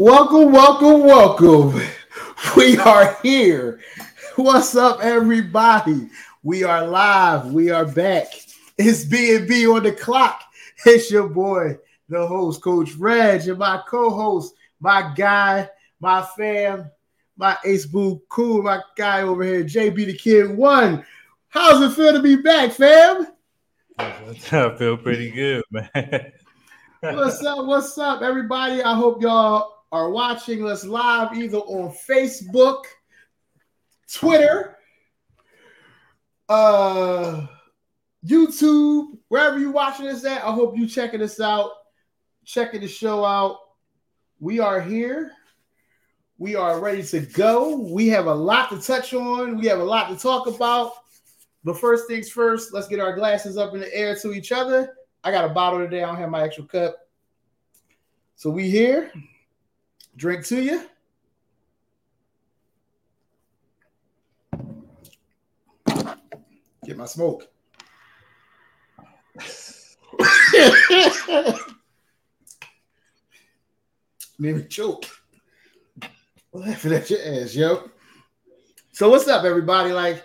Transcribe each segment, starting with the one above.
Welcome, welcome, welcome. We are here. What's up, everybody? We are live. We are back. It's B&B on the clock. It's your boy, the host, Coach Reg, and my co-host, my guy, my fam, my ace boo cool, my guy over here, JB the Kid One. How's it feel to be back, fam? I feel pretty good, man. what's up? What's up, everybody? I hope y'all are watching us live either on Facebook, Twitter, uh, YouTube, wherever you're watching us at. I hope you checking us out, checking the show out. We are here. We are ready to go. We have a lot to touch on. We have a lot to talk about. But first things first, let's get our glasses up in the air to each other. I got a bottle today. I don't have my actual cup. So we here. Drink to you. Get my smoke. Made me choke. Laughing at your ass, yo. So what's up, everybody? Like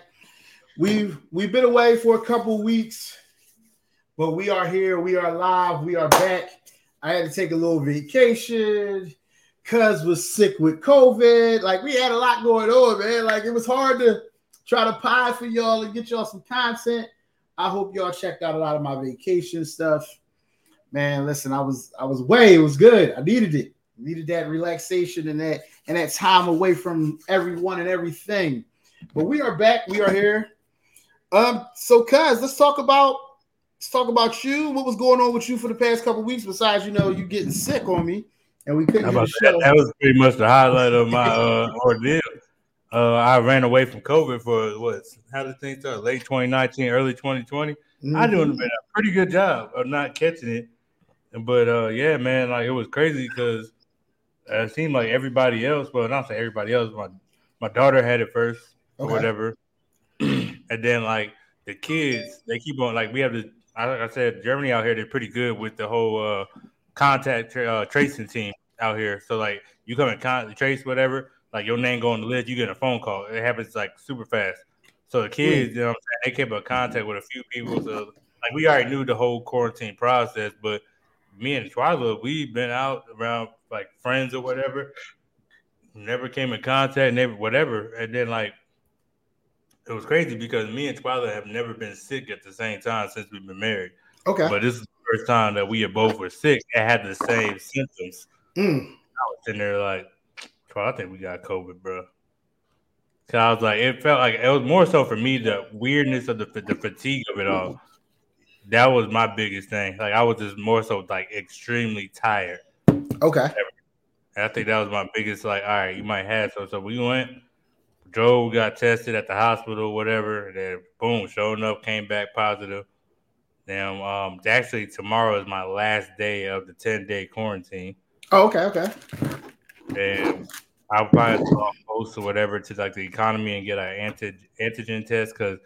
we've we've been away for a couple weeks, but we are here. We are live. We are back. I had to take a little vacation. Cuz was sick with COVID. Like we had a lot going on, man. Like it was hard to try to pie for y'all and get y'all some content. I hope y'all checked out a lot of my vacation stuff. Man, listen, I was I was way, it was good. I needed it. Needed that relaxation and that and that time away from everyone and everything. But we are back. We are here. Um, so cuz let's talk about let's talk about you. What was going on with you for the past couple weeks besides you know you getting sick on me and we couldn't. That, that, was pretty much the highlight of my uh, ordeal. Uh, I ran away from COVID for what? How did things start? Late 2019, early 2020. Mm-hmm. I doing a pretty good job of not catching it, but uh, yeah, man, like it was crazy because it seemed like everybody else. Well, not say everybody else. My my daughter had it first or okay. whatever, and then like the kids, they keep on like we have the. Like I said, Germany out here, they're pretty good with the whole uh, contact uh, tracing team out here. So like you come and contact trace whatever, like your name go on the list, you get a phone call. It happens like super fast. So the kids, you know, what I'm saying, they kept in contact with a few people. So like we already knew the whole quarantine process, but me and Twyla, we've been out around like friends or whatever. Never came in contact, never whatever. And then like it was crazy because me and Twyla have never been sick at the same time since we've been married. Okay. But this first time that we had both were sick and had the same symptoms. Mm. I was sitting there like, I think we got COVID, bro. Cause I was like, it felt like it was more so for me the weirdness of the the fatigue of it all. That was my biggest thing. Like I was just more so like extremely tired. Okay. And I think that was my biggest like. All right, you might have so. So we went. Joe got tested at the hospital, whatever. And then boom, showing up, came back positive. Then um, actually tomorrow is my last day of the ten day quarantine. Oh, okay, okay. And I'll probably post or whatever to like the economy and get an antig- antigen test because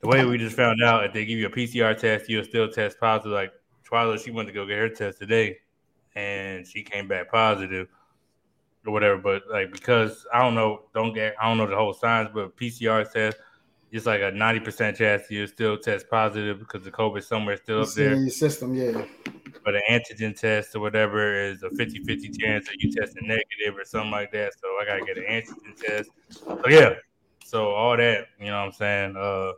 the way we just found out, if they give you a PCR test, you'll still test positive. Like Twyla, she went to go get her test today, and she came back positive or whatever. But like because I don't know, don't get I don't know the whole science, but PCR test it's like a ninety percent chance you still test positive because the COVID somewhere still up there. In your system, yeah. But an antigen test or whatever is a 50-50 chance that you testing negative or something like that. So I gotta get an antigen test. So yeah. So all that, you know what I'm saying? Uh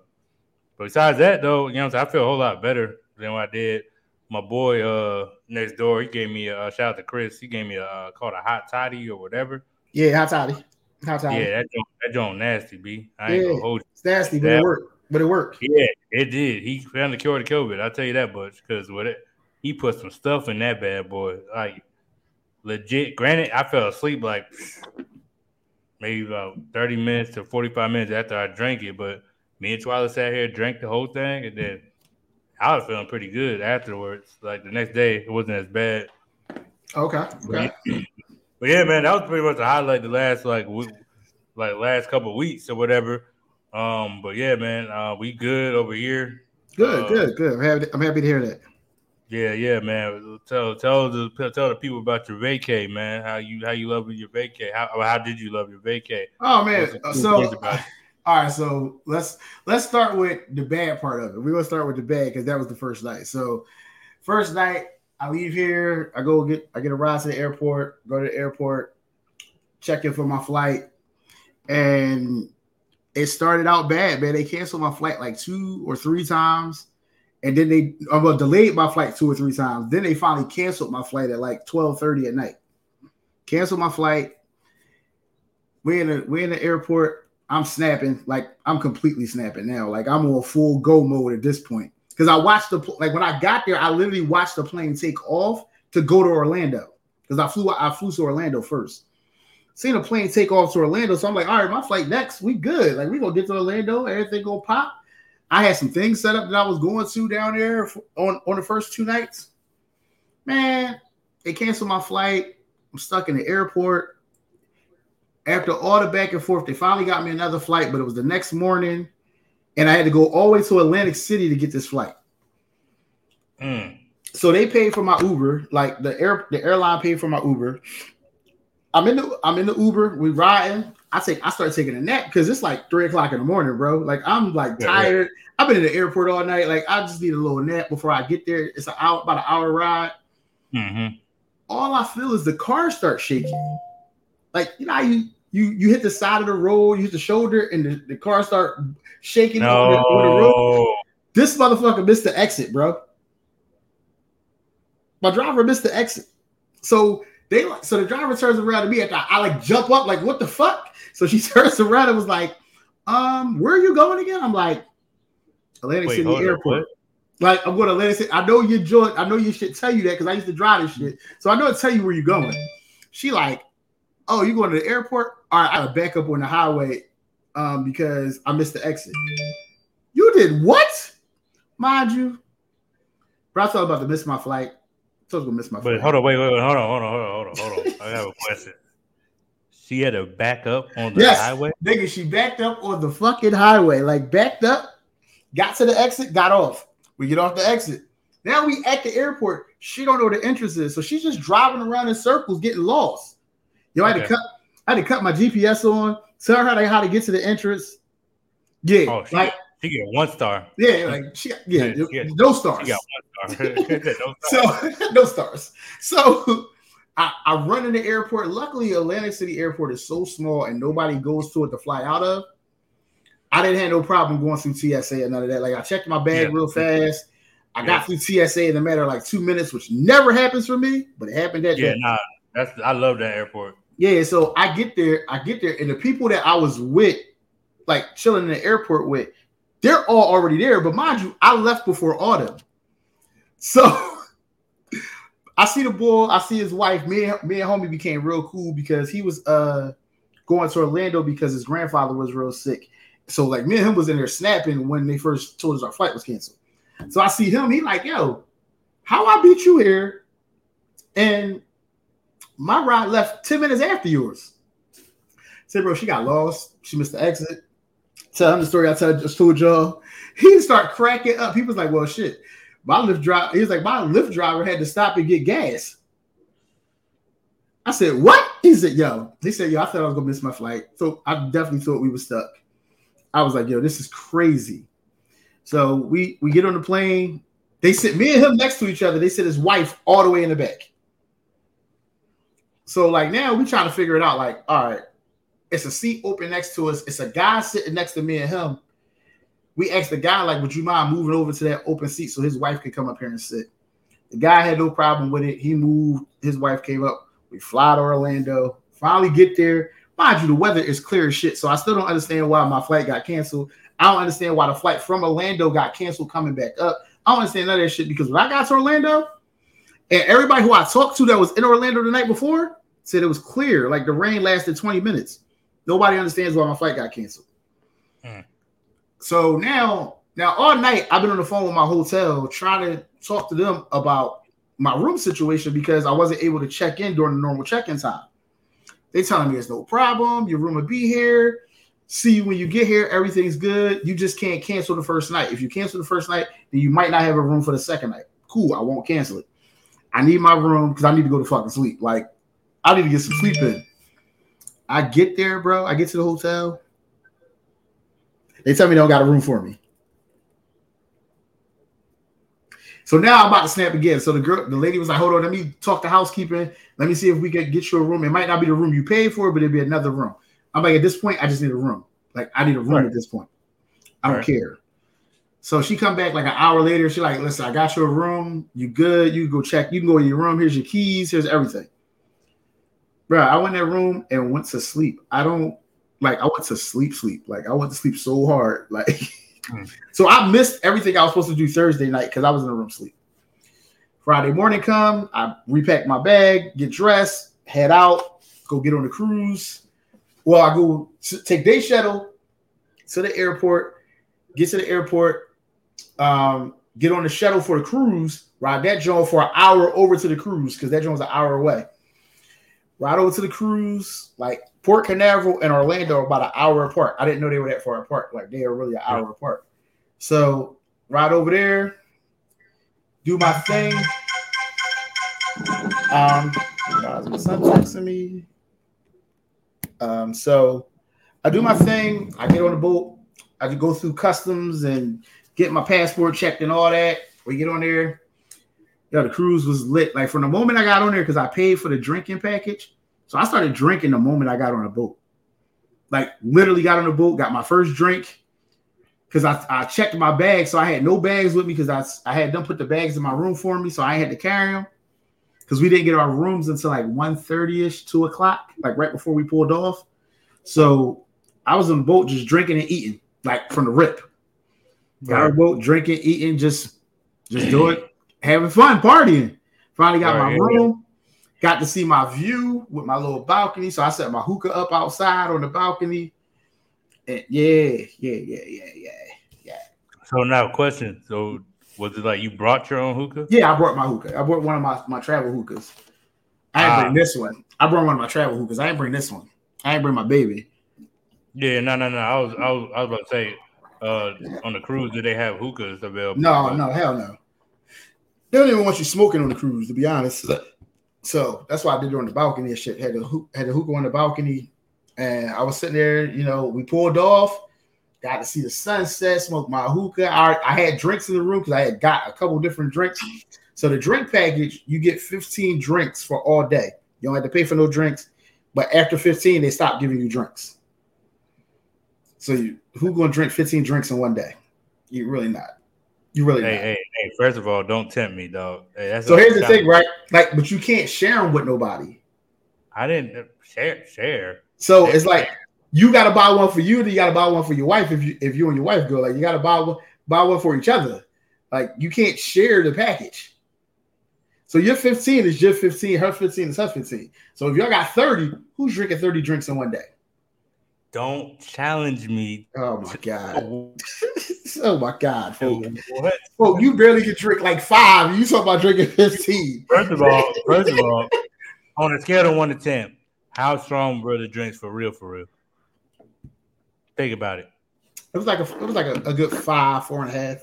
but besides that though, you know i feel a whole lot better than what I did. My boy uh next door, he gave me a uh, shout out to Chris. He gave me a uh, called a hot toddy or whatever. Yeah, hot toddy. Hot toddy. Yeah, that joint, that joint nasty, B. I ain't yeah. gonna hold you nasty, but that, it worked. But it worked. Yeah, it did. He found the cure to COVID. I'll tell you that much because what it he put some stuff in that bad boy. Like legit. Granted, I fell asleep like maybe about 30 minutes to 45 minutes after I drank it, but me and Twyla sat here, drank the whole thing, and then I was feeling pretty good afterwards. Like the next day, it wasn't as bad. Okay. okay. But yeah, man, that was pretty much the highlight the last like like last couple weeks or whatever. Um, but yeah, man, uh, we good over here. Good, uh, good, good. I'm happy, I'm happy to hear that. Yeah, yeah, man. Tell tell the tell the people about your vacay, man. How you how you love your vacay? How how did you love your vacay? Oh man, so all right, so let's let's start with the bad part of it. We're gonna start with the bad because that was the first night. So first night, I leave here, I go get I get a ride to the airport, go to the airport, check in for my flight, and it started out bad, man. They canceled my flight like two or three times and then they uh, well, delayed my flight two or three times. Then they finally canceled my flight at like 12:30 at night. Canceled my flight. We're in the we're in the airport. I'm snapping, like I'm completely snapping now. Like I'm on full go mode at this point. Because I watched the like when I got there, I literally watched the plane take off to go to Orlando. Because I flew I flew to Orlando first. Seen a plane take off to Orlando. So I'm like, all right, my flight next. We good. Like we gonna get to Orlando, everything gonna pop. I had some things set up that I was going to down there on, on the first two nights. Man, they canceled my flight. I'm stuck in the airport. After all the back and forth, they finally got me another flight, but it was the next morning, and I had to go all the way to Atlantic City to get this flight. Mm. So they paid for my Uber, like the air the airline paid for my Uber. I'm in the I'm in the Uber, we riding. I take I start taking a nap because it's like three o'clock in the morning, bro. Like I'm like yeah, tired. Yeah. I've been in the airport all night. Like I just need a little nap before I get there. It's an hour, about an hour ride. Mm-hmm. All I feel is the car start shaking. Like you know, you you you hit the side of the road, you hit the shoulder, and the, the car start shaking no. over, the, over the road. This motherfucker missed the exit, bro. My driver missed the exit. So they so the driver turns around to me I, I like jump up, like, what the fuck? So she turns around and was like, um, where are you going again? I'm like, Atlantic Wait, City Airport. Like, I'm going to Atlantic City. I know you enjoy I know you should tell you that because I used to drive this shit. So I know to tell you where you're going. She like, oh, you going to the airport? All right, I gotta back up on the highway um, because I missed the exit. You did what? Mind you, bro, I thought about to miss my flight. I was gonna miss my. But hold on, wait, wait, wait, hold on, hold on, hold on, hold on, hold on. I have a question. She had to back up on the yes, highway. Nigga, she backed up on the fucking highway. Like backed up, got to the exit, got off. We get off the exit. Now we at the airport. She don't know where the entrance is, so she's just driving around in circles, getting lost. Yo, I had to cut. I had to cut my GPS on. Tell her how to how to get to the entrance. Yeah, oh, like she get one star. Yeah, like she yeah, yeah she got, no stars. She got one star. no stars. so no stars. So I, I run in the airport. Luckily, Atlantic City Airport is so small and nobody goes to it to fly out of. I didn't have no problem going through TSA and none of that. Like I checked my bag yeah. real fast. I yeah. got through TSA in a matter of like two minutes, which never happens for me, but it happened that yeah, day. nah, that's I love that airport. Yeah, so I get there, I get there, and the people that I was with, like chilling in the airport with, they're all already there. But mind you, I left before autumn. So I see the bull. I see his wife. Me, and, me and homie became real cool because he was uh going to Orlando because his grandfather was real sick. So like me and him was in there snapping when they first told us our flight was canceled. So I see him. He like, yo, how I beat you here, and my ride left ten minutes after yours. Say, bro, she got lost. She missed the exit. Tell him the story I just told y'all. He start cracking up. He was like, well, shit. My Lyft driver, he was like, my Lyft driver had to stop and get gas. I said, what? He said, yo. He said, yo, I thought I was gonna miss my flight. So I definitely thought we were stuck. I was like, yo, this is crazy. So we we get on the plane. They sit me and him next to each other. They sit his wife all the way in the back. So like now we trying to figure it out. Like, all right, it's a seat open next to us. It's a guy sitting next to me and him we asked the guy, like, would you mind moving over to that open seat so his wife could come up here and sit? The guy had no problem with it. He moved, his wife came up. We fly to Orlando, finally get there. Mind you, the weather is clear as shit. So I still don't understand why my flight got canceled. I don't understand why the flight from Orlando got canceled coming back up. I don't understand none of that shit because when I got to Orlando, and everybody who I talked to that was in Orlando the night before said it was clear. Like the rain lasted 20 minutes. Nobody understands why my flight got canceled. Hmm. So now, now all night I've been on the phone with my hotel trying to talk to them about my room situation because I wasn't able to check in during the normal check-in time. They telling me it's no problem. Your room will be here. See you when you get here. Everything's good. You just can't cancel the first night. If you cancel the first night, then you might not have a room for the second night. Cool, I won't cancel it. I need my room because I need to go to fucking sleep. Like, I need to get some sleep in. I get there, bro. I get to the hotel. They tell me they don't got a room for me. So now I'm about to snap again. So the girl, the lady was like, "Hold on, let me talk to housekeeping. Let me see if we can get you a room. It might not be the room you paid for, but it'd be another room." I'm like, at this point, I just need a room. Like, I need a room right. at this point. I don't right. care. So she come back like an hour later. She like, listen, I got you a room. You good? You go check. You can go in your room. Here's your keys. Here's everything. Bro, I went in that room and went to sleep. I don't like. I went to sleep, sleep. Like I went to sleep so hard. Like, mm. so I missed everything I was supposed to do Thursday night because I was in the room sleep. Friday morning come, I repack my bag, get dressed, head out, go get on the cruise. Well, I go take day shuttle to the airport, get to the airport, um, get on the shuttle for the cruise, ride that joint for an hour over to the cruise because that joint was an hour away. Ride over to the cruise, like Port Canaveral and Orlando are about an hour apart. I didn't know they were that far apart. Like they are really an hour yeah. apart. So ride over there, do my thing. Um, my son texting me. Um, so I do my thing. I get on the boat. I go through customs and get my passport checked and all that. We get on there. Yeah, the cruise was lit. Like from the moment I got on there, because I paid for the drinking package. So I started drinking the moment I got on the boat. Like literally got on the boat, got my first drink. Because I, I checked my bag. So I had no bags with me because I, I had them put the bags in my room for me. So I had to carry them. Because we didn't get our rooms until like 1.30ish, 2 o'clock, like right before we pulled off. So I was on the boat just drinking and eating, like from the rip. Got right. boat, drinking, eating, just just do it, having fun, partying. Finally got right, my room, got to see my view with my little balcony. So I set my hookah up outside on the balcony. And yeah, yeah, yeah, yeah, yeah, yeah. So now question. So was it like you brought your own hookah? Yeah, I brought my hookah. I brought one of my, my travel hookahs. I didn't bring ah. this one. I brought one of my travel hookahs. I didn't bring this one. I didn't bring my baby. Yeah, no, no, no. I was, I was, I was about to say, uh, on the cruise, do they have hookahs available? No, no, hell no. They don't even want you smoking on the cruise, to be honest. So that's why I did it on the balcony and shit. Had the had the hookah on the balcony, and I was sitting there. You know, we pulled off. Got to see the sunset, smoke my hookah. I, I had drinks in the room because I had got a couple different drinks. So the drink package, you get 15 drinks for all day. You don't have to pay for no drinks. But after 15, they stop giving you drinks. So you, who gonna drink 15 drinks in one day? You really not. You really hey, not. Hey, hey, first of all, don't tempt me, dog. Hey, so here's the thing, right? Like, but you can't share them with nobody. I didn't uh, share share. So share. it's like you gotta buy one for you, then you gotta buy one for your wife if you if you and your wife go. Like you gotta buy one buy one for each other. Like you can't share the package. So your 15 is your 15, her 15 is her 15. So if y'all got 30, who's drinking 30 drinks in one day? Don't challenge me. Oh my god. oh my god. Oh, what? Folk, you barely can drink like five. You talk about drinking 15. First of all, first of all, on a scale of one to ten, how strong were the drinks for real, for real? Think about it. It was like a it was like a, a good five, four and a half.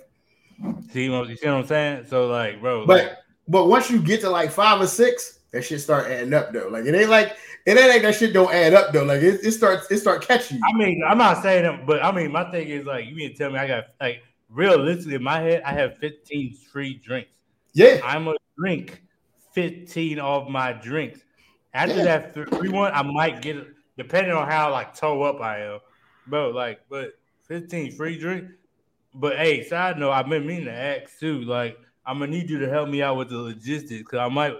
See, you see what I'm saying? So like, bro. But like, but once you get to like five or six, that shit start adding up though. Like it ain't like it ain't like that shit don't add up though. Like it, it starts it start catching you. I mean, I'm not saying that, but I mean my thing is like you mean tell me I got like realistically in my head, I have 15 free drinks. Yeah. I'm gonna drink 15 of my drinks. After yeah. that three one, I might get it depending on how like toe up I am. Bro, like, but 15 free drink. But hey, side note, I've been meaning to ask too. Like, I'm gonna need you to help me out with the logistics because I might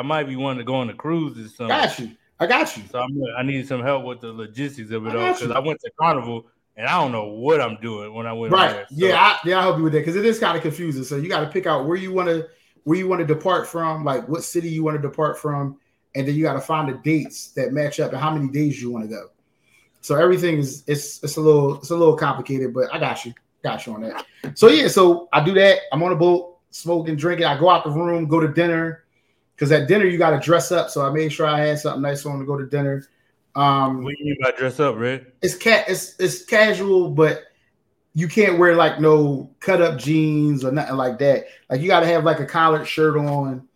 I might be wanting to go on a cruise or something. Got you. I got you. So I'm, I need some help with the logistics of it all because I went to Carnival and I don't know what I'm doing when I went right. there. So. Yeah, I, yeah, I help you with that because it is kind of confusing. So you got to pick out where you want to where you want to depart from, like what city you want to depart from, and then you got to find the dates that match up and how many days you want to go. So everything is it's it's a little it's a little complicated, but I got you, got you on that. So yeah, so I do that. I'm on a boat, smoking, drinking. I go out the room, go to dinner because at dinner you got to dress up. So I made sure I had something nice on to go to dinner. Um, what do you mean by dress up, Red? It's cat. It's it's casual, but you can't wear like no cut up jeans or nothing like that. Like you got to have like a collared shirt on,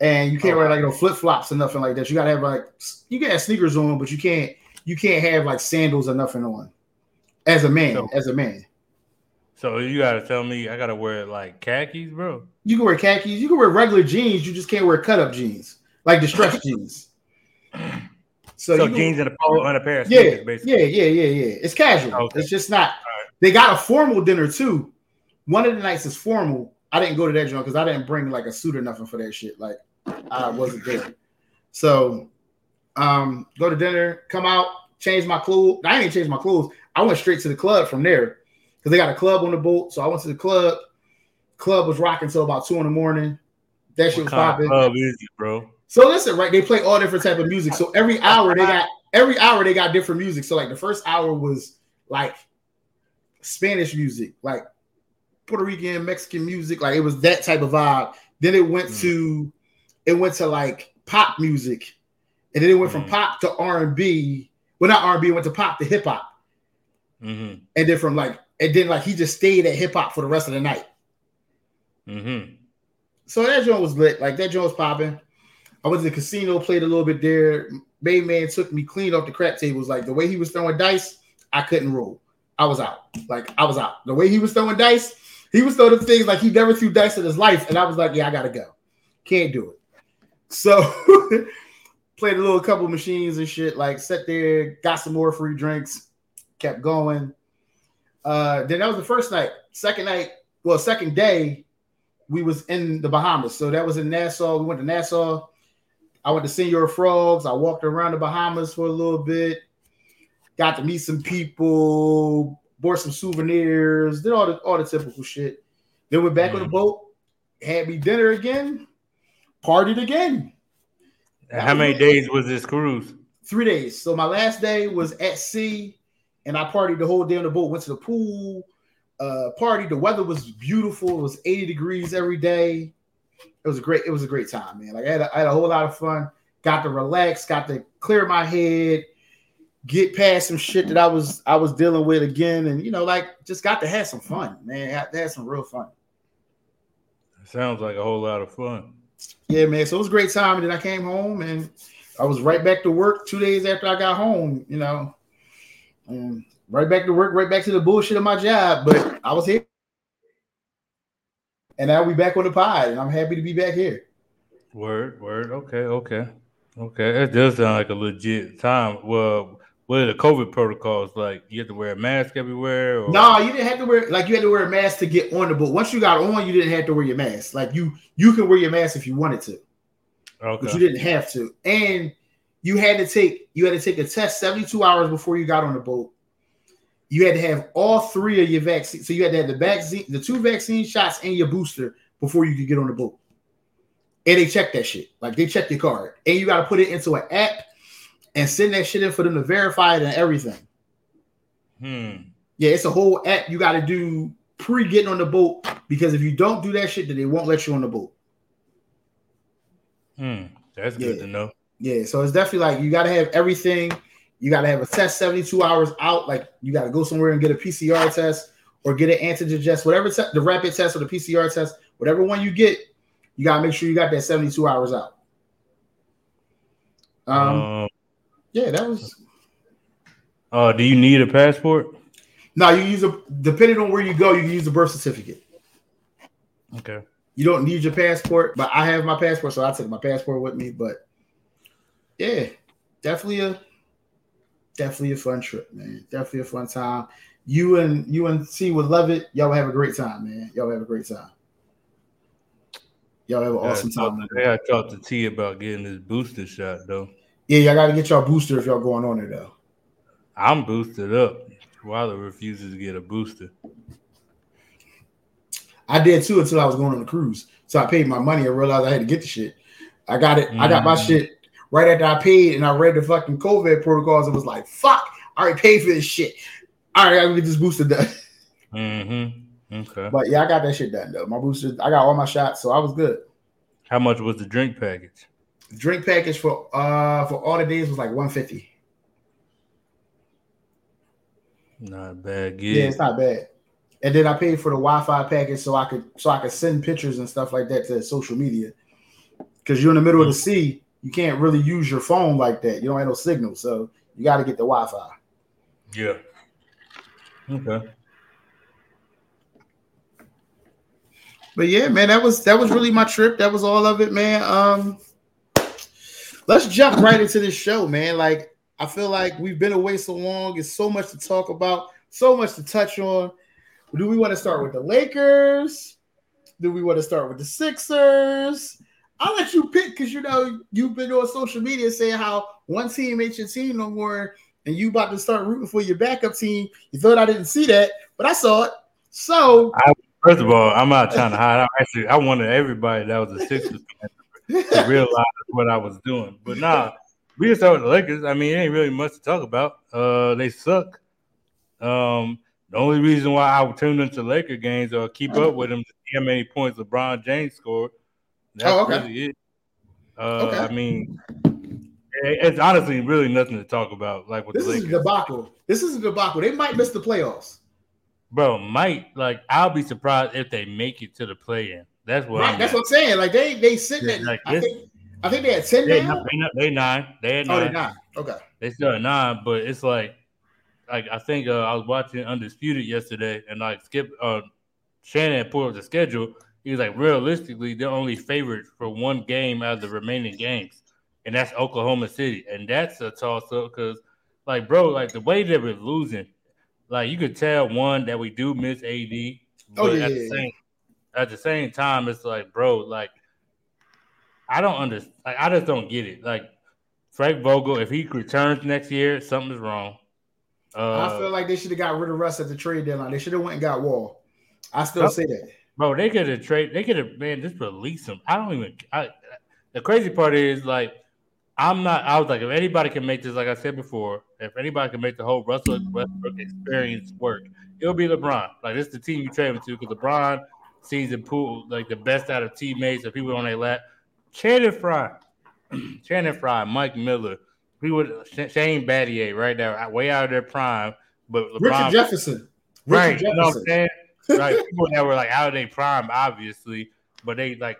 and you can't okay. wear like no flip flops or nothing like that. You got to have like you can have sneakers on, but you can't you can't have like sandals or nothing on. As a man, so, as a man. So you gotta tell me I gotta wear like khakis, bro. You can wear khakis. You can wear regular jeans. You just can't wear cut up jeans, like distressed jeans. So, so jeans and a polo and a pair of yeah, sneakers, basically. Yeah, yeah, yeah, yeah. It's casual. Okay. It's just not. Right. They got a formal dinner too. One of the nights is formal. I didn't go to that joint because I didn't bring like a suit or nothing for that shit. Like I wasn't there. So um, go to dinner, come out, change my clothes. I didn't change my clothes. I went straight to the club from there because they got a club on the boat. So I went to the club. Club was rocking till about two in the morning. That shit what was popping. Club is it, bro? So listen, right? They play all different type of music. So every hour they got every hour they got different music. So like the first hour was like Spanish music, like Puerto Rican, Mexican music, like it was that type of vibe. Then it went mm. to it went to like pop music, and then it went mm. from pop to R and B. Well, not R and B. Went to pop to hip hop, mm-hmm. and then from like and then like he just stayed at hip hop for the rest of the night. Mm-hmm. So that joint was lit. Like that joint was popping. I went to the casino, played a little bit there. Main man took me clean off the crap tables. Like the way he was throwing dice, I couldn't roll. I was out. Like I was out. The way he was throwing dice, he was throwing things like he never threw dice in his life, and I was like, yeah, I gotta go. Can't do it. So played a little couple machines and shit. Like sat there, got some more free drinks, kept going. Uh, then that was the first night. Second night, well, second day, we was in the Bahamas. So that was in Nassau. We went to Nassau I went to Señor Frogs. I walked around the Bahamas for a little bit. Got to meet some people. Bought some souvenirs. Did all the all the typical shit. Then went back mm. on the mm. boat. Had me dinner again. Partied again. How many it. days was this cruise? Three days. So my last day was at sea, and I partied the whole day on the boat. Went to the pool, uh, party. The weather was beautiful. It was 80 degrees every day it was a great it was a great time, man. Like I had a, I had a whole lot of fun. Got to relax, got to clear my head, get past some shit that I was I was dealing with again, and you know, like just got to have some fun, man. Had to have some real fun. Sounds like a whole lot of fun. Yeah, man. So it was a great time. And then I came home and I was right back to work two days after I got home, you know. And right back to work, right back to the bullshit of my job. But I was here and now we back on the pod, and I'm happy to be back here. Word, word. Okay, okay, okay. That does sound like a legit time. Well, what are the COVID protocols like? You have to wear a mask everywhere? Or? No, you didn't have to wear like you had to wear a mask to get on the boat. Once you got on, you didn't have to wear your mask. Like you, you can wear your mask if you wanted to, okay. but you didn't have to. And you had to take you had to take a test 72 hours before you got on the boat you had to have all three of your vaccines. So you had to have the vaccine, the two vaccine shots, and your booster before you could get on the boat. And they check that shit. Like they check your card. And you got to put it into an app and send that shit in for them to verify it and everything. Hmm. Yeah, it's a whole app you got to do pre getting on the boat because if you don't do that shit, then they won't let you on the boat. Hmm. That's good to know. Yeah, so it's definitely like you got to have everything you got to have a test 72 hours out. Like you got to go somewhere and get a PCR test or get an antigen test, whatever te- the rapid test or the PCR test, whatever one you get, you got to make sure you got that 72 hours out. Um, uh, yeah, that was. Uh, do you need a passport? No, you use a depending on where you go, you can use a birth certificate. Okay. You don't need your passport, but I have my passport, so I took my passport with me. But yeah, definitely a definitely a fun trip, man. Definitely a fun time. You and you and C would love it. Y'all have a great time, man. Y'all have a great time. Y'all have an awesome time. I gotta talk to T about getting this booster shot though. Yeah, y'all gotta get y'all booster if y'all going on it though. I'm boosted up. Wilder refuses to get a booster. I did too until I was going on the cruise. So I paid my money and realized I had to get the shit. I got it. Mm-hmm. I got my mm. shit right after I paid and I read the fucking COVID protocols, it was like, fuck, I already paid for this shit. All right, I gotta get this booster done. Mm-hmm. Okay. But yeah, I got that shit done though. My booster, I got all my shots, so I was good. How much was the drink package? drink package for uh for all the days was like 150. Not bad. Yeah, it's not bad. And then I paid for the Wi-Fi package so I could so I could send pictures and stuff like that to social media. Because you're in the middle of the sea, you can't really use your phone like that. You don't have no signal, so you got to get the Wi-Fi. Yeah. Okay. But yeah, man, that was that was really my trip. That was all of it, man. Um, let's jump right into this show, man. Like I feel like we've been away so long. It's so much to talk about, so much to touch on. Do we want to start with the Lakers? Do we want to start with the Sixers? I'll let you pick because you know you've been on social media saying how one team ain't your team no more, and you about to start rooting for your backup team. You thought I didn't see that, but I saw it. So I, first of all, I'm not trying to hide. I actually I wanted everybody that was a Sixers to realize what I was doing. But nah, we just start with the Lakers. I mean, it ain't really much to talk about. Uh, they suck. Um, the only reason why I would tune into Laker games or keep up with them to see how many points LeBron James scored. That's Oh, okay. really. Uh, Okay. I mean, it's honestly really nothing to talk about. Like with this the is a debacle. This is a debacle. They might miss the playoffs. bro. Might like I'll be surprised if they make it to the play-in. That's what. Right, I'm that's at. what I'm saying. Like they they sitting Yeah, at like I think I think they had ten They, now. they, they nine. They had Oh, nine. they nine. Okay. They still at nine, but it's like, like I think uh, I was watching Undisputed yesterday, and like Skip uh, Shannon pulled up the schedule. He was like, realistically, they're only favored for one game out of the remaining games, and that's Oklahoma City, and that's a toss up because, like, bro, like the way they were losing, like you could tell one that we do miss AD, but Oh, yeah, at the same at the same time, it's like, bro, like I don't understand. Like, I just don't get it. Like Frank Vogel, if he returns next year, something's wrong. Uh, I feel like they should have got rid of Russ at the trade deadline. They should have went and got Wall. I still Oh. say that. Bro, they could have trade. They could have man just release him. I don't even. I, the crazy part is like I'm not. I was like, if anybody can make this, like I said before, if anybody can make the whole Russell Westbrook experience work, it'll be LeBron. Like this is the team you trade him to because LeBron sees and pull like the best out of teammates and people on their lap. Channing Frye, Channing Frye, Mike Miller, we would Shane Battier right there, way out of their prime. But LeBron, Richard Jefferson. Richard right? You know what I'm Jefferson. saying? Right, people that were like out of their prime, obviously, but they like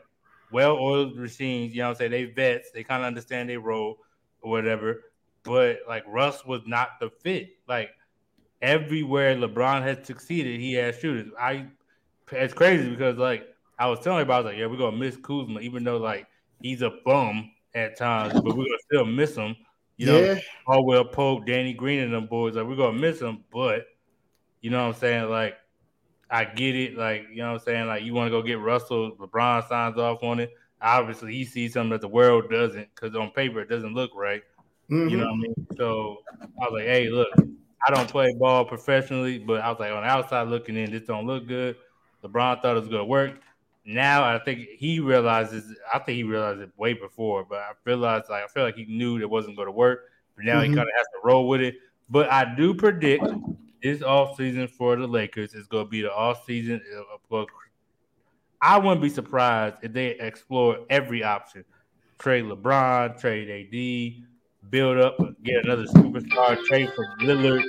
well-oiled machines. You know what I'm saying? They vets. They kind of understand their role or whatever. But like Russ was not the fit. Like everywhere LeBron had succeeded, he had shooters. I it's crazy because like I was telling about, I was like, yeah, we're gonna miss Kuzma, even though like he's a bum at times, but we're gonna still miss him. You know, yeah. Caldwell Pope, Danny Green, and them boys. Like we're gonna miss them, but you know what I'm saying? Like I get it. Like you know what I'm saying? Like you want to go get Russell, LeBron signs off on it. Obviously, he sees something that the world doesn't, because on paper it doesn't look right. Mhm. You know what I mean? So I was like, hey, look, I don't play ball professionally, but I was like, on the outside looking in, this don't look good. LeBron thought it was gonna work. Now I think he realizes. I think he realized it way before, but I realized like I feel like he knew it wasn't going to work. But now he Mhm. kind of has to roll with it. But I do predict this off season for the Lakers is going to be the off season. I wouldn't be surprised if they explore every option: trade LeBron, trade AD, build up, get another superstar, trade for Lillard.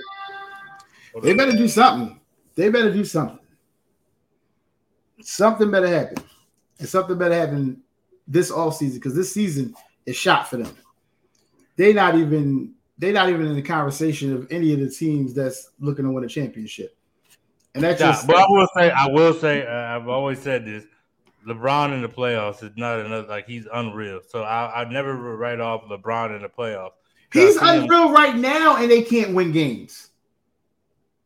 They better do something. They better do something. Something better happen. And something better happen this off season because this season is shot for them. They not even they not even in the conversation of any of the teams that's looking to win a championship. And that's Yeah, just but I will say, I will say, uh, I've always said this: LeBron in the playoffs is not another like he's unreal. So I, I never write off LeBron in the playoffs. he's see him- unreal right now, and they can't win games.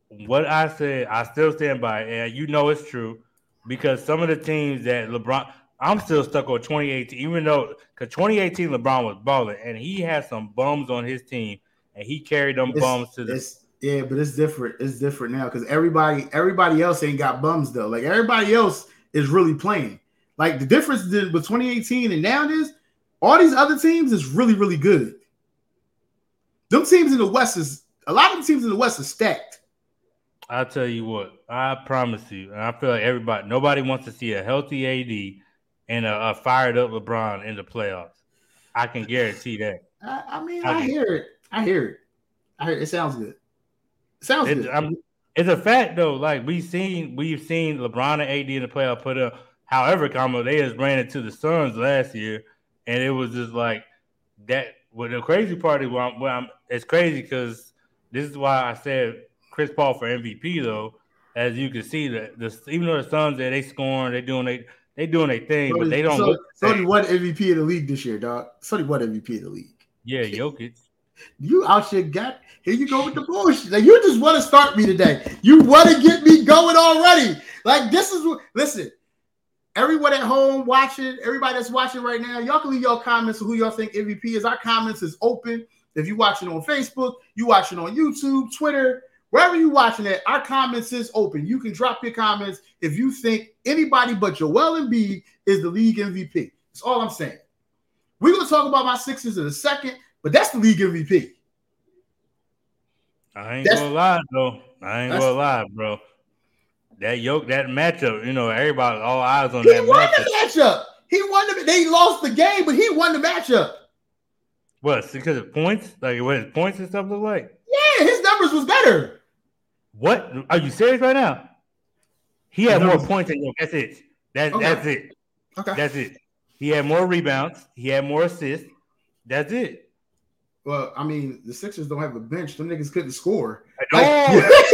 What I said, I still stand by, and you know it's true because some of the teams that LeBron, I'm still stuck on 2018, even though because 2018 LeBron was balling and he had some bums on his team and he carried them It's- bums to the. yeah, but it's different. It's different now because everybody everybody else ain't got bums though. Like everybody else is really playing. Like the difference with 2018 and now is all these other teams is really really good. Them teams in the West is a lot of the teams in the West are stacked. I'll tell you what, I promise you, and I feel like everybody, nobody wants to see a healthy AD and a, a fired up LeBron in the playoffs. I can guarantee that. I, I mean, I Okay. hear it. I hear it. I hear it. It sounds good. Sounds it, good. I'm, it's a fact though. Like we've seen, we've seen LeBron and AD in the playoff put up. However, comma they just ran into the Suns last year, and it was just like that. Well, the crazy part is, well, I'm, well, I'm, it's crazy because this is why I said Chris Paul for MVP though. As you can see, that the even though the Suns there they scoring, they doing they they doing their thing, but they don't. So, look the Sony won MVP of the league this year, dog. Sony won MVP of the league. Yeah, Jokic. You out here got here you go with the bullshit. Like you just want to start me today. You want to get me going already. Like this is what listen. Everyone at home watching, everybody that's watching right now, y'all can leave your comments of who y'all think MVP is. Our comments is open. If you watching on Facebook, you watching on YouTube, Twitter, wherever you're watching it, our comments is open. You can drop your comments if you think anybody but Joel Embiid is the league MVP. That's all I'm saying. We're gonna talk about my Sixers in a second, but that's the league MVP. I ain't That's- gonna lie though. I ain't gonna lie, bro. That yoke, that matchup, you know, everybody, all eyes on He that won matchup. the matchup. He won the. They lost the game, but he won the matchup. What? Because of points, like what his points and stuff look like. Yeah, his numbers was better. What? Are you serious right now? He had more points than you. That's it. That's Okay. that's it. Okay. That's it. He had more rebounds. He had more assists. That's it. Well, I mean, the Sixers don't have a bench. Them niggas couldn't score. Oh,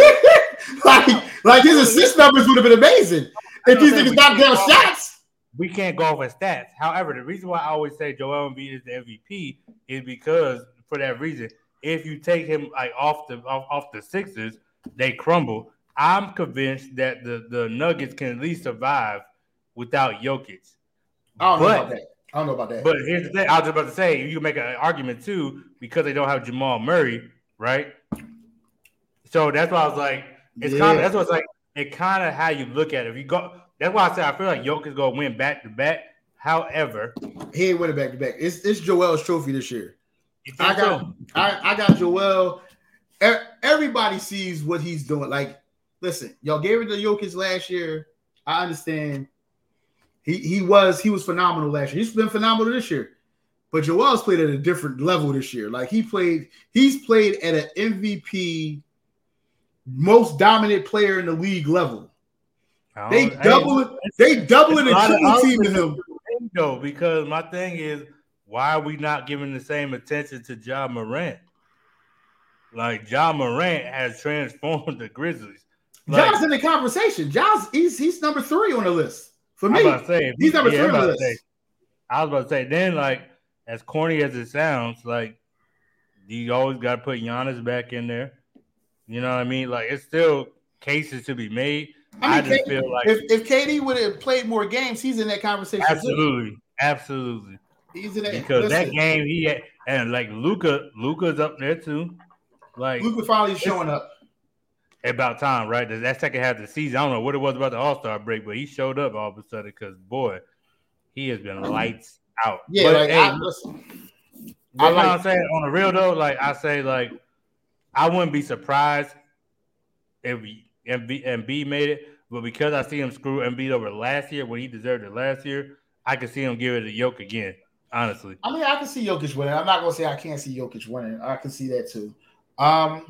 Like, like, like his assist numbers would have been amazing if these niggas knocked down shots. we can't go off of stats. However, the reason why I always say Joel Embiid is the MVP is because for that reason, if you take him like off the off, off the Sixers, they crumble. I'm convinced that the the Nuggets can at least survive without Jokic. I don't know about that. I don't know about that. But here's the thing: I was just about to say, you can make an argument too because they don't have Jamal Murray, right? So that's why I was like, it's Yeah. kind of that's what's like. It kind of how you look at it. If you go, that's why I said I feel like Jokic gonna win back to back. However, he ain't winning back to back. It's it's Joel's trophy this year. I got so? I, I got Joel. Everybody sees what he's doing. Like, listen, y'all gave it to Jokic last year. I understand. He he was he was phenomenal last year. He's been phenomenal this year. But Joel's played at a different level this year. Like he played, he's played at an MVP, most dominant player in the league level. They double it, they double it a team options. him. though, because my thing is, why are we not giving the same attention to John Morant? Like John Morant has transformed the Grizzlies. Like, John's in the conversation. John's he's he's number three on the list for me. say, He's number yeah, three on the list. say- I was about to say, then like as corny as it sounds, like you always got to put Giannis back in there. You know what I mean? Like it's still cases to be made. I, I just K- feel like if, if KD would have played more games, he's in that conversation. too. absolutely, absolutely. He's in that because that game he had, and like Luka, Luka's up there too. Like Luka finally showing up. about time, right? That- second half of the season, I don't know what it was about the All Star break, but he showed up all of a sudden because boy, he has been lights out. Yeah, but, like hey, I, listen, I like, I'm saying on the real though, like I say, like I wouldn't be surprised if Embiid, Embiid made it, but because I see him screw Embiid over last year when he deserved it last year, I could see him give it a yoke again. Honestly, I mean, I can see Jokic winning. I'm not gonna say I can't see Jokic winning. I can see that too. Um,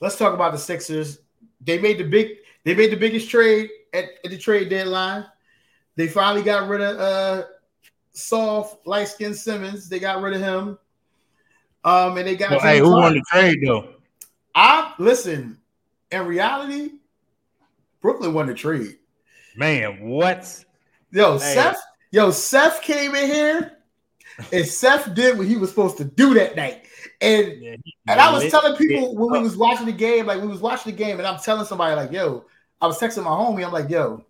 let's talk about the Sixers. They made the big. They made the biggest trade at, at the trade deadline. They finally got rid of uh soft light skinned Simmons. They got rid of him. Um, and they got well, hey, who won the trade though? I listen. In reality, Brooklyn won the trade. Man, what? Yo. Seth. Yo, Seth came in here, and Seth did what he was supposed to do that night. And Yeah, and I was lit telling people when we was watching the game, like we was watching the game, and I'm telling somebody like, "Yo," I was texting my homie. I'm like, "Yo,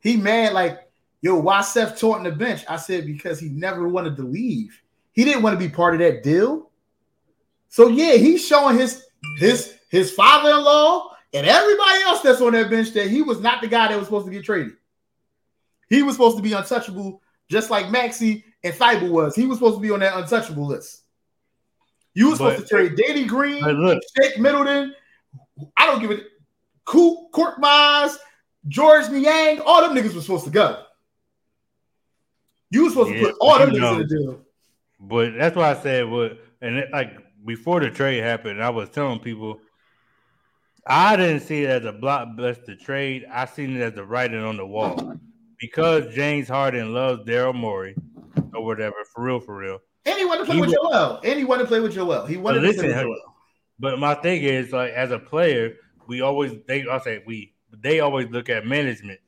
he mad like, yo, why Seth taunting the bench?" I said because he never wanted to leave. He didn't want to be part of that deal. So yeah, he's showing his his his father-in-law and everybody else that's on that bench that he was not the guy that was supposed to get traded. He was supposed to be untouchable, just like Maxey and Thybulle was. He was supposed to be on that untouchable list. You were supposed to trade Danny Green, look, Shake Milton. I don't give it. Coop, Court Mize, Georges Niang, all them niggas were supposed to go. You were supposed to put all them niggas know. in the deal. but that's why I said what, and it, like before the trade happened, I was telling people I didn't see it as a blockbuster trade. I seen it as the writing on the wall because James Harden loves Daryl Morey or whatever. For real, for real. And he wanted to play he with Joel. And he wanted to play with Joel. He wanted listen, to play with Joel. But my thing is, like, as a player, we always they I say we they always look at management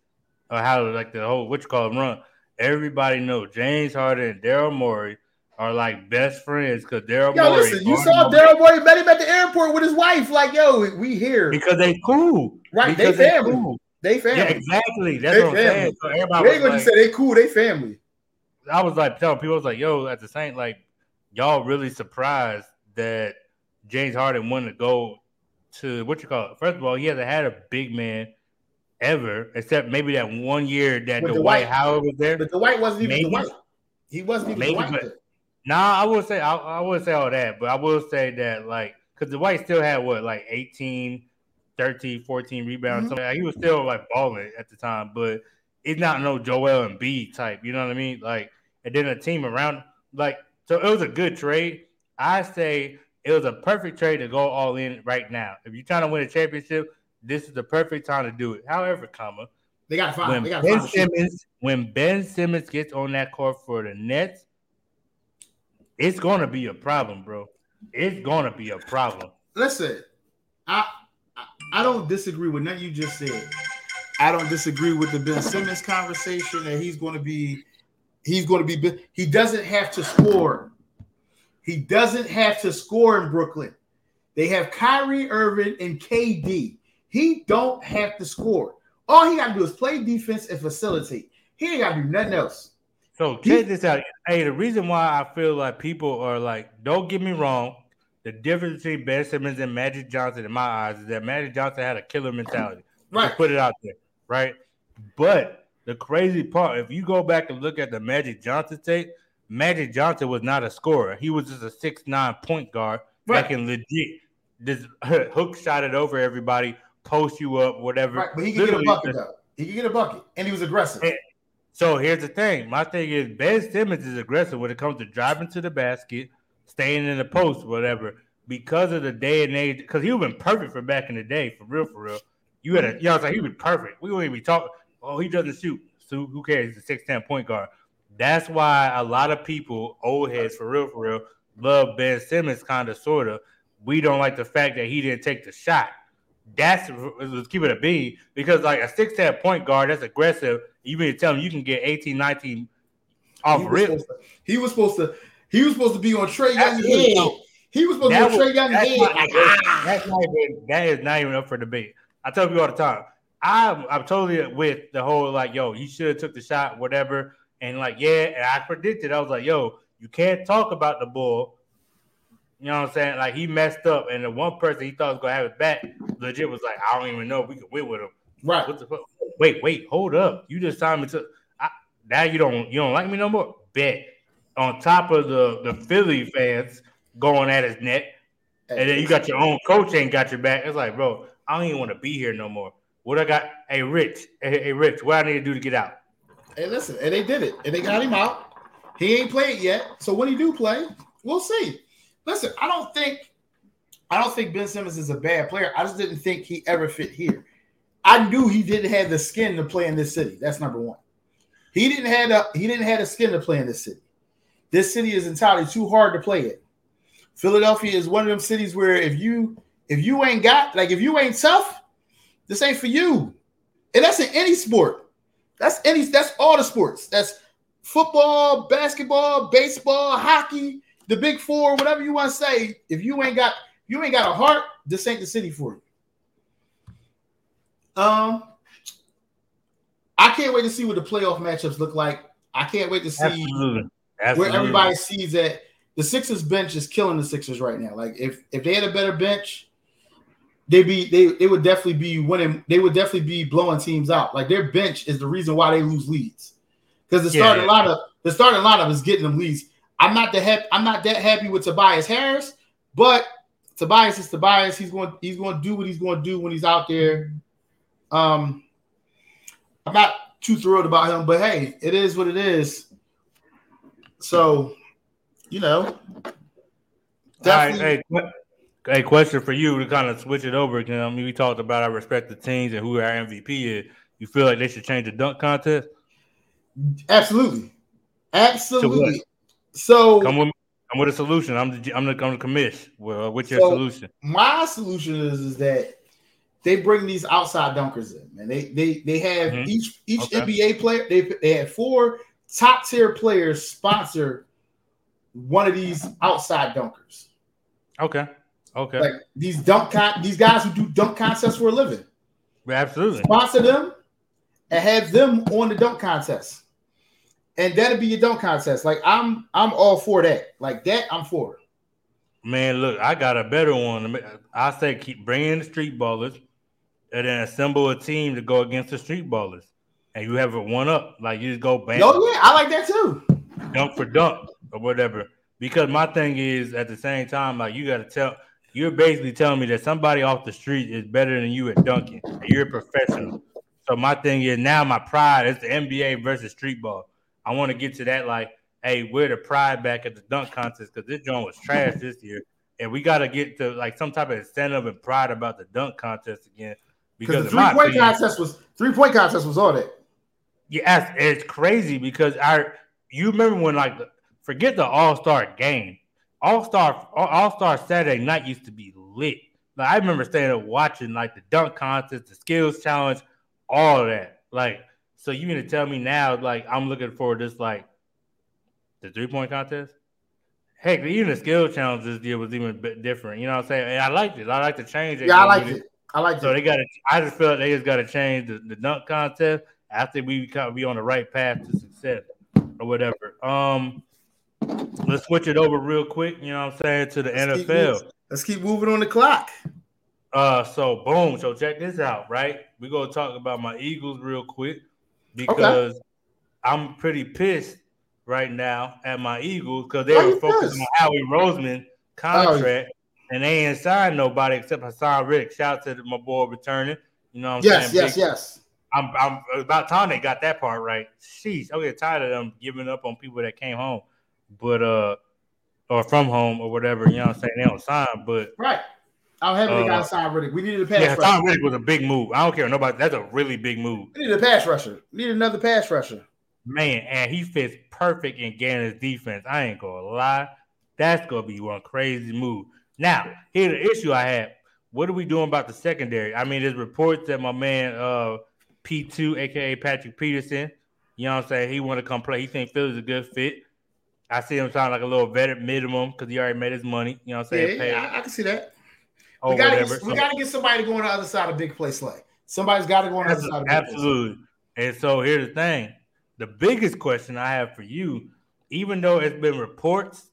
or how like the whole what you call them run. Everybody know James Harden and Daryl Morey are like best friends because Daryl Morey. listen, you saw Daryl Morey met him at the airport with his wife. Like, yo, we here because they cool, right? Because they family. Cool. They family. Yeah, exactly. That's they what I'm family. saying. So everybody they gonna like, say they cool. They family. I was like telling people, I was like, yo, at the same, like, y'all really surprised that James Harden wanted to go to what you call it. First of all, he hasn't had a big man ever, except maybe that one year that the Dwight Howard was there. But the Dwight wasn't even maybe, the Dwight. He wasn't even maybe, the Dwight. Nah, I will say I, I would say all that, but I will say that like because the Dwight still had what like 18, 13, 14 rebounds. Mm-hmm. he was still like balling at the time, but it's not no Joel Embiid type. You know what I mean? Like, and then a team around like so it was a good trade. I say it was a perfect trade to go all in right now. If you're trying to win a championship, this is the perfect time to do it. However, comma they got five. When they got Ben Simmons, when Ben Simmons gets on that court for the Nets, it's gonna be a problem, bro. It's gonna be a problem. Listen, I I don't disagree with nothing you just said. I don't disagree with the Ben Simmons conversation that he's going to be he's going to be he doesn't have to score. He doesn't have to score in Brooklyn. They have Kyrie Irving and KD. He don't have to score. All he got to do is play defense and facilitate. He ain't got to do nothing else. So check this out. Hey, the reason why I feel like people are like, don't get me wrong, the difference between Ben Simmons and Magic Johnson in my eyes is that Magic Johnson had a killer mentality. Right. Put it out there, right? But the crazy part, if you go back and look at the Magic Johnson tape, Magic Johnson was not a scorer. He was just a six nine point guard right. that can legit just hook shot it over everybody, post you up, whatever. Right, but he could Literally, get a bucket though. He could get a bucket, and he was aggressive. And, so here's the thing. My thing is Ben Simmons is aggressive when it comes to driving to the basket, staying in the post, whatever. Because of the day and age, because he would have been perfect for back in the day, for real, for real. You had a, you know, like he was perfect. We wouldn't even talk. Oh, he doesn't shoot. So who cares? He's a six ten point guard. That's why a lot of people, old heads, for real, for real, love Ben Simmons, kind of, sort of. We don't like the fact that he didn't take the shot. That's let's keep it a B because like a six ten point guard that's aggressive. You mean to tell him you can get 18, 19 off he rip? To, he was supposed to. He was supposed to be on Trae Young's head. He was supposed that to be on Trae Young's head. Not, ah. that's not even, that is not even up for debate. I tell people all the time. I'm I'm totally with the whole like, yo, he should have took the shot, whatever. And like, yeah, and I predicted. I was like, yo, you can't talk about the bull you know what I'm saying? Like he messed up, and the one person he thought was gonna have his back, legit was like, I don't even know if we could win with him. Right. What the fuck? Wait, wait, hold up. You just signed me to I, now you don't you don't like me no more. Bet. On top of the the Philly fans going at his neck, and then you got your own coach ain't got your back. It's like, bro, I don't even want to be here no more. What I got? Hey, Rich. Hey, hey, Rich. What I need to do to get out? Hey, listen, and they did it, and they got him out. He ain't played yet, so when he do play, we'll see. Listen, I don't think I don't think Ben Simmons is a bad player. I just didn't think he ever fit here. I knew he didn't have the skin to play in this city. That's number one. He didn't have a he didn't have the skin to play in this city. This city is entirely too hard to play in. Philadelphia is one of them cities where if you if you ain't got like if you ain't tough, this ain't for you. And that's in any sport. That's any that's all the sports. That's football, basketball, baseball, hockey the big four, whatever you want to say, if you ain't got you ain't got a heart, this ain't the city for you. Um, I can't wait to see what the playoff matchups look like. I can't wait to see Absolutely. Absolutely. where everybody sees that the Sixers bench is killing the Sixers right now. Like if if they had a better bench, they be they they would definitely be winning. They would definitely be blowing teams out. Like their bench is the reason why they lose leads because the starting yeah, yeah. lineup the starting lineup is getting them leads. I'm not the happy. I'm not that happy with Tobias Harris, but Tobias is Tobias. He's going. He's going to do what he's going to do when he's out there. Um, I'm not too thrilled about him, but hey, it is what it is. So, you know, Definitely. Right, hey, hey, question for you to kind of switch it over. You know, I mean, we talked about our respective teams and who our MVP is. You feel like they should change the dunk contest? Absolutely, absolutely. So come with, come with a solution. I'm the I'm the, I'm the commish. Well, what's your so solution? My solution is is that they bring these outside dunkers in, and they they they have mm-hmm. each each okay. NBA player. They they had four top tier players sponsor one of these outside dunkers. Okay. Okay. Like these dunk con- these guys who do dunk contests for a living. Absolutely. Sponsor them and have them on the dunk contest. And that'll be your dunk contest. Like I'm I'm all for that. Like that, I'm for. Man, look, I got a better one. I say keep bringing the street ballers and then assemble a team to go against the street ballers. And you have a one up. Like you just go bang. Oh yeah, I like that too. Dunk for dunk or whatever. Because my thing is at the same time, like you gotta tell you're basically telling me that somebody off the street is better than you at dunking. You're a professional. So my thing is now my pride is the NBA versus street ball. I want to get to that like, hey, we're the pride back at the dunk contest because this joint was trash this year. And we gotta get to like some type of incentive and pride about the dunk contest again. Because the three point contest was three point contest was all that. Yeah, it's crazy because I you remember when like forget the All Star game, All Star All Star Saturday night used to be lit. Like I remember staying up watching like the dunk contest, the skills challenge, all of that. Like, so you mean to tell me now, like I'm looking for this like the three point contest? Heck, even the skill challenge this year was even a bit different. You know what I'm saying? And I liked it. I like to change it. Yeah, I like it. I like so it. they got to. I just feel like they just got to change the, the dunk contest after we be on the right path to success or whatever. Um, let's switch it over real quick. You know what I'm saying to the let's NFL. Keep let's keep moving on the clock. Uh, so boom. So check this out, right? We're gonna talk about my Eagles real quick because okay. I'm pretty pissed right now at my Eagles because they were focusing on Howie Roseman contract. Oh, and they ain't signed nobody except Haason Reddick. Shout out to my boy returning. You know what I'm yes, saying? Yes, yes, yes. I'm, I'm about time they got that part right. Sheesh, I get tired of them giving up on people that came home, but uh, or from home or whatever. You know what I'm saying? They don't sign, but right. I'm happy uh, they got Reddick. We needed a pass. Yeah, Haason Reddick was a big move. I don't care nobody. That's a really big move. We need a pass rusher. We need another pass rusher. Man, and he fits perfect in Gannon's defense. I ain't gonna lie. That's gonna be one crazy move. Now, here's the issue I have. What are we doing about the secondary? I mean, there's reports that my man uh, P2, aka Patrick Peterson, you know what I'm saying? He want to come play. He think Philly's a good fit. I see him sound like a little vet minimum because he already made his money. You know what I'm saying? Yeah, I, I, can see that. we gotta, get, so, we gotta get somebody to go on the other side of big play slay. Somebody's got to go on the other side. Of absolutely. And so here's the thing: the biggest question I have for you, even though it's been reports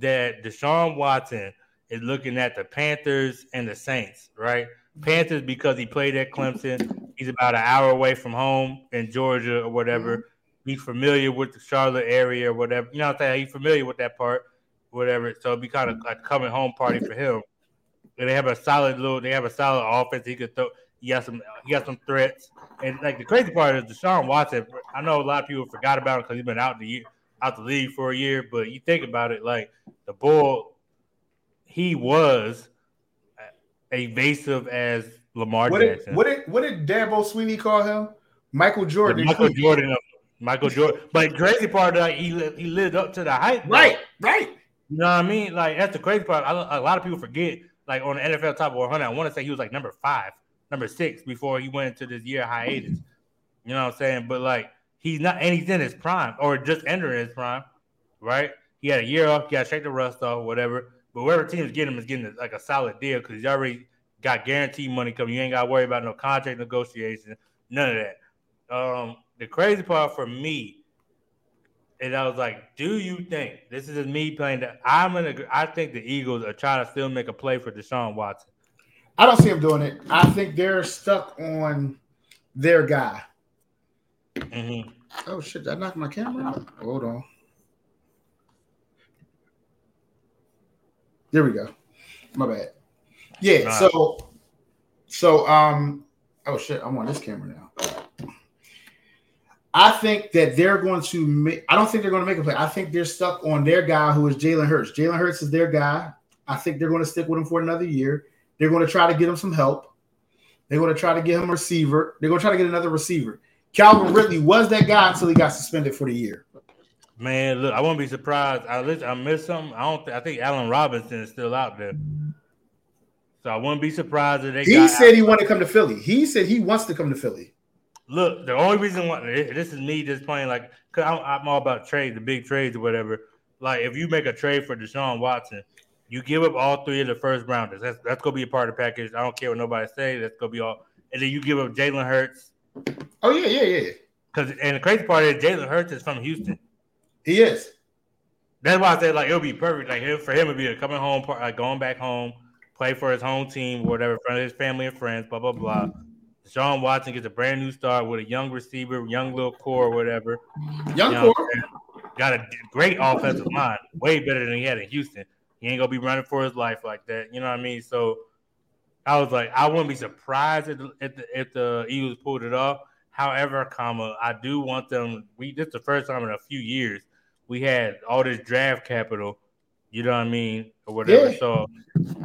that Deshaun Watson is looking at the Panthers and the Saints, right? Panthers because he played at Clemson. He's about an hour away from home in Georgia or whatever. Mm-hmm. He's familiar with the Charlotte area or whatever. You know what I'm saying? He's familiar with that part, whatever. So it'd be kind of like coming home party for him. And they have a solid little. They have a solid offense. He could throw. He got some. He got some threats. And like the crazy part is Deshaun Watson. I know a lot of people forgot about him because he's been out the year out the league for a year, but you think about it, like the bull, he was evasive as Lamar what Jackson. Did, what did what did Dabo Swinney call him? Michael Jordan. Michael Jordan. Michael Jordan. But crazy part, like he he lived up to the hype. Right, right. You know what I mean? Like that's the crazy part. I, a lot of people forget. Like on the NFL top 100, I want to say he was like number five, number six before he went into this year hiatus. You know what I'm saying? But like he's not, and he's in his prime or just entering his prime, right? He had a year off, got to shake the rust off, whatever. But whoever team is getting him is getting like a solid deal because he's already got guaranteed money coming. You ain't got to worry about no contract negotiation, none of that. Um, the crazy part for me is I was like, do you think this is me playing that I'm gonna? I think the Eagles are trying to still make a play for Deshaun Watson. I don't see him doing it. I think they're stuck on their guy. Mm-hmm. Oh shit! I knocked my camera out. Hold on. There we go. My bad. Yeah. Right. So, so um. Oh shit! I'm on this camera now. I think that they're going to make. I don't think they're going to make a play. I think they're stuck on their guy who is Jalen Hurts. Jalen Hurts is their guy. I think they're going to stick with him for another year. They're going to try to get him some help. They're going to try to get him a receiver. They're going to try to get another receiver. Calvin Ridley was that guy until he got suspended for the year. Man, look, I won't be surprised. I I missed something. I don't. Th- I think Allen Robinson is still out there. So I wouldn't be surprised if they. He said he wanted to come to Philly. He said he wants to come to Philly. Look, the only reason why this is me just playing like, cause I'm, I'm all about trade, the big trades or whatever. Like, if you make a trade for Deshaun Watson, you give up all three of the first rounders. That's that's gonna be a part of the package. I don't care what nobody say. That's gonna be all. And then you give up Jalen Hurts. Oh yeah, yeah, yeah. Because and the crazy part is Jalen Hurts is from Houston. He is. That's why I said like it'll be perfect. Like for him, it'd be a coming home, part, like going back home, play for his home team, whatever, in front of his family and friends, blah blah blah. Sean Watson gets a brand new start with a young receiver, young little core, whatever. Young you know, core. Got a great offensive line, way better than he had in Houston. He ain't gonna be running for his life like that. You know what I mean? So I was like, I wouldn't be surprised if the, if the, if the Eagles pulled it off. However, comma, I do want them. We this is the first time in a few years we had all this draft capital. You know what I mean, or whatever. Yeah. So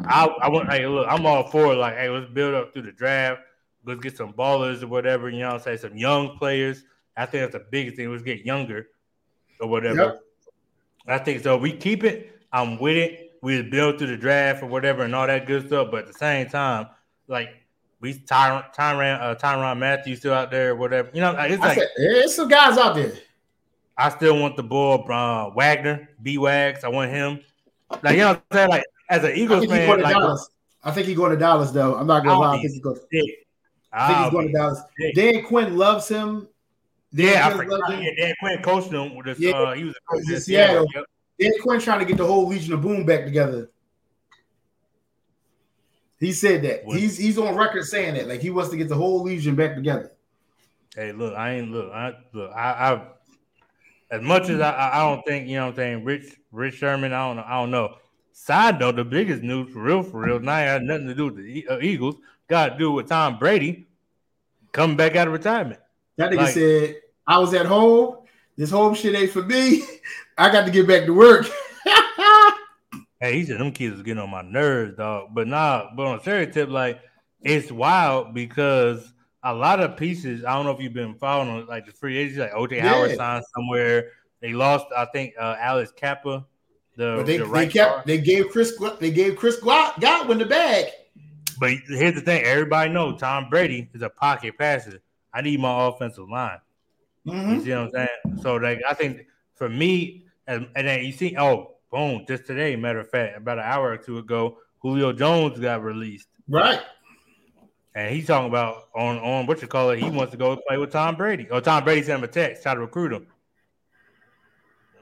I, I want. Hey, look, I'm all for it. Like, hey, let's build up through the draft. Let's get some ballers or whatever. You know, say some young players. I think that's the biggest thing. Let's get younger or whatever. Yep. I think so. We keep it. I'm with it we build through the draft or whatever and all that good stuff. But at the same time, like we Tyron Tyron uh, Tyrann Mathieu still out there or whatever. You know, it's like there's some guys out there. I still want the boy uh, Wagner, B Wags. I want him. Like you know what I'm saying? Like as an Eagles fan, like, I think he's going to Dallas though. I'm not gonna lie. I think he's going. I think he's going to Dallas. Dan Quinn loves him. Dan yeah, I forgot. Yeah, Dan Quinn coached him. With this, yeah, uh, he was a coach in Seattle. Seattle. Dan Quinn trying to get the whole Legion of Boom back together. He said that what? he's he's on record saying that like he wants to get the whole Legion back together. Hey, look, I ain't look. I look. I, I as much as I, I don't think you know what I'm saying. Rich Rich Sherman. I don't know. I don't know. Side note, the biggest news for real, for real, now has nothing to do with the uh, Eagles. Got to do with Tom Brady coming back out of retirement. That nigga like, said, "I was at home. This home shit ain't for me. I got to get back to work. hey, he said them kids was getting on my nerves, dog. But nah, but on a serious tip, like it's wild because a lot of pieces. I don't know if you've been following like the free agents, like OJ yeah. Howard signed somewhere. They lost, I think, uh, Alex Cappa. The, but they, the right they kept they gave Chris they gave Chris Godwin the bag. But here's the thing: everybody knows Tom Brady is a pocket passer. I need my offensive line. Mm-hmm. You see what I'm saying? So like I think for me, and, and then you see, oh, boom, just today, matter of fact, about an hour or two ago, Julio Jones got released. Right. And he's talking about on on what you call it, he wants to go play with Tom Brady. Or Tom Brady sent him a text, try to recruit him.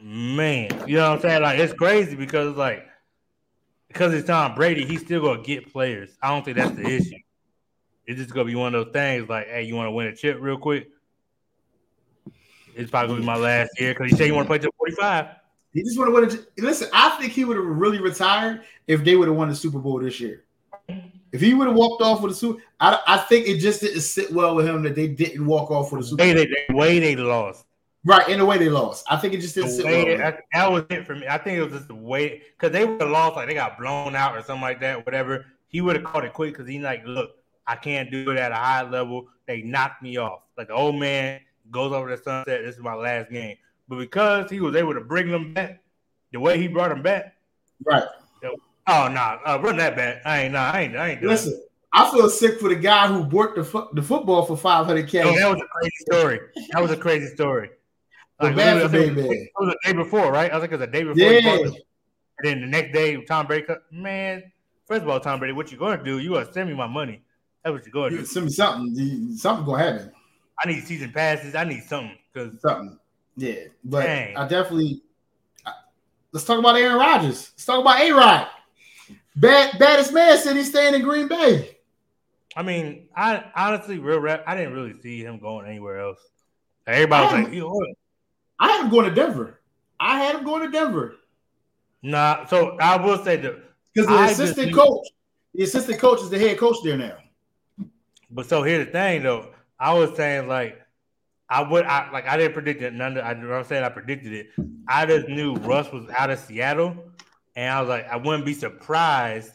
Man, you know what I'm saying? Like it's crazy because like because it's Tom Brady, he's still gonna get players. I don't think that's the issue. It's just gonna be one of those things like, hey, you want to win a chip real quick? It's probably gonna be my last year because he said he want to play till 45. He just want to win. A, listen, I think he would have really retired if they would have won the Super Bowl this year. If he would have walked off with a Super, I, I think it just didn't sit well with him that they didn't walk off with a Super. Bowl. They, the way they lost. Right, in the way they lost. I think it just didn't sit well. That, that was it for me. I think it was just the way because they would have lost, like they got blown out or something like that, whatever. He would have called it quick because he's like, look, I can't do it at a high level. They knocked me off. Like the old man goes over the sunset. This is my last game. But because he was able to bring them back the way he brought them back, right? Oh no, nah, uh, run that back. I ain't, nah, I ain't, I ain't. Doing Listen, it. I feel sick for the guy who bought the fo- the football for five hundred k. Oh, that was a crazy story. That was a crazy story. Like, for it, was, it was a day before, right? I was like, it was a day before. Yeah. And then the next day, Tom Brady, man. First of all, Tom Brady, what you gonna do? You gonna send me my money? That's what you're gonna do. Send me something. Something gonna happen. I need season passes. I need something because something. Yeah, but dang. I definitely. let's talk about Aaron Rodgers. Let's talk about A Rod. Bad baddest man said he's staying in Green Bay. I mean, I honestly, real rap, I didn't really see him going anywhere else. Everybody was like, I had him going to Denver. I had him going to Denver. Nah, so I will say that because the I assistant coach, the assistant coach is the head coach there now. But so here's the thing, though. I was saying like I would I like I didn't predict it. None. Of, I, I'm saying I predicted it. I just knew Russ was out of Seattle, and I was like, I wouldn't be surprised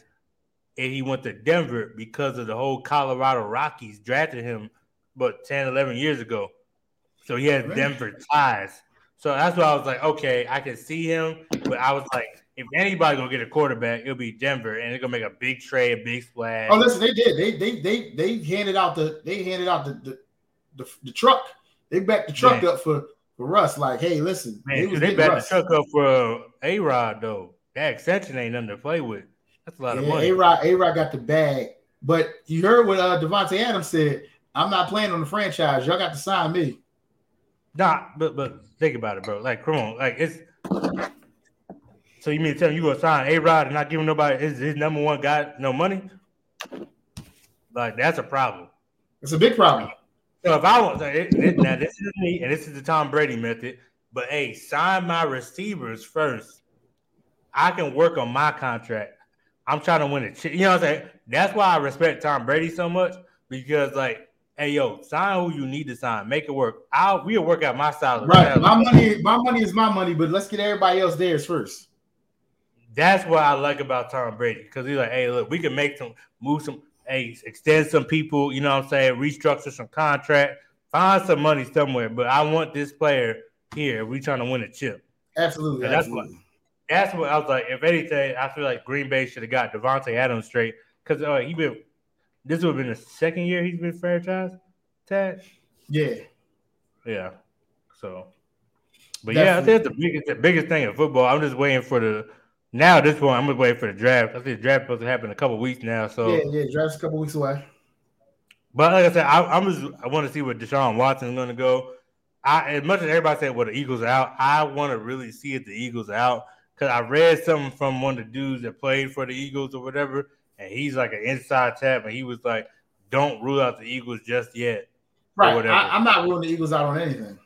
if he went to Denver because of the whole Colorado Rockies drafted him, but 10, 11 years ago. So he has Denver ties. So that's why I was like, okay, I can see him, but I was like, if anybody gonna get a quarterback, it'll be Denver, and they're gonna make a big trade, a big splash. Oh, listen, they did. They they they they handed out the they handed out the the, the, the truck. They backed the truck Man. up for for Russ. Like, hey, listen, Man, they, they backed Russ. the truck up for A Rod though. That extension ain't nothing to play with. That's a lot yeah, of money. A Rod A Rod got the bag, but you heard what uh, Davante Adams said. I'm not playing on the franchise. Y'all got to sign me. Nah, but but think about it, bro. Like, come on, like it's so you mean to tell me you gonna sign A Rod and not giving nobody his, his number one guy no money? Like that's a problem. It's a big problem. So if I want it, it, now this is me and this is the Tom Brady method, but hey, sign my receivers first. I can work on my contract. I'm trying to win it. You know what I'm saying? That's why I respect Tom Brady so much because like hey yo, sign who you need to sign, make it work. I'll we'll work out my style. Right. My money, my money is my money, but let's get everybody else theirs first. That's what I like about Tom Brady because he's like, hey, look, we can make some move some, hey, extend some people, you know what I'm saying, restructure some contract, find some money somewhere. But I want this player here. We trying to win a chip. Absolutely. that's absolutely. what that's what I was like. If anything, I feel like Green Bay should have got Davante Adams straight because uh, he been this would have been the second year he's been franchise tag. Yeah. Yeah. So, but Definitely. yeah, I think that's the biggest the biggest thing in football. I'm just waiting for the now this one, I'm gonna wait for the draft. I think the draft supposed to happen in a couple weeks now. So yeah, yeah, draft's a couple weeks away. But like I said, I, am just I want to see where Deshaun Watson is gonna go. I as much as everybody said, well, the Eagles are out. I want to really see if the Eagles are out because I read something from one of the dudes that played for the Eagles or whatever, and he's like an inside tap, and he was like, "Don't rule out the Eagles just yet." Right. I, am not ruling the Eagles out on anything.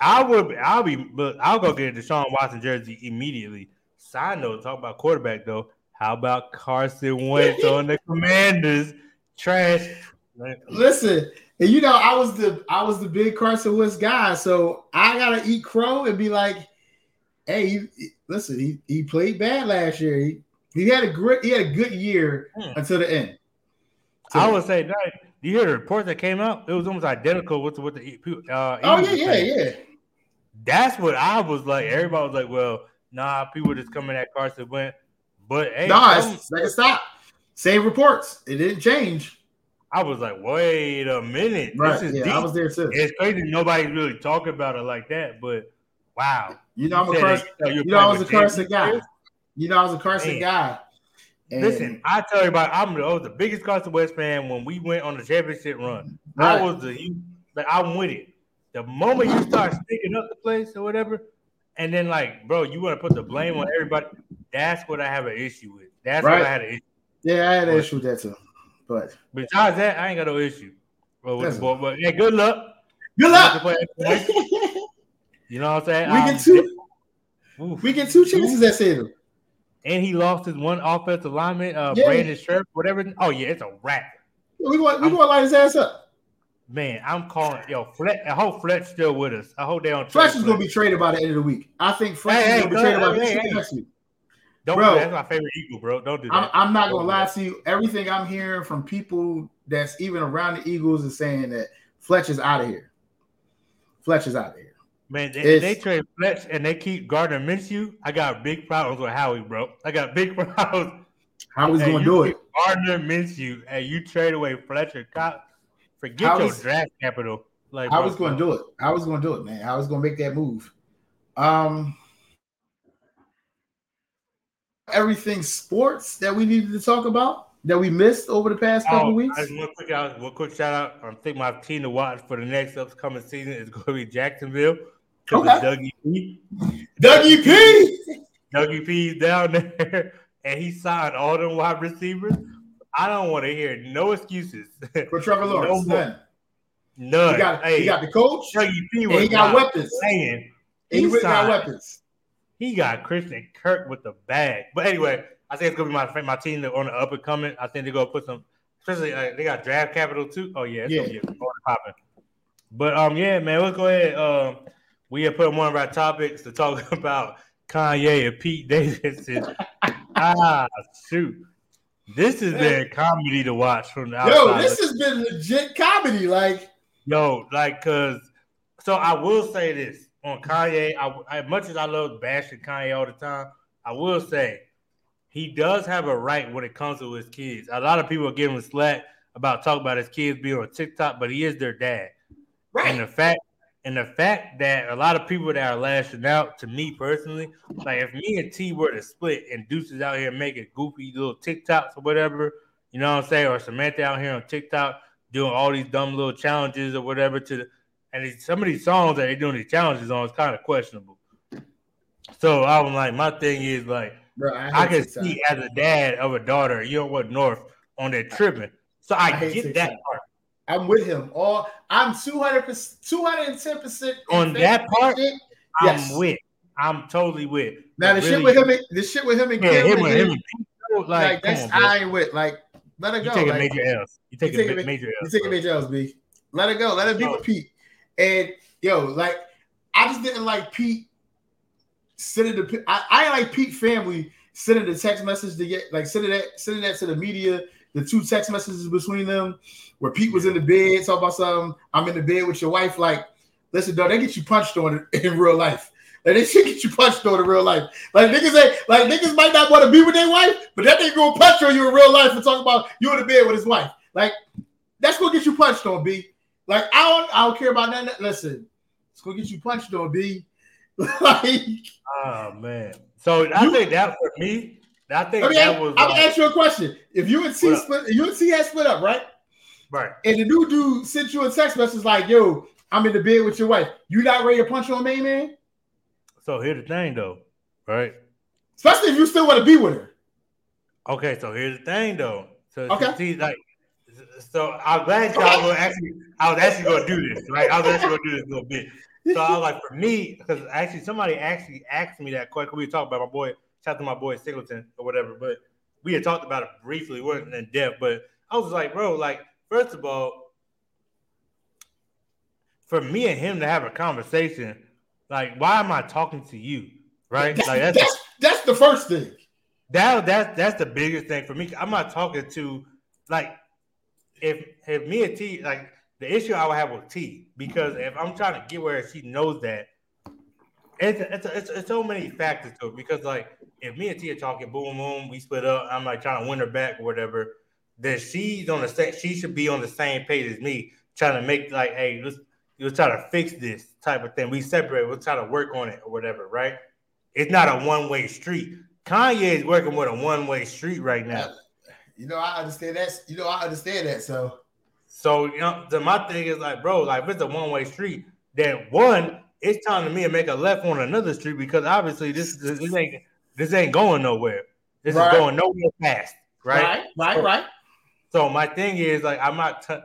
I would. I'll be, but I'll go get a Deshaun Watson jersey immediately Side note, talk about quarterback though. How about Carson Wentz on the Commanders? Trash. Listen, and you know I was the I was the big Carson Wentz guy, so I gotta eat crow and be like, hey, he, listen, he, he played bad last year. He, he had a great he had a good year hmm. until the end. So, I would say, that. you hear the report that came out? It was almost identical with with the. Uh, oh yeah, yeah, yeah. That's what I was like. Everybody was like, well nah, people just coming at Carson Wentz. But hey, nah, it's like stop. Same reports. It didn't change. I was like, wait a minute. Right. This is yeah, deep. I was there too. It's crazy nobody's really talking about it like that, but wow. You know, I'm a Carson, you know, I was a Carson guy. You know, I was a Carson Man. guy. And Listen, I tell you about I'm the, the biggest Carson Wentz fan when we went on the championship run. Right. I was the like I'm with it. The moment you start sticking up the place or whatever, and then like, bro, you want to put the blame on everybody. That's what I have an issue with. That's right. what I had an issue. Yeah, I had an issue with that too. But besides that, I ain't got no issue. But, with but yeah, good luck. Good luck. you know what I'm saying? We um, get two. Oof. We get two chances at Seder. And he lost his one offensive lineman, uh, yeah. Brandon Scherff, whatever. Oh yeah, it's a wrap. We going we going to light his ass up. Man, I'm calling yo Fletch. I hope Fletch still with us. I hope they don't. Fletch is gonna be traded by the end of the week. I think Fletch hey, is gonna hey, be traded by hey, hey. next week. Don't bro, that's my favorite Eagle, bro. Don't do that. I'm, I'm not gonna lie to you. Everything I'm hearing from people that's even around the Eagles is saying that Fletch is out of here. Fletch is out of here. Man, they, they trade Fletch and they keep Gardner Minshew. I got big problems with Howie, bro. I got big problems. Howie's gonna do it. Gardner Minshew, and you trade away Fletcher Cox Forget was, your draft capital. Like I was going to do it. I was going to do it, man. I was going to make that move. Um, everything sports that we needed to talk about that we missed over the past couple oh, weeks. One quick, out, one quick shout out. I think my team to watch for the next upcoming season is going to be Jacksonville. Okay. Dougie P. Dougie P. Dougie P down there, and he signed all the wide receivers. I don't want to hear no excuses for Trevor Lawrence. no none. None. He got, hey, he got the coach. he got weapons. Saying he, he got weapons. He got Christian Kirk with the bag. But anyway, I think it's gonna be my my team on the up and coming. I think they're gonna put some, especially uh, they got draft capital too. Oh yeah, it's yeah. gonna be popping. But um, yeah, man, let's go ahead. Um, we have put one of our topics to talk about Kanye and Pete Davidson. ah, shoot. This has been comedy to watch from the outside. Yo, this has been legit comedy. Like, yo, like, cause so I will say this on Kanye. I, as much as I love bashing Kanye all the time, I will say he does have a right when it comes to his kids. A lot of people are giving him slack about talking about his kids being on TikTok, but he is their dad. Right. And the fact and the fact that a lot of people that are lashing out to me personally, like if me and T were to split and Deuce is out here making goofy little TikToks or whatever, you know what I'm saying, or Samantha out here on TikTok doing all these dumb little challenges or whatever to the, and some of these songs that they're doing these challenges on is kind of questionable. So I was like, my thing is like, Bro, I, I can TikTok. see as a dad of a daughter, you know what, North on that tripping. So I, I get that part. I'm with him. All I'm 200 210 percent on that part. Shit. I'm with. I'm totally with. Now the really, shit with him, the shit with him and yeah, Kim, him, him, him, like, like that's on, I ain't with. Like, let it go. You taking like, major L's. You taking, you taking major L's. You taking major L's, B. Let it go. Let it be with Pete. And yo, like, I just didn't like Pete sending the. I, I like Pete family sending the text message to get like sending that sending that to the media the two text messages between them where Pete was in the bed talking about something. I'm in the bed with your wife. Like, listen, dog, they get you punched on it in real life. Like they should get you punched on in real life. Like niggas say, like niggas might not want to be with their wife, but that nigga gonna punch on you in real life and talk about you in the bed with his wife. Like that's gonna get you punched on, B. Like I don't, I don't care about that. Listen, it's gonna get you punched on, B. like, oh man. So I you, think that for me, I think mean, that was. I'm gonna uh, ask you a question. If you and T split, you and T had split up, right? Right. And the new dude sent you a text message like, "Yo, I'm in the bed with your wife. You not ready to punch on me, man?" So here's the thing, though, right? Especially if you still want to be with her. Okay, so here's the thing, though. So okay, see, like, so I'm glad y'all were actually. I was actually going to do this, right? I was actually going to do this a little bit. So I was like, for me, because actually somebody actually asked me that question. We talked about my boy shout out to my boy Singleton or whatever. But we had talked about it briefly, wasn't in depth. But I was like, bro, like, first of all, for me and him to have a conversation, like, why am I talking to you? Right? That's, like that's that's, that's the first thing. That that's that's the biggest thing for me. I'm not talking to like if if me and T like the issue I would have with T because if I'm trying to get where she knows that it's it's, it's it's so many factors to it because like if me and Tia talking boom boom, we split up. I'm like trying to win her back or whatever. Then she's on the same. She should be on the same page as me, trying to make like, hey, let's let's try to fix this type of thing. We separate. We'll try to work on it or whatever. Right? It's not a one way street. Kanye is working with a one way street right now. You know, I understand that. You know, I understand that. So, so you know, the, my thing is like, bro, like if it's a one way street, then one, it's time to me to make a left on another street because obviously this is this ain't this ain't going nowhere. This right. is going nowhere fast. Right. Right. Right. So, right. So my thing is like I'm not t-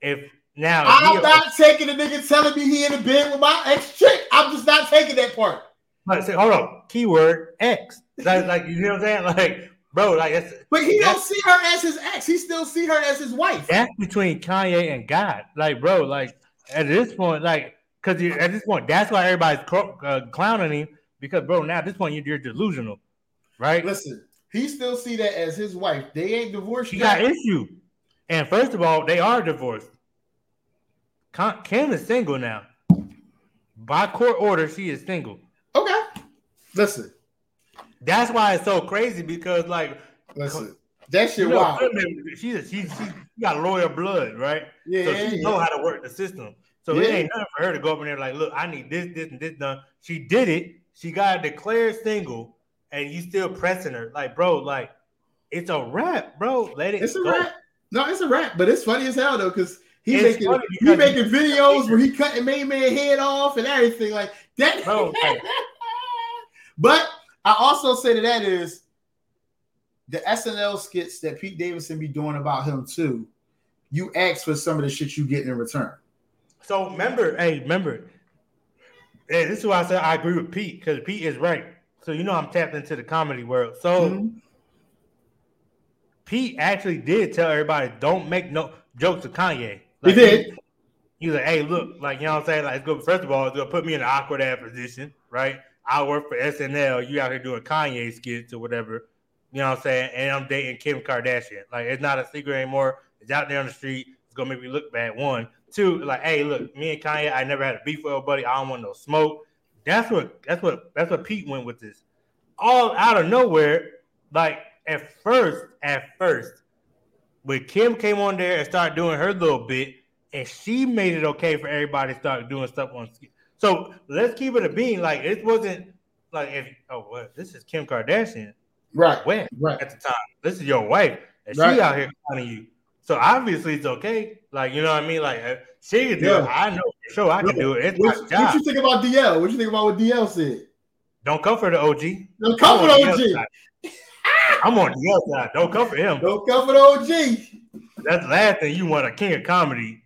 if now I'm if not taking the nigga telling me he in the bed with my ex chick. I'm just not taking that part. But say, hold on, keyword X. Like, like you know what I'm saying? Like, bro, like that's but he don't see her as his ex. He still see her as his wife. That's between Kanye and God. Like, bro, like at this point, like, because at this point, that's why everybody's uh, clowning him because, bro, now at this point, you're, delusional, right? Listen, he still see that as his wife. They ain't divorced. He yet. got issue. And first of all, they are divorced. Kim is single now. By court order, she is single. Okay. Listen. That's why it's so crazy because, like, listen, that shit you know, wild. She, she, she, got loyal blood, right? Yeah. So she yeah. know how to work the system. So yeah. it ain't nothing for her to go up in there like, look, I need this, this, and this done. She did it. She got a declared single, and you still pressing her. Like, bro, like it's a rap, bro. Let it. It's a rap. No, it's a rap, but it's funny as hell though, because he making he making videos where he cutting main man head off and everything like that. Bro, but I also say to that is the SNL skits that Pete Davidson be doing about him too. You ask for some of the shit you get in return. So remember, hey, remember, this is why I said I agree with Pete because Pete is right. So you know I'm tapped into the comedy world. So mm-hmm. Pete actually did tell everybody don't make no jokes to Kanye. Like, he did. He's like, hey, look, like you know what I'm saying? Like, it's good. First of all, it's gonna put me in an awkward ass position, right? I work for SNL. You out here doing Kanye skits or whatever. You know what I'm saying? And I'm dating Kim Kardashian. Like, it's not a secret anymore. It's out there on the street. It's gonna make me look bad. One, two, like, hey, look, me and Kanye, I never had a beef with nobody. I don't want no smoke. That's what that's what that's what Pete went with this. All out of nowhere, like at first, at first, when Kim came on there and started doing her little bit, and she made it okay for everybody to start doing stuff on. So let's keep it a being. Like it wasn't like if oh well, this is Kim Kardashian, right? When right at the time, this is your wife, and Right. she out here calling you. So obviously it's okay. Like you know what I mean. Like uh, she can do it. I know for sure I can do it. It's What, what you think about DL? What you think about what DL said? Don't come for the OG. Don't come for the OG. I'm on the other side. Don't come for him. Don't come for the OG. That's the last thing you want a king of comedy,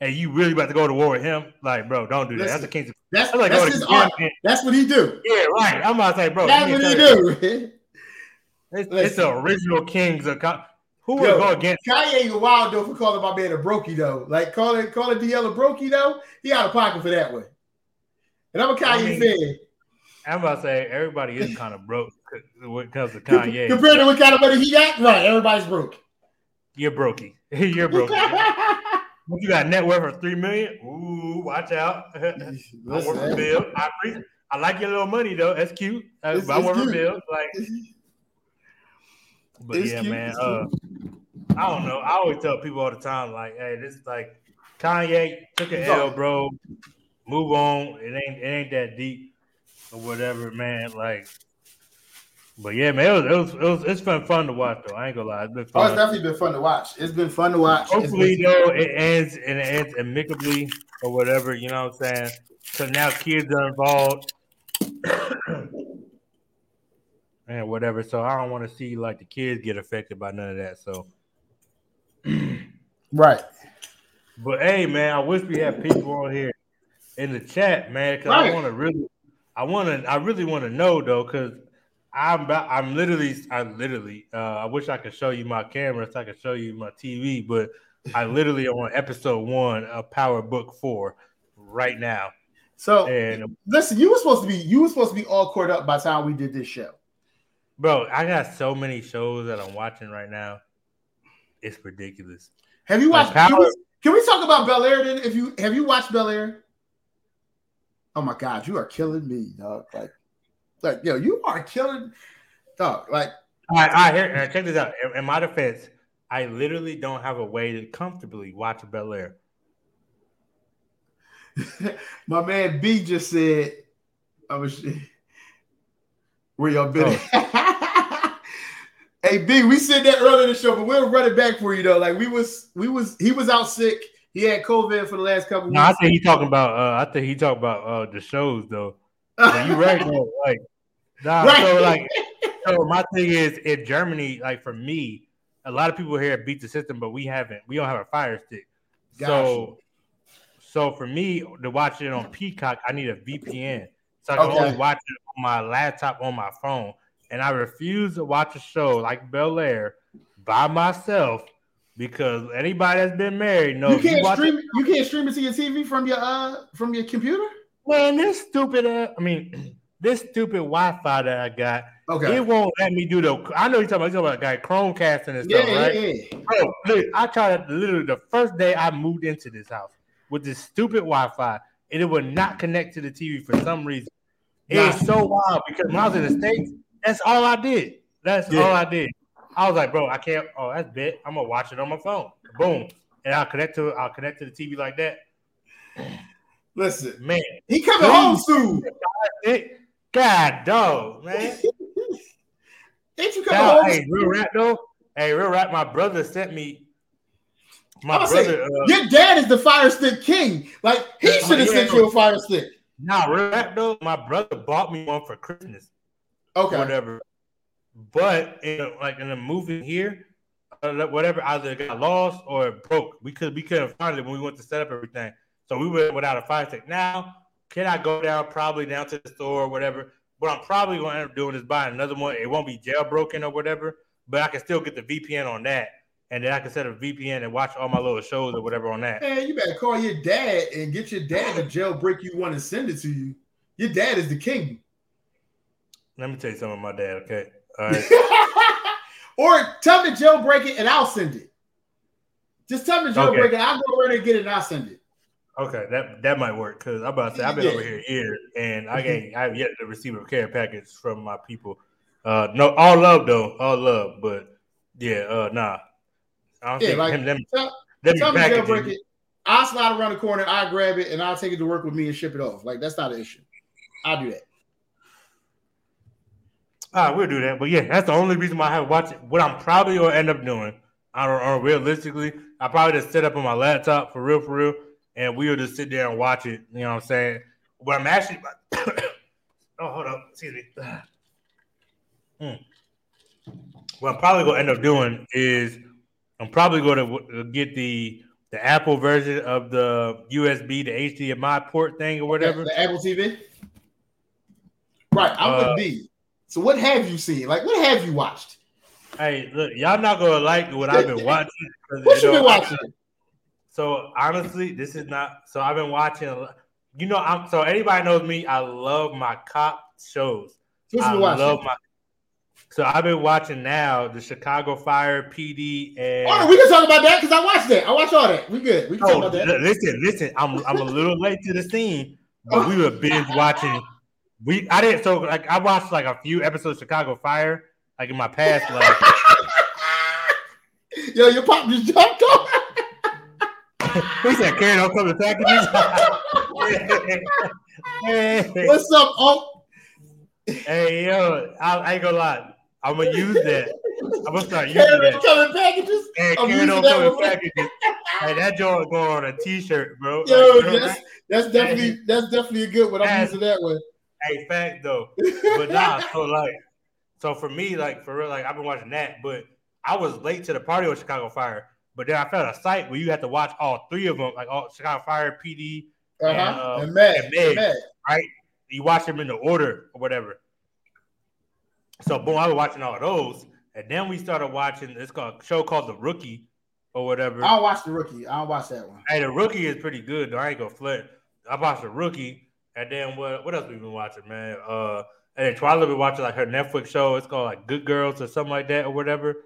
and you really about to go to war with him. Like, bro, don't do that. That's a king. Of, That's, that's like that's his art. That's what he do. Yeah, right. I'm about to say, bro. That's what he do. It's, it's the original kings of com- who would Yo. go against. Kanye ain't wild though for calling my man a brokey though. Like calling calling DL a brokey though. He out of pocket for that one. And I'm a Kanye I mean, fan. I'm about to say everybody is kind of broke when it comes to Kanye. Compared to what kind of money he got, right? Everybody's broke. You're brokey. You're brokey. You got net worth of three million? Ooh, watch out. I work for Bill. I, I like your little money though. That's cute. Uh, It's- I work for. Bill. Like, but It's yeah, cute, man. Uh, I don't know. I always tell people all the time, like, hey, this is like Kanye took an L, bro. Move on. It ain't it ain't that deep or whatever, man. Like, but yeah, man, it was it was, it was it's been fun to watch though. I ain't gonna lie, it's been Oh, it's definitely been fun to watch. It's been fun to watch. Hopefully, been- though, it ends and it ends amicably or whatever. You know what I'm saying? So now kids are involved and whatever. So I don't want to see like the kids get affected by none of that. So, right. but hey, man, I wish we had people on here in the chat, man, because I want to really, I want to, I really want to know though, because I'm about, I'm literally, I literally, uh, I wish I could show you my camera so I could show you my TV, but I literally am on episode one of Power Book Four right now, So and listen, you were supposed to be you were supposed to be all caught up by the time we did this show. Bro, I got so many shows that I'm watching right now. It's ridiculous. Have you Like watched? Can we, can we talk about Bel Air then? If you have you watched Bel Air? Oh my God, you are killing me, dog. Like, like yo, you are killing, dog. Like, All right, all right, here, check this out. In, in my defense, I literally don't have a way to comfortably watch Bel Air. my man B just said, I was where y'all been. at? Hey B, we said that earlier in the show, but we'll run it back for you though. Like we was, we was, he was out sick. He had COVID for the last couple No, I weeks. think he talking about. Uh, I think he talking about uh, the shows though. But you right though. Like, nah. Right. So like, so my thing is in Germany. Like for me, a lot of people here beat the system, but we haven't. We don't have a Fire Stick. So, so for me to watch it on Peacock, I need a VPN. So I can Okay. only watch it on my laptop on my phone. And I refuse to watch a show like Bel Air by myself because anybody that's been married knows you can't watch stream it- you can't stream it to your TV from your uh from your computer. Man, this stupid. Uh, I mean, this stupid Wi-Fi that I got, Okay. it won't let me do the. I know you're talking about, you're talking about guy Chromecasting and stuff, yeah, right? yeah. Bro, look, I tried it literally the first day I moved into this house with this stupid Wi-Fi, and it would not connect to the TV for some reason. It Nah. was so wild because when I was in the States, that's all I did. That's Yeah. all I did. I was like, bro, I can't. Oh, that's bit. I'm gonna watch it on my phone. Boom, and I'll connect to I'll connect to the TV like that. Listen, Man, he coming home soon. God, dog, man. Ain't you coming Now, home? hey, real rap though. Hey, real rap. My brother sent me. My brother. Uh, your dad is the fire stick king. Like he should have yeah, sent you a fire stick. Nah, real rap though. My brother bought me one for Christmas. Okay. whatever. But in, like in the movie here, uh, whatever either got lost or it broke. We could we couldn't find it when we went to set up everything. So we went without a fire stick. Now, can I go down probably down to the store or whatever? What I'm probably going to end up doing is buying another one. It won't be jailbroken or whatever, but I can still get the VPN on that and then I can set a VPN and watch all my little shows or whatever on that. Man, you better call your dad and get your dad to jailbreak you one and send it to you. Your dad is the king. Let me tell you something, about my dad. Okay, all right. or tell me jailbreak it and I'll send it. Just tell me jailbreak okay. it. I'll go over there and get it and I'll send it. Okay, that that might work because I'm about to say I've been yeah. over here years and I ain't I've yet to receive a care package from my people. Uh, no, all love though, all love, but yeah, uh, nah. I don't yeah, think like, him, them, tell, them tell me jailbreak it. I'll slide around the corner, I'll grab it, and I'll take it to work with me and ship it off. Like that's not an issue. I'll do that. Right, we'll do that. But yeah, that's the only reason why I haven't watched it. What I'm probably gonna end up doing, I don't know, realistically, I probably just set up on my laptop for real, for real, and we'll just sit there and watch it. You know what I'm saying? But I'm actually, oh, hold up, excuse me. Hmm. What I'm probably gonna end up doing is I'm probably going to get the the Apple version of the USB, the HDMI port thing, or whatever. The Apple TV. Right, I'm uh, with B. So what have you seen? Like, what have you watched? Hey, look, y'all not gonna like what I've been watching. What you been watching? So honestly, this is not. So I've been watching. You know, I'm so anybody knows me. I love my cop shows. I love my. So I've been watching now the Chicago Fire PD and. Oh, we can talk about that because I watched that. I watched all that. We good. We can oh, talk about that. Listen, listen. I'm I'm a little late to the scene, but oh. we were binge watching we I didn't so like I watched like a few episodes of Chicago Fire like in my past life. Yo, your pop just jumped off. he said, "Karen, don't come to packages." hey. What's up, Unc? Hey, yo, I, I, ain't gonna lie. I'm gonna use that. I'm gonna start using Karen that. In packages. Hey, Karen don't come in packages. hey, that joint going on a t-shirt, bro. Yo, like, that's, that's definitely that's definitely a good one. I'm using that one. Hey, fact though, but nah. so like, so for me, like for real, like I've been watching that, but I was late to the party with Chicago Fire. But then I found a site where you had to watch all three of them, like all Chicago Fire, PD, uh-huh. and, uh, and, Med, and Med, Med, right? You watch them in the order or whatever. So boom, I was watching all those, and then we started watching. It's called a show called The Rookie or whatever. I'll watch The Rookie. I'll watch that one. Hey, The Rookie is pretty good. Though. I ain't gonna flip. I watched The Rookie, and then what what else we been watching, man? Uh and then Twyla been watching like her Netflix show. It's called like Good Girls or something like that or whatever.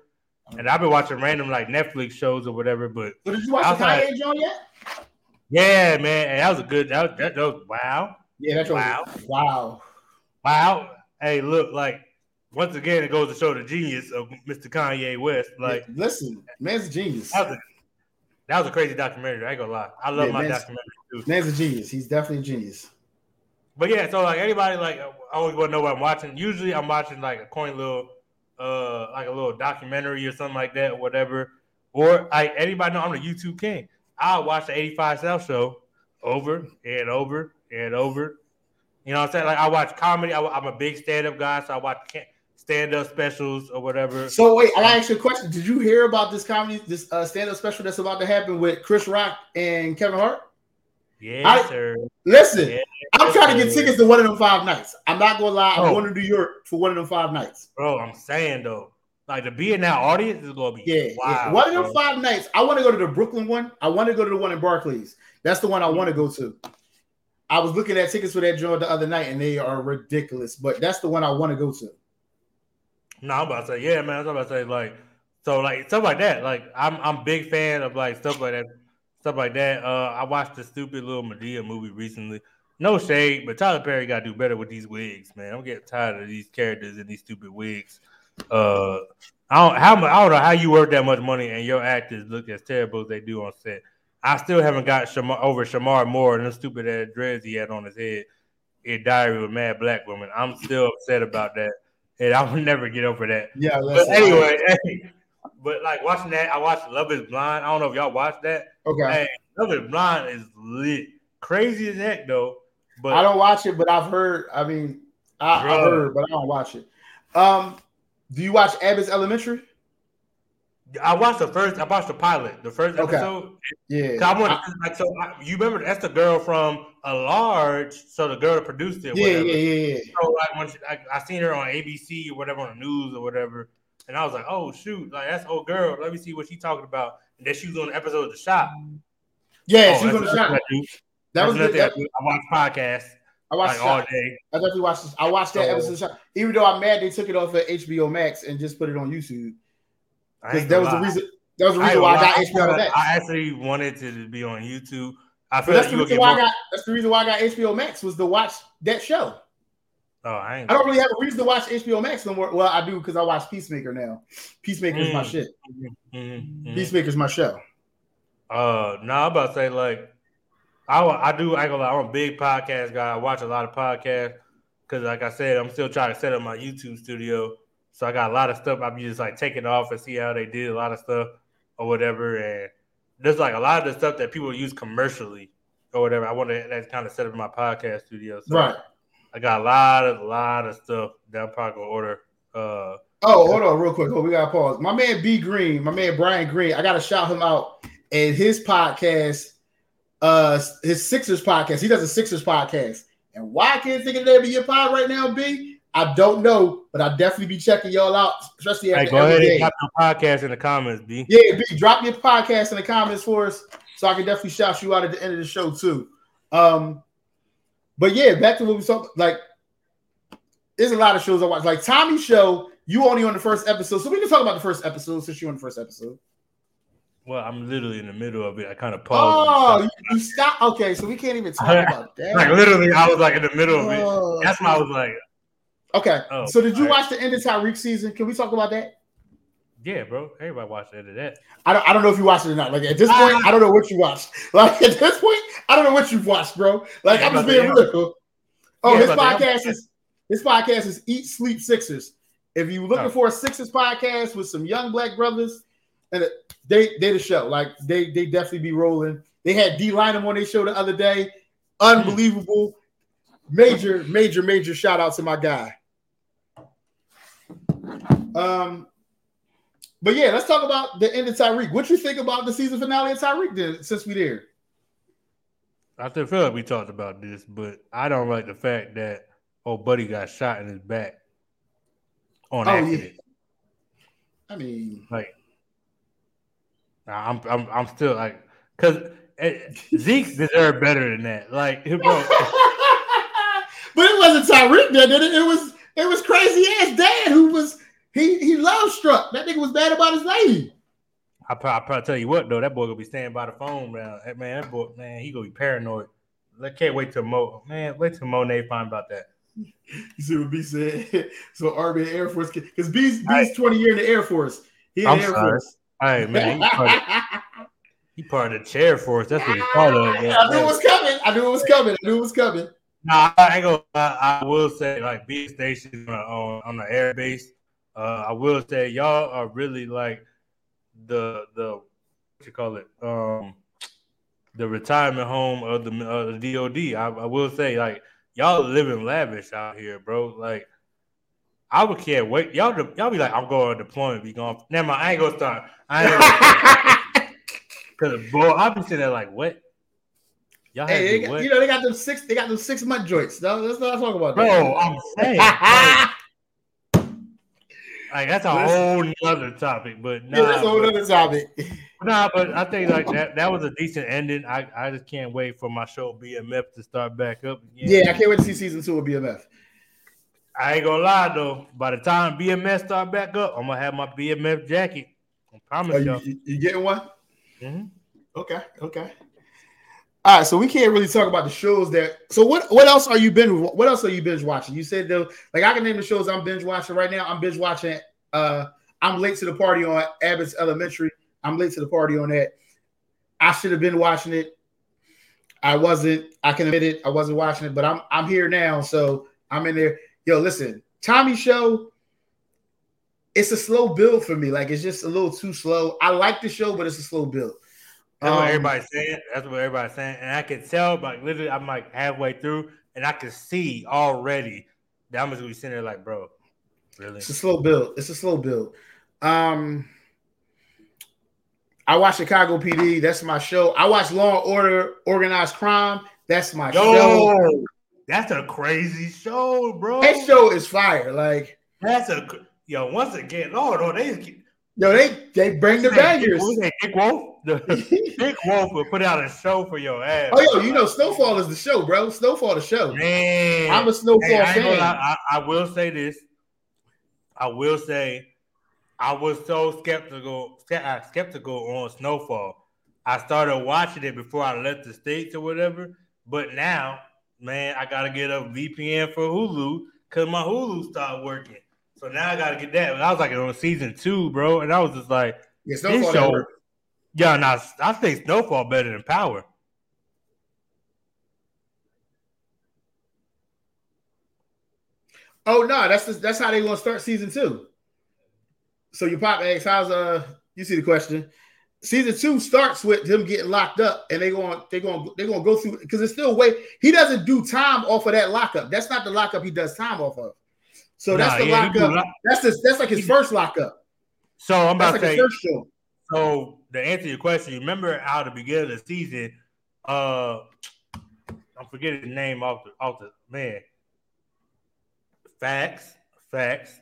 And I've been watching random like Netflix shows or whatever. But did you watch the Kanye like, yet? Yeah, man. And that was a good. That was, that, that was wow. Yeah, that's wow. Wow. Wow. Hey, look, like once again, it goes to show the genius of Mr. Kanye West. Like, listen, man's a genius. That was a, that was a crazy documentary. I ain't gonna lie. I love yeah, my documentary too. Man's a genius. He's definitely a genius. But yeah, so like anybody like I always want to know what I'm watching. Usually I'm watching like a coin little uh like a little documentary or something like that or whatever. Or like anybody know I'm the YouTube king. I'll watch the 85 South show over and over and over. You know what I'm saying? Like I watch comedy. I, am a big stand-up guy, so I watch stand-up specials or whatever. So wait, I ask you a question. Did you hear about this comedy, this uh, stand-up special that's about to happen with Chris Rock and Kevin Hart? Yes, I, sir. Listen, yes, I'm trying to get tickets to one of them five nights. I'm not gonna lie. I'm oh. going to New York for one of them five nights. Bro, I'm saying though, like to be in that audience is gonna be yeah. yeah. One of them bro. five nights. I want to go to the Brooklyn one. I want to go to the one in Barclays. That's the one I want to go to. I was looking at tickets for that joint the other night, and they are ridiculous. But that's the one I want to go to. No, I'm about to say, yeah, man. I'm about to say, like, so like stuff like that. Like, I'm I'm big fan of like stuff like that stuff like that. Uh, I watched the stupid little Madea movie recently. No shade, but Tyler Perry got to do better with these wigs, man. I'm getting tired of these characters in these stupid wigs. Uh, I don't how I don't know how you work that much money and your actors look as terrible as they do on set. I still haven't got Shemar, over Shemar Moore and the stupid ass dreads he had on his head in Diary of a Mad Black Woman. I'm still upset about that, and I will never get over that. Yeah, but anyway, hey, but like watching that, I watched Love Is Blind. I don't know if y'all watched that. Okay. Love Is Blind is lit, crazy as heck though. But I don't watch it, but I've heard. I mean, I, have heard, but I don't watch it. Um, do you watch Abbott's Elementary? I watched the first. I watched the pilot, the first okay. episode. Yeah, I want like so. I, you remember that's the girl from a large. So the girl that produced it. Yeah, whatever. yeah, yeah, yeah. So like when she, I, I seen her on ABC or whatever on the news or whatever. And I was like, oh shoot, like that's old girl. Let me see what she talking about. And then she was on the episode of the shop. Yeah, Oh, she was on the shop. I. That was nothing I That, do. I watch podcasts I watched like the all day. I definitely watched. This. I watched that So- episode. Of the shop. Even though I'm mad they took it off of HBO Max and just put it on YouTube because that was the reason. That was the reason ain't why I got. HBO Max. I actually wanted to be on YouTube. I feel that's the you reason get why I got. That's the reason why I got HBO Max was to watch that show. Oh, I ain't. I don't really have a reason to watch HBO Max no more. Well, I do because I watch Peacemaker now. Peacemaker is my Mm. shit. Mhm, mhm. Peacemaker's my show. Uh, no, I'm about to say like, I I do. I lie, I'm a big podcast guy. I watch a lot of podcasts because, like I said, I'm still trying to set up my YouTube studio. So I got a lot of stuff. I'm just like taking off and see how they did a lot of stuff or whatever. And there's like a lot of the stuff that people use commercially or whatever. I want to that kind of set up in my podcast studio. So Right. I got a lot of lot of stuff that I'm probably gonna order. Uh, Oh, hold on, real quick. Oh, we gotta pause. My man B Green, my man Brian Green. I gotta shout him out and his podcast, uh, his Sixers podcast. He does a Sixers podcast. And why I can't think of the name of your pod right now, B? I don't know, but I'll definitely be checking y'all out, especially hey, after go ahead and drop your podcast in the comments, B. Yeah, B, drop your podcast in the comments for us, so I can definitely shout you out at the end of the show too. Um, but yeah, back to what we talked. Like, there's a lot of shows I watch. Like Tommy show, you only on the first episode, so we can talk about the first episode since you're on the first episode. Well, I'm literally in the middle of it. I kind of Oh, paused. you, you stop. Okay, so we can't even talk about that. like literally, I was like in the middle of it. Oh, That's why I was like, okay. Oh, so did you alright. watch the end of Tariq season? Can we talk about that? Yeah, bro. Everybody watched that. that. I don't, I don't know if you watched it or not. Like at this Ah. point, I don't know what you watched. Like at this point, I don't know what you've watched, bro. Like Yeah, I'm just being they- real. Oh, Yeah, his podcast is his podcast is Eat Sleep Sixers. If you're looking Oh. for a Sixers podcast with some young black brothers, and it- they they the show. Like they they definitely be rolling. They had Dei Lynam on their show the other day. Unbelievable. Major, major, major shout out to my guy. Um, but yeah, let's talk about the end of Tariq. What you think about the season finale of Tariq then, since we there? I still feel like we talked about this, but I don't like the fact that old buddy got shot in his back on Oh, yeah. accident. I mean, Like, I'm, I'm, I'm still like, cause eh, Zeke deserved better than that. Like, bro, but it wasn't Tariq that did it. It was it was crazy ass dad who was he he love struck. That nigga was bad about his lady. I probably, I probably tell you what though, that boy gonna be standing by the phone, man. Hey, Man, that boy, man, he gonna be paranoid. I can't wait till Mo, man, wait till Monet find about that. You see what B said? So Army and Air Force because B's B's Right. 20 year in the Air Force. He in I'm Air sorry. Force. Hey man, he part, of, he part of the chair force. That's what he's part of. man. I knew it was coming. I knew it was coming. I knew it was coming. Nah, I ain't gonna. I, I will say, like, B stationed on, on, on the air base, uh, I will say y'all are really like the the what you call it, um, the retirement home of the uh, the DoD. I, I will say, like, y'all living lavish out here, bro. Like, I would can't wait. Y'all, y'all be like, I'm going on deployment. Be gone. Never mind. I ain't gonna start. I ain't gonna, Cause boy, I be sitting there like, what? Y'all hey, got, you know they got them six. They got them six month joints. No, let's not talk about Bro. I'm saying, like, like, that's a That's- whole nother topic, but nah, yeah, that's a whole but, other topic. nah, but I think like that that was a decent ending. I, I just can't wait for my show BMF to start back up again. Yeah, I can't wait to see season two of BMF. I ain't gonna lie though. By the time BMF start back up, I'm gonna have my BMF jacket. I promise Oh, you, y'all. you, getting one? Mhm. Okay, okay. All right, so we can't really talk about the shows that. So what? What else are you binge? What else are you binge watching? You said though, like I can name the shows I'm binge watching right now. I'm binge watching. Uh, I'm late to the party on Abbott's Elementary. I'm late to the party on that. I should have been watching it. I wasn't. I can admit it. I wasn't watching it, but I'm I'm here now, so I'm in there. Yo, listen, Tommy show. It's a slow build for me. Like it's just a little too slow. I like the show, but it's a slow build. That's what Um, everybody's saying. That's what everybody's saying, and I can tell. Like literally, I'm like halfway through, and I can see already that I'm just gonna be sitting there like, bro, really? It's a slow build. It's a slow build. Um, I watch Chicago PD. That's my show. I watch Law and Order, Organized Crime. That's my show. That's a crazy show, bro. That show is fire. Like That's a yo, once again, Lord, oh, they yo, they they bring the bangers. Dick Wolf, Dick Wolf will put out a show for your ass. Oh, yo, you know, Snowfall is the show, bro. Snowfall the show. Man, I'm a Snowfall hey, I, fan. I, I will say this. I will say, I was so skeptical, uh, skeptical on Snowfall. I started watching it before I left the states or whatever. But now, man, I gotta get a VPN for Hulu because my Hulu stopped working. So now I gotta get that. I was like on season two, bro, and I was just like, yeah, Snowfall show, yeah, now I think Snowfall better than Power. Oh no, that's just, that's how they gonna start season two. So you pop eggs. How's uh? You see the question? Season two starts with him getting locked up, and they going they going they gonna go through because it's still way he doesn't do time off of that lockup. That's not the lockup he does time off of. So that's nah, the yeah, lockup. Lock- that's his, that's like his first lockup. So I'm about that's to like say. So to answer your question, you remember how the beginning of the season, uh, I'm forgetting the name off the off the man. Facts, facts.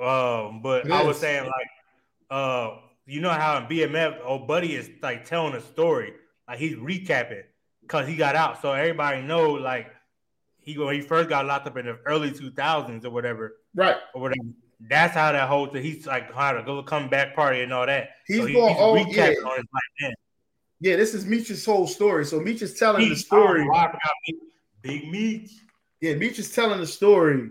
Um, but I was saying like, uh, you know how in BMF, old buddy is like telling a story, like he's recapping because he got out, so everybody know like he when he first got locked up in the early 2000s or whatever, right? Or whatever. That's how that whole thing. He's like how to go come back party and all that. He's so going all yeah. on his life Yeah, this is Meech's whole story. So Meech is telling Meech, the story. Oh, Big Meech. Yeah, Meech is telling the story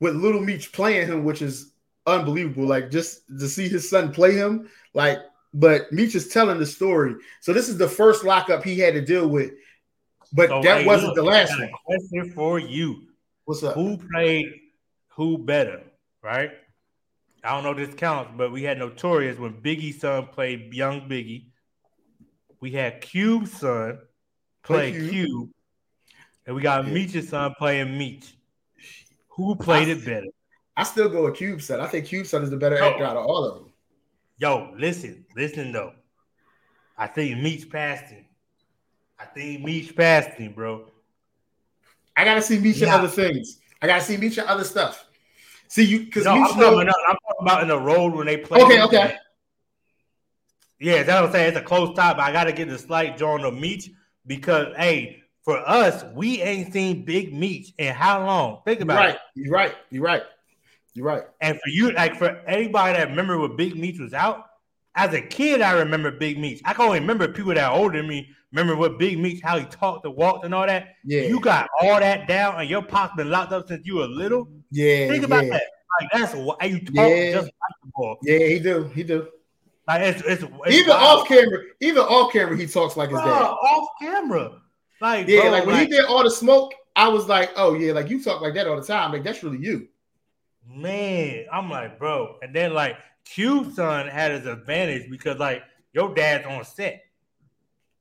with Little Meech playing him, which is unbelievable. Like just to see his son play him, like. But Meech is telling the story. So this is the first lockup he had to deal with. But so, that hey, wasn't look, the last one. question for you. What's up? Who played who better? Right. I don't know if this counts, but we had Notorious when Biggie's son played Young Biggie. We had Cube's son play Cube. Cube. And we got yeah. Meech's son playing Meech. Who played I, it better? I still go with Cube son. I think Cube son is the better yo, actor out of all of them. Yo, listen, listen though. I think Meech passed him. I think Meech passed him, bro. I gotta see Meech yeah. and other things. I gotta see Meech and other stuff. See you because no, I'm, I'm, talking about in the road when they play. Okay, okay. Yeah, that's what I'm saying. It's a close tie, but I gotta get the slight joint of Meech because hey, for us, we ain't seen Big Meech in how long? Think about right. it. You're right. You're right. You're right. And for you, like for anybody that remember when Big Meech was out, as a kid, I remember Big Meech. I can only remember people that are older than me remember what Big Meech, how he talked and walked and all that. Yeah. You got all that down and your pop's been locked up since you were little. Yeah. Think about yeah. that. Like that's why you talk yeah. just like ball. Yeah, he do. He do. Like it's, it's, it's even wild. off camera, even off camera, he talks like his bro, dad. Off camera. Like yeah, bro, like when like, he did all the smoke, I was like, oh yeah, like you talk like that all the time. Like that's really you. Man, I'm like, bro. And then like Cube son had his advantage because like your dad's on set.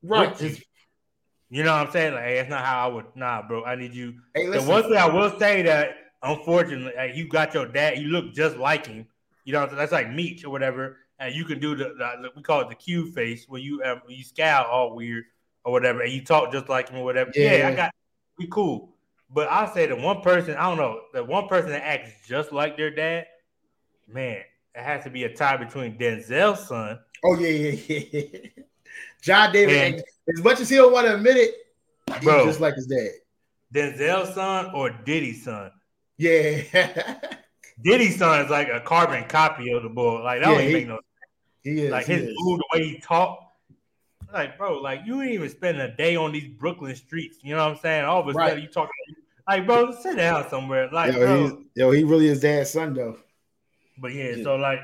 Right. you know what I'm saying? Like, hey, that's not how I would nah, bro. I need you. Hey, the one thing I will say that unfortunately, like, you got your dad, you look just like him. You know, that's like Meech or whatever. And you can do the, the we call it the Cube face when you um, you scowl all weird or whatever, and you talk just like him or whatever. Yeah, yeah I got we cool. But I say the one person, I don't know, the one person that acts just like their dad, man, it has to be a tie between Denzel's son. Oh yeah, yeah, yeah. John David, and, as much as he don't want to admit it, he's bro, just like his dad. Denzel's son or Diddy's son? Yeah. Diddy's son is like a carbon copy of the boy. Like that yeah, don't he, make no sense. He is like his mood, the way he talk. Like, bro, like you ain't even spend a day on these Brooklyn streets. You know what I'm saying? All of a sudden you talking like, bro, sit down somewhere. Like, yo, bro, yo, he really is dad's son though. But yeah, yeah, so like,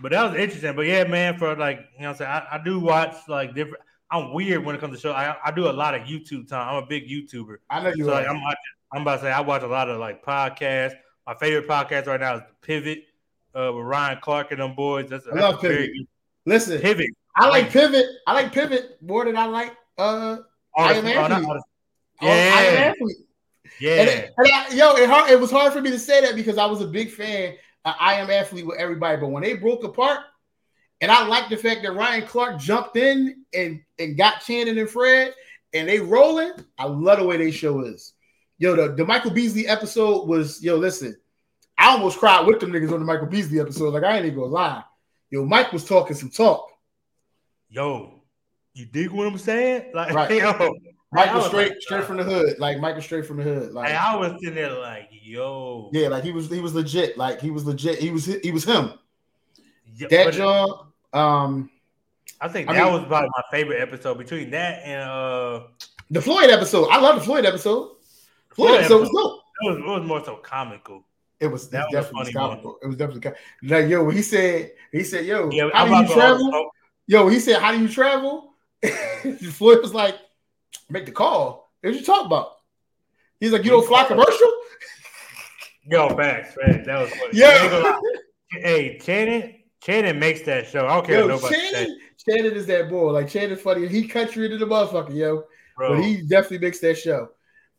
but that was interesting. But yeah, man, for like, you know, I'm saying I, I, do watch like different. I'm weird when it comes to show. I, I do a lot of YouTube time. I'm a big YouTuber. I know you. So like, I'm watching. I'm about to say I watch a lot of like podcasts. My favorite podcast right now is Pivot uh, with Ryan Clark and them boys. That's, I love Pivot. Listen, Pivot. I like Pivot. I like Pivot more than I like uh I am athlete. Yeah. I am athlete. Yeah. And, and I, yo, it, hard, it was hard for me to say that because I was a big fan I am athlete with everybody. But when they broke apart, and I like the fact that Ryan Clark jumped in and, and got Channing and Fred, and they rolling. I love the way they show is. Yo, the, the Michael Beasley episode was, yo, listen, I almost cried with them niggas on the Michael Beasley episode. Like I ain't even gonna lie. Yo, Mike was talking some talk. Yo, you dig what I'm saying? Like, Right. yo, I was straight like, straight from the hood. Like Michael straight from the hood. Like I was sitting there like, yo, yeah, like he was he was legit. Like he was legit. He was he was him. yo, That job, Um, I think I that mean- was probably my favorite episode between that and uh, the Floyd episode. I love the Floyd episode. Floyd Floyd episode was dope. it was, it was more so comical. It was, That it was definitely funny one. comical. It was definitely com- like yo. He said he said yo. Yeah, how I'm do you travel? Yo, he said how do you travel? Floyd was like, make the call. What you talk about? He's like, you don't fly commercial? Yo, facts, facts. That was funny. Yeah. I ain't gonna lie. Hey, Channing, Channing makes that show. I don't care Yo, nobody Channing, Shannon is that boy. Like Shannon's funny. He country to the motherfucker, yo. bro. But he definitely makes that show.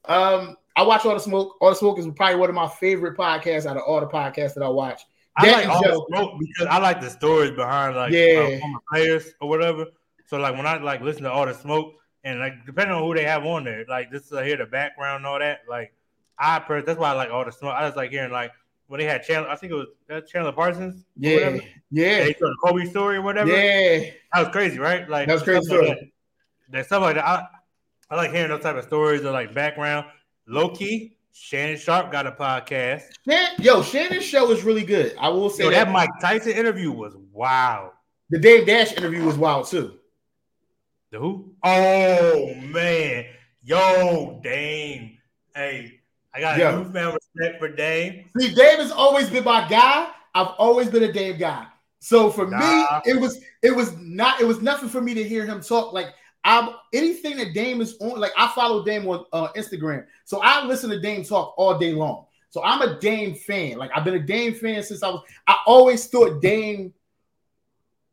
Um, I watch All the Smoke. All the Smoke is probably one of my favorite podcasts out of all the podcasts that I watch. I like all the smoke because I like the stories behind like Yeah. uh, former players or whatever. So like when I like listen to all the smoke and like depending on who they have on there, like just to hear the background and all that, like I per- that's why I like all the smoke. I just like hearing like when they had Chandler, I think it was uh, Chandler Parsons. Yeah, whatever. yeah, They told the Kobe story or whatever. yeah. That was crazy, right? Like That was crazy like story. that. That stuff like that. I, I like hearing those type of stories or like background. Low key, Shannon Sharpe got a podcast. Yo, Shannon's show is really good. I will say Yo, that. that Mike Tyson interview was wild. The Dame Dash interview was wild too. The who? Oh man, yo, Dame. Hey, I got Yo. a newfound respect for Dame. See, Dame has always been my guy. I've always been a Dave guy. So for Nah. me, it was it was not it was nothing for me to hear him talk. Like I'm anything that Dame is on, like I follow Dame on uh, Instagram, so I listen to Dame talk all day long. So I'm a Dame fan. Like I've been a Dame fan since I was. I always thought Dame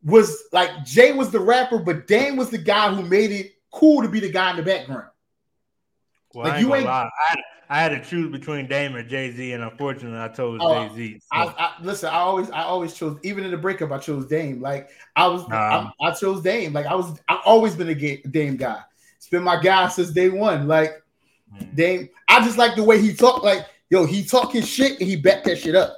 was like Jay was the rapper, but Dame was the guy who made it cool to be the guy in the background. Well, Like, I you gonna ain't- I had, I had to choose between Dame and Jay Z, and unfortunately, I chose Oh, Jay Z. I, I listen. I always, I always chose. Even in the breakup, I chose Dame. Like I was, Nah. I, I chose Dame. Like I was, I've always been a ga- Dame guy. It's been my guy since day one. Like Mm. Dame, I just like the way he talk. Like yo, he talk his shit and he back that shit up.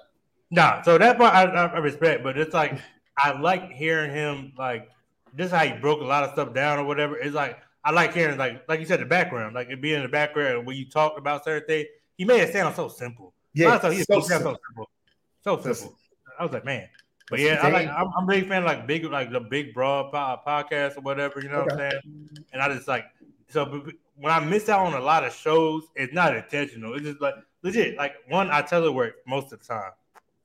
Nah, so that part I, I respect, but it's like I like hearing him like just how he broke a lot of stuff down or whatever. It's like I like hearing like like you said the background, like it being in the background when you talk about certain things. He made it sound so simple. Yeah, so, he so so, simple. so simple. So simple. I was like, man. But yeah, I like I'm, I'm a big fan of like big, like the big broad po- podcast or whatever. You know what I'm saying? And I just like so when I miss out on a lot of shows, it's not intentional. It's just like legit. Like one, I telework most of the time.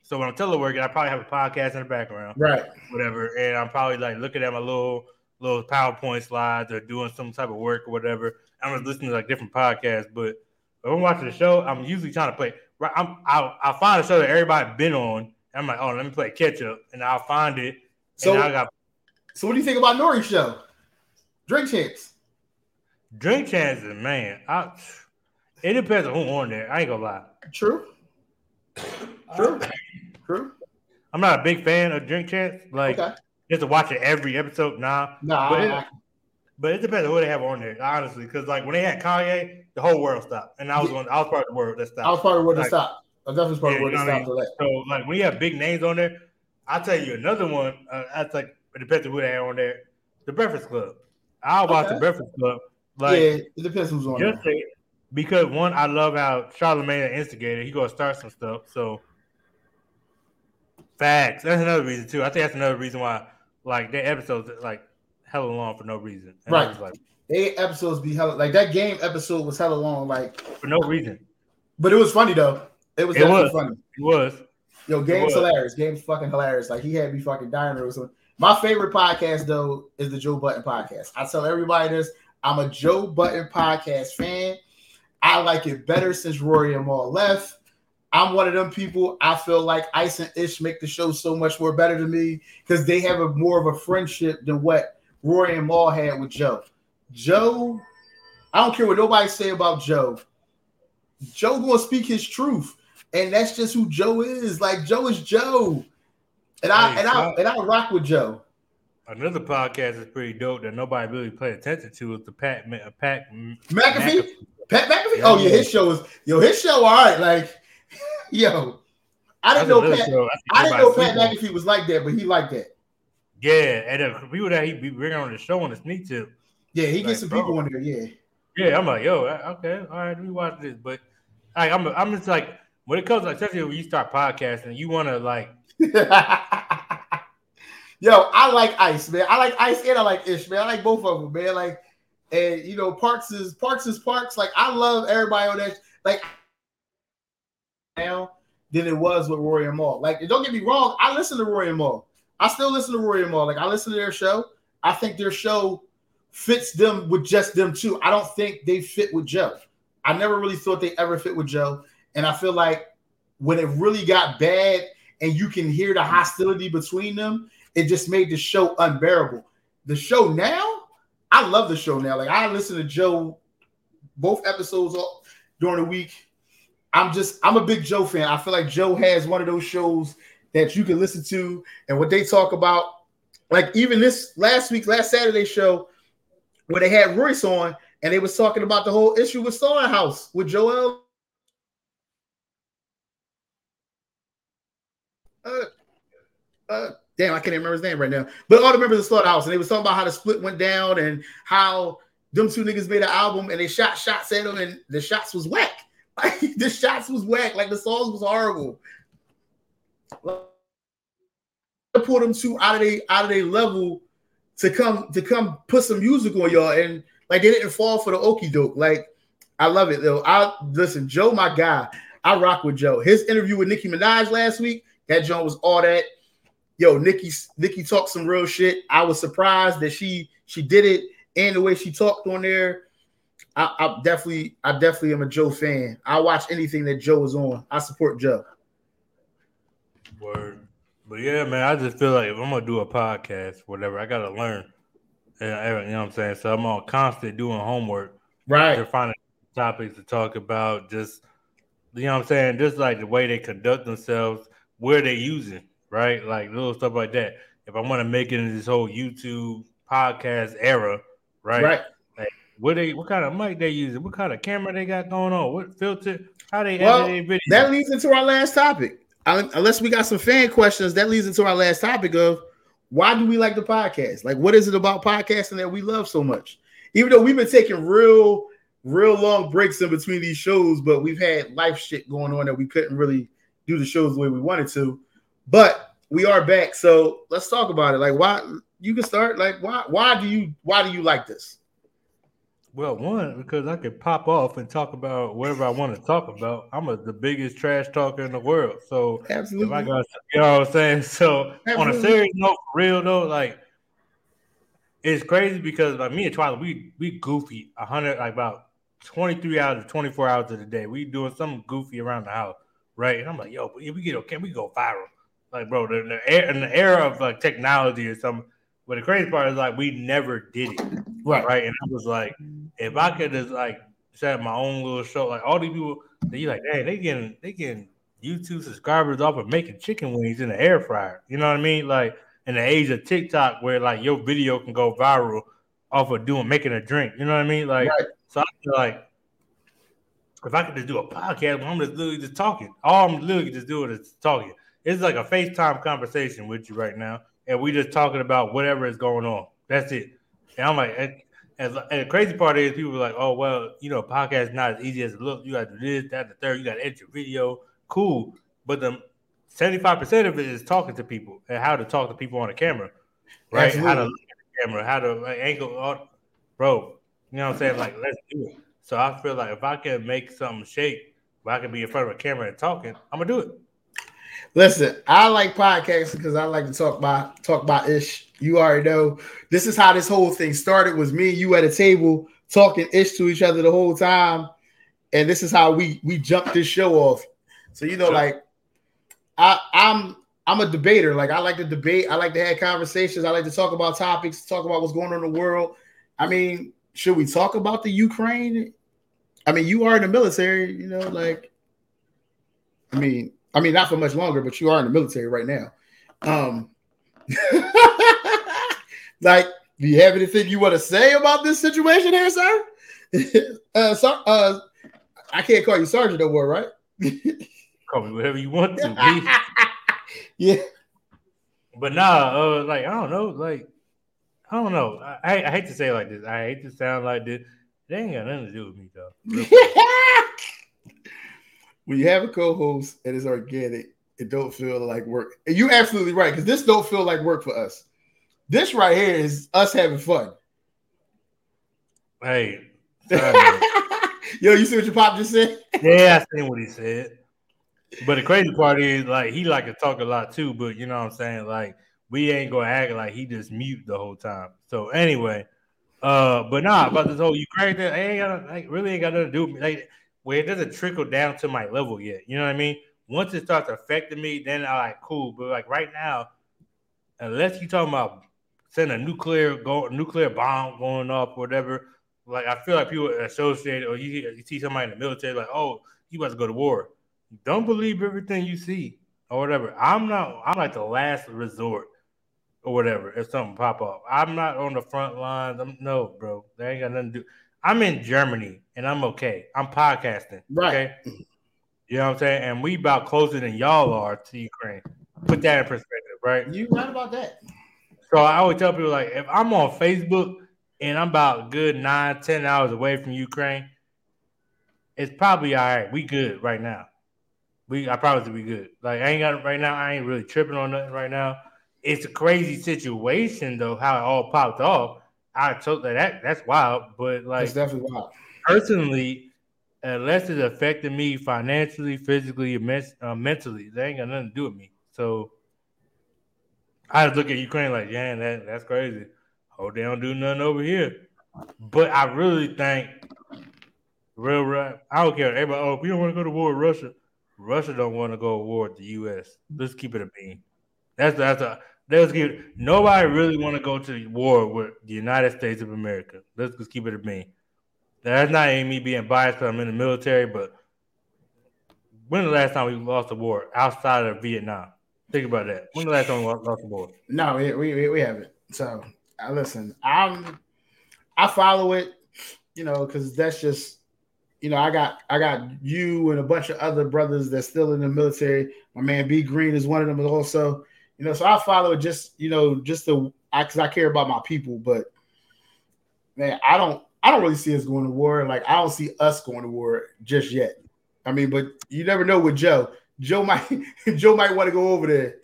So when I'm teleworking, I probably have a podcast in the background, Right. whatever, and I'm probably like looking at my little little PowerPoint slides or doing some type of work or whatever. I'm just listening to like different podcasts, but if I'm watching the show, I'm usually trying to play. Right, I'm I'll, I'll find a show that everybody been on. And I'm like, oh, let me play catch up, and I'll find it. So, and I got so what do you think about Nori's show? Drink champs. drink chances, man. I, it depends on who on there. I ain't gonna lie. True. True. True. I'm not a big fan of Drink Chance. Like Okay. Just to watch it every episode, nah. Nah. But it- But it depends on who they have on there, honestly. Because like when they had Kanye, the whole world stopped, and I was one. I was part of the world that stopped. I stopped. was part of where to Like- stop. I definitely part Yeah, of the world that stopped. I that. So like when you have big names on there, I'll tell you another one. Uh, that's like it depends on who they have on there. The Breakfast Club. I'll watch Okay. the Breakfast Club. Like yeah, it depends who's on just there. say, because one, I love how Charlamagne an instigator. He gonna start some stuff. So facts. That's another reason too. I think that's another reason why like their episodes like hella long for no reason. And Right. like Eight episodes be hella like that game episode was hella long, like, for no reason. but it was funny though. It was It definitely was. funny. It was. Yo, game's was. hilarious. Game's fucking hilarious. Like he had me fucking dying or something. My favorite podcast though is the Joe Budden podcast. I tell everybody this. I'm a Joe Budden podcast fan. I like it better since Rory and Mal left. I'm one of them people. I feel like Ice and Ish make the show so much more better to me because they have a more of a friendship than what Rory and Mal had with Joe. Joe, I don't care what nobody say about Joe. Joe gonna speak his truth, and that's just who Joe is. Like Joe is Joe, and I Hey, and I and I rock with Joe. Another podcast is pretty dope that nobody really paid attention to is the Pat uh, Pat McAfee, Pat McAfee. Oh yeah, his show is yo. His show, all right. Like yo, I didn't know Pat. I didn't know Pat McAfee was like that, but he liked that. Yeah, and the people that he be bringing on the show on the sneak tip. Yeah, he gets some bro. people on there. Yeah. Yeah, I'm like, yo, okay, all right, let me watch this. But like, I'm, I'm just like, when it comes, like, especially when you start podcasting, you want to like. yo, I like Ice, man. I like Ice and I like Ish, man. I like both of them, man. Like, and you know, Parks is Parks is Parks. Like, I love everybody on that. Like, now than it was with Rory and Mal. Like, don't get me wrong, I listen to Rory and Mal. I still listen to Rory and Mal. Like, I listen to their show. I think their show fits them with just them too. I don't think they fit with Joe. I never really thought they ever fit with Joe. And I feel like when it really got bad and you can hear the hostility between them, it just made the show unbearable. The show now, I love the show now. Like I listen to Joe both episodes during the week. I'm just I'm a big Joe fan. I feel like Joe has one of those shows that you can listen to and what they talk about. Like even this last week, last Saturday show, where they had Royce on and they was talking about the whole issue with House with Joel. Uh, uh, damn, I can't remember his name right now. But all the members of Slaughterhouse, and they was talking about how the split went down and how them two niggas made an album and they shot shots at them and the shots was whack. Like the shots was whack. Like the songs was horrible. Put them two out of their out of their level to come to come put some music on y'all, and like they didn't fall for the okey doke. Like I love it though. I listen, Joe, my guy. I rock with Joe. His interview with Nicki Minaj last week, that Joe was all that. Yo, Nicki, Nicki talked some real shit. I was surprised that she she did it and the way she talked on there. I, I definitely, I definitely am a Joe fan. I watch anything that Joe is on. I support Joe. Word. But yeah, man, I just feel like if I'm gonna do a podcast, whatever, I gotta learn. And you know what I'm saying? So I'm on constant doing homework. Right. To find topics to talk about, just you know what I'm saying, just like the way they conduct themselves, where they using, right? Like little stuff like that. If I want to make it in this whole YouTube podcast era, right? Right. What they what kind of mic they using? What kind of camera they got going on? What filter? How they well, edit video? That leads into our last topic unless we got some fan questions, that leads into our last topic of why do we like the podcast? Like, what is it about podcasting that we love so much? Even though we've been taking real, real long breaks in between these shows, but we've had life shit going on that we couldn't really do the shows the way we wanted to. But we are back, so let's talk about it. Like, why you can start? Like, why? Why do you? Why do you like this? Well, one because I could pop off and talk about whatever I want to talk about. I'm a, the biggest trash talker in the world, so absolutely, if I got you know what I'm saying. So absolutely. on a serious note, for real though, like it's crazy because like me and Twyla, we we goofy a hundred like about 23 hours of 24 hours of the day. We doing something goofy around the house, right? And I'm like, yo, if we get okay, we go viral. Like, bro, the, the, in the era of like technology or something. But the crazy part is like we never did it, right? Right, and I was like if I could just like set my own little show, like all these people, they like, hey, they getting they getting YouTube subscribers off of making chicken wings in the air fryer. You know what I mean? Like in the age of TikTok, where like your video can go viral off of doing making a drink. You know what I mean? Like, right. so I feel like if I could just do a podcast, I'm just literally just talking. All I'm literally just doing is talking. It's like a FaceTime conversation with you right now, and we just talking about whatever is going on. That's it. And I'm like, and, and, the crazy part is people are like, oh well, you know, podcast is not as easy as it looks. You got to do this, that, the third. You got to edit your video. Cool, but the seventy five percent of it is talking to people and how to talk to people on the camera, right? Absolutely. How to look at the camera, how to like, angle, all, bro. You know what I'm saying? Like, let's do it. So I feel like if I can make something shake, where I can be in front of a camera and talking, I'm gonna do it. Listen, I like podcasts because I like to talk about talk about ish. You already know this is how this whole thing started. Was me and you at a table talking ish to each other the whole time, and this is how we we jumped this show off. So you know, like I I'm I'm a debater. Like I like to debate. I like to have conversations. I like to talk about topics, talk about what's going on in the world. I mean, should we talk about the Ukraine? I mean, you are in the military, you know, like I mean, I mean, not for much longer, but you are in the military right now. Um, like, do you have anything you want to say about this situation here, sir? uh, so, uh, I can't call you sergeant no more, right? Call me whatever you want to. yeah. But nah, uh, like I don't know, like I don't know. I, I hate to say it like this. I hate to sound like this. They ain't got nothing to do with me though. When you have a co-host and it's organic, it don't feel like work. And you're absolutely right because this don't feel like work for us. This right here is us having fun. Hey, yo, you see what your pop just said? yeah, I seen what he said. But the crazy part is, like, he like to talk a lot too. But you know what I'm saying? Like, we ain't gonna act like he just mute the whole time. So anyway, uh, but nah, about this whole Ukraine thing, ain't got like really ain't got nothing to do with me. Like, where it doesn't trickle down to my level yet. You know what I mean? Once it starts affecting me, then I like cool. But like right now, unless you talking about sending a nuclear go nuclear bomb going up or whatever, like I feel like people associate or you, you see somebody in the military like, oh, you about to go to war. Don't believe everything you see or whatever. I'm not. I'm like the last resort or whatever if something pop up. I'm not on the front lines. I'm no, bro. That ain't got nothing to do. I'm in Germany and I'm okay. I'm podcasting. Right. Okay. You know what I'm saying? And we about closer than y'all are to Ukraine. Put that in perspective, right? You right about that. So I always tell people like if I'm on Facebook and I'm about good nine, ten hours away from Ukraine, it's probably all right. We good right now. We I promise to be good. Like I ain't got right now. I ain't really tripping on nothing right now. It's a crazy situation though, how it all popped off. I told that, that that's wild, but like it's definitely wild. Personally, unless it's affecting me financially, physically, uh, mentally, that ain't got nothing to do with me. So I just look at Ukraine like, yeah, that, that's crazy. Oh, they don't do nothing over here. But I really think real, real I don't care. Everybody, oh, we don't want to go to war with Russia. Russia don't want to go to war with the U.S. Let's keep it a bean. That's that's a let's keep nobody really want to go to war with the United States of America. Let's just keep it a bean. That's not me being biased because I'm in the military, but when the last time we lost a war outside of Vietnam? Think about that. When the last time we lost a war? No, we we, we haven't. So listen, I'm I follow it, you know, because that's just you know, I got I got you and a bunch of other brothers that's still in the military. My man B Green is one of them also. You know, so I follow it just, you know, just to because I care about my people, but man, I don't I don't really see us going to war. Like I don't see us going to war just yet. I mean, but you never know with Joe. Joe might Joe might want to go over there.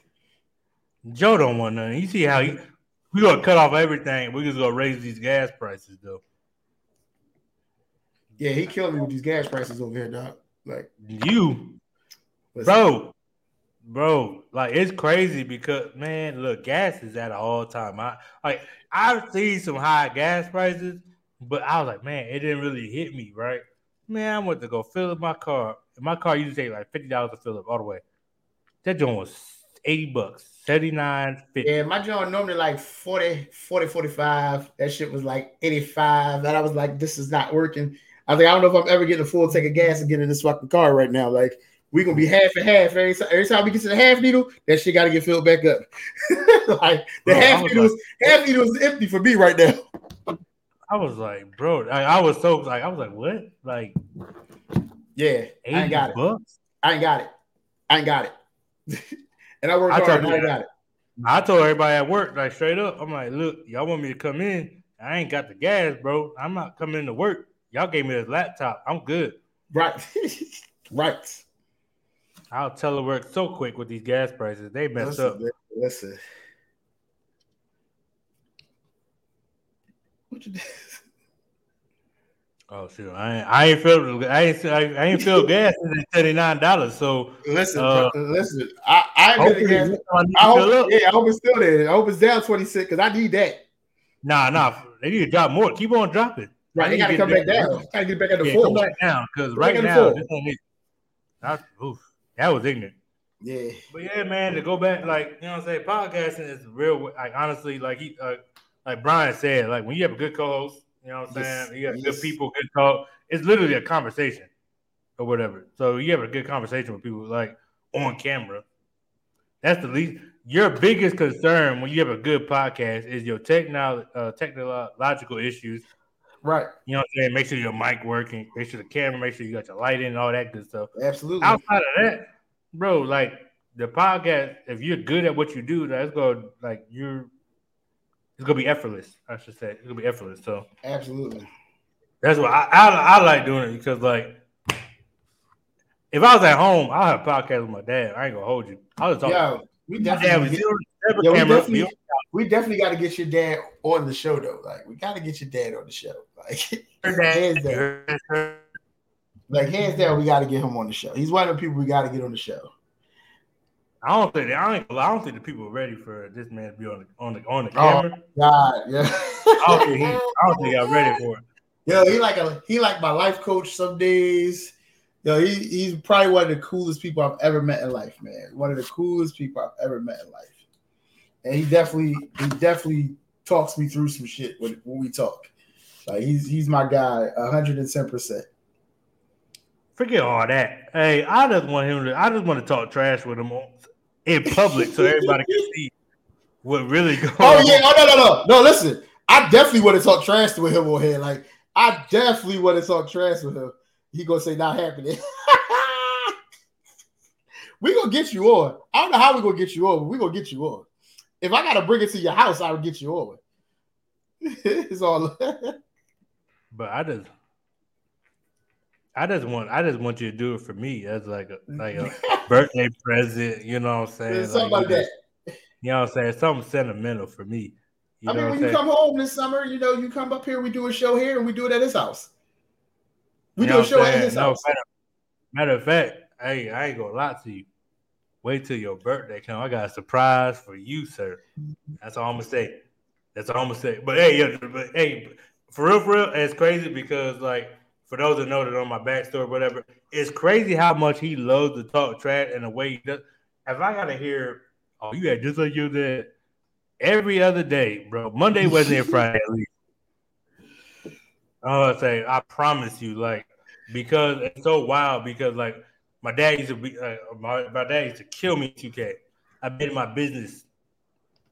Joe don't want nothing. You see how he we gonna cut off everything. We just gonna raise these gas prices though. Yeah, he killed me with these gas prices over here, dog. Like you, listen. bro, bro. Like it's crazy because man, look, gas is at an all time. I like I've seen some high gas prices, but I was like, man, it didn't really hit me, right? Man, I went to go fill up my car. My car used to take like fifty dollars to fill up all the way. That joint was 80 bucks, 79, 50. Yeah, my joint normally like 40, 40, 45. That shit was like 85. And I was like, this is not working. I think I don't know if I'm ever getting a full tank of gas and getting this fucking car right now. Like we're gonna be half and half every time. Every time we get to the half needle, that shit got to get filled back up. like the bro, half needle, like, half needle is empty for me right now. I was like, bro, I, I, was so like, I was like, what? Like, yeah, I ain't got bucks? it. I ain't got it. I ain't got it. and I worked I hard. I got it. I told everybody at work, like straight up, I'm like, look, y'all want me to come in? I ain't got the gas, bro. I'm not coming to work. Y'all gave me this laptop. I'm good. Right. right. I'll telework so quick with these gas prices. They messed listen, up. Listen. What you Oh shoot! I ain't, I ain't feel I ain't I, ain't feel gas at thirty nine dollars. So listen, uh, listen. I I, gas, I hope, yeah, I hope it's still there. I hope it's down twenty six because I need that. Nah, nah, they need to drop more. Keep on dropping. Right, they got to come back down. Got to get back at the yeah, Come back down because right now this one is, that, oof, that was ignorant. Yeah, but yeah, man, to go back, like you know, what I'm saying, podcasting is real. Like honestly, like he, uh, like Brian said, like when you have a good co-host, you know what I'm yes, saying, you have yes. good people, good talk. It's literally a conversation or whatever. So you have a good conversation with people, like on camera. That's the least. Your biggest concern when you have a good podcast is your techno, uh, technological issues Right. You know what I'm saying? Make sure your mic working, make sure the camera, make sure you got your light in and all that good stuff. Absolutely. Outside of that, bro, like the podcast, if you're good at what you do, that's going like you're it's gonna be effortless. I should say it's gonna be effortless. So absolutely, that's what I, I, I like doing it because like if I was at home, I'll have a podcast with my dad. I ain't gonna hold you. I was talking. Yeah, we definitely, yeah, we definitely, we definitely got to get your dad on the show though. Like we got to get your dad on the show. Like hands down, like hands down, we got to get him on the show. He's one of the people we got to get on the show. I don't think I don't, I don't think the people are ready for this man to be on the on the on the oh, camera. Oh, God, yeah. I don't think he, I don't think I'm ready for it. Yo, he like a he like my life coach some days. Yo, he, he's probably one of the coolest people I've ever met in life, man. One of the coolest people I've ever met in life. And he definitely he definitely talks me through some shit when, when we talk. Like he's he's my guy, hundred and ten percent. Forget all that. Hey, I just want him to. I just want to talk trash with him in public so everybody can see what really goes. Oh, on. Oh yeah, oh no no no no. Listen, I definitely want to talk trash with him on here. Like I definitely want to talk trash with him. He gonna say not happening. we gonna get you on. I don't know how we gonna get you on, but we gonna get you on. If I gotta bring it to your house, I will get you on. it's all. but I just, I just want, I just want you to do it for me as like a like a birthday present. You know what I'm saying? Something like, like that. You know what I'm saying? Something sentimental for me. You I mean, when you come home this summer, you know, you come up here, we do a show here, and we do it at his house. We you do a show at his no, house. Matter, matter of fact, hey, I ain't gonna lie to you. Wait till your birthday come. I got a surprise for you, sir. That's all I'm gonna say. That's all I'm gonna say. But hey, yeah, but hey, for real, for real, it's crazy because like for those that know that on my backstory, whatever, it's crazy how much he loves to talk trash and the way he does. If I gotta hear, oh, you had just like you did every other day, bro. Monday, Wednesday, and Friday at least. I say, I promise you, like, because it's so wild. Because like, my dad used to be, uh, my, my dad used to kill me 2K. I made my business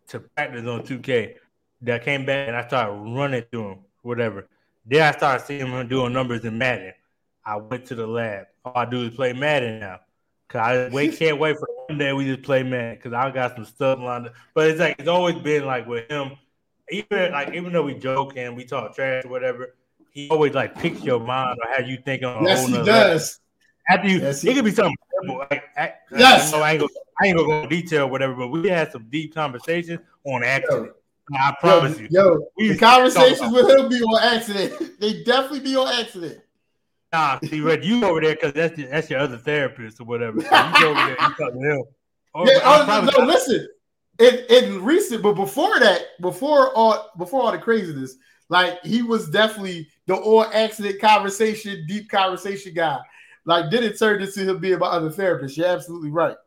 to practice on 2K. That came back and I started running through him, whatever. Then I started seeing him doing numbers in Madden. I went to the lab. All I do is play Madden now. Cause I wait, can't wait for one day we just play Madden. Cause I got some stuff lined up. But it's like it's always been like with him. Even like even though we joke and we talk trash or whatever, he always like picks your mind or how you think on yes, he does. After you, yes, it could be something simple. Like, I, yes, I, I, ain't gonna, I ain't gonna go detail, whatever. But we had some deep conversations on accident. Yo, I promise yo, you. Yo, the conversations with him be on accident. they definitely be on accident. Nah, see, Red, you over there because that's your, that's your other therapist or whatever. So you over there, you talking to him. Or, yeah, oh, no, listen. In, in recent, but before that, before all before all the craziness, like he was definitely the all accident conversation, deep conversation guy. Like, did it turn into him being my other therapist? You're absolutely right.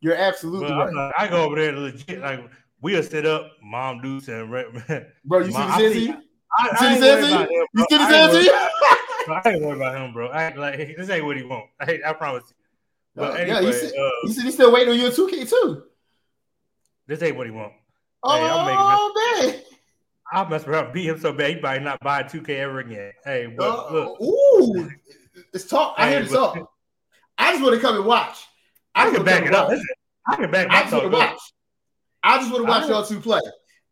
You're absolutely right. Like, I go over there legit. Like, we'll set up Mom Deuce and bro. You Mom, see the Cincy? You see the? You see the? I ain't worried about him, bro. I like this ain't what he want. I, I promise you. But uh, anyway, yeah, you see, uh, you see, he's still waiting on you in 2K too. This ain't what he want. Oh hey, man. I'll mess around, beat him so bad he might not buy 2K ever again. Hey, but uh, look. Ooh, it's talk. I hear the talk. I just want to come and watch. I, I can back it up. I can back I just want to watch. I just want to watch y'all two play.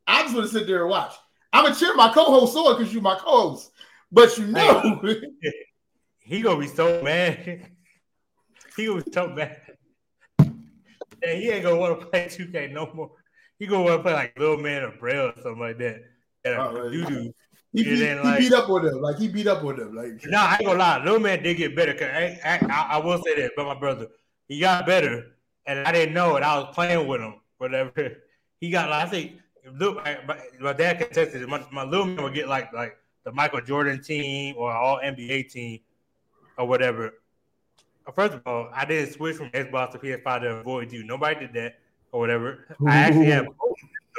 I just want to sit there and watch. I'm gonna cheer my co-host on because you're my co-host. But you know, he gonna be so mad. he gonna be so mad. Yeah, he ain't gonna want to play 2K no more. He gonna want to play like Little Man or Braille or something like that. oh, you do. He, beat, like, he beat up on them. Like he beat up on them. Like no, nah, I ain't gonna lie. Little man did get better. Cause I, I, I, will say that about my brother. He got better, and I didn't know it. I was playing with him. Whatever. He got. Like, I think. Little, my, my dad contested it. My, my little man would get like like the Michael Jordan team or all NBA team or whatever. First of all, I didn't switch from Xbox to PS5 to avoid you. Nobody did that or whatever. Ooh. I actually have both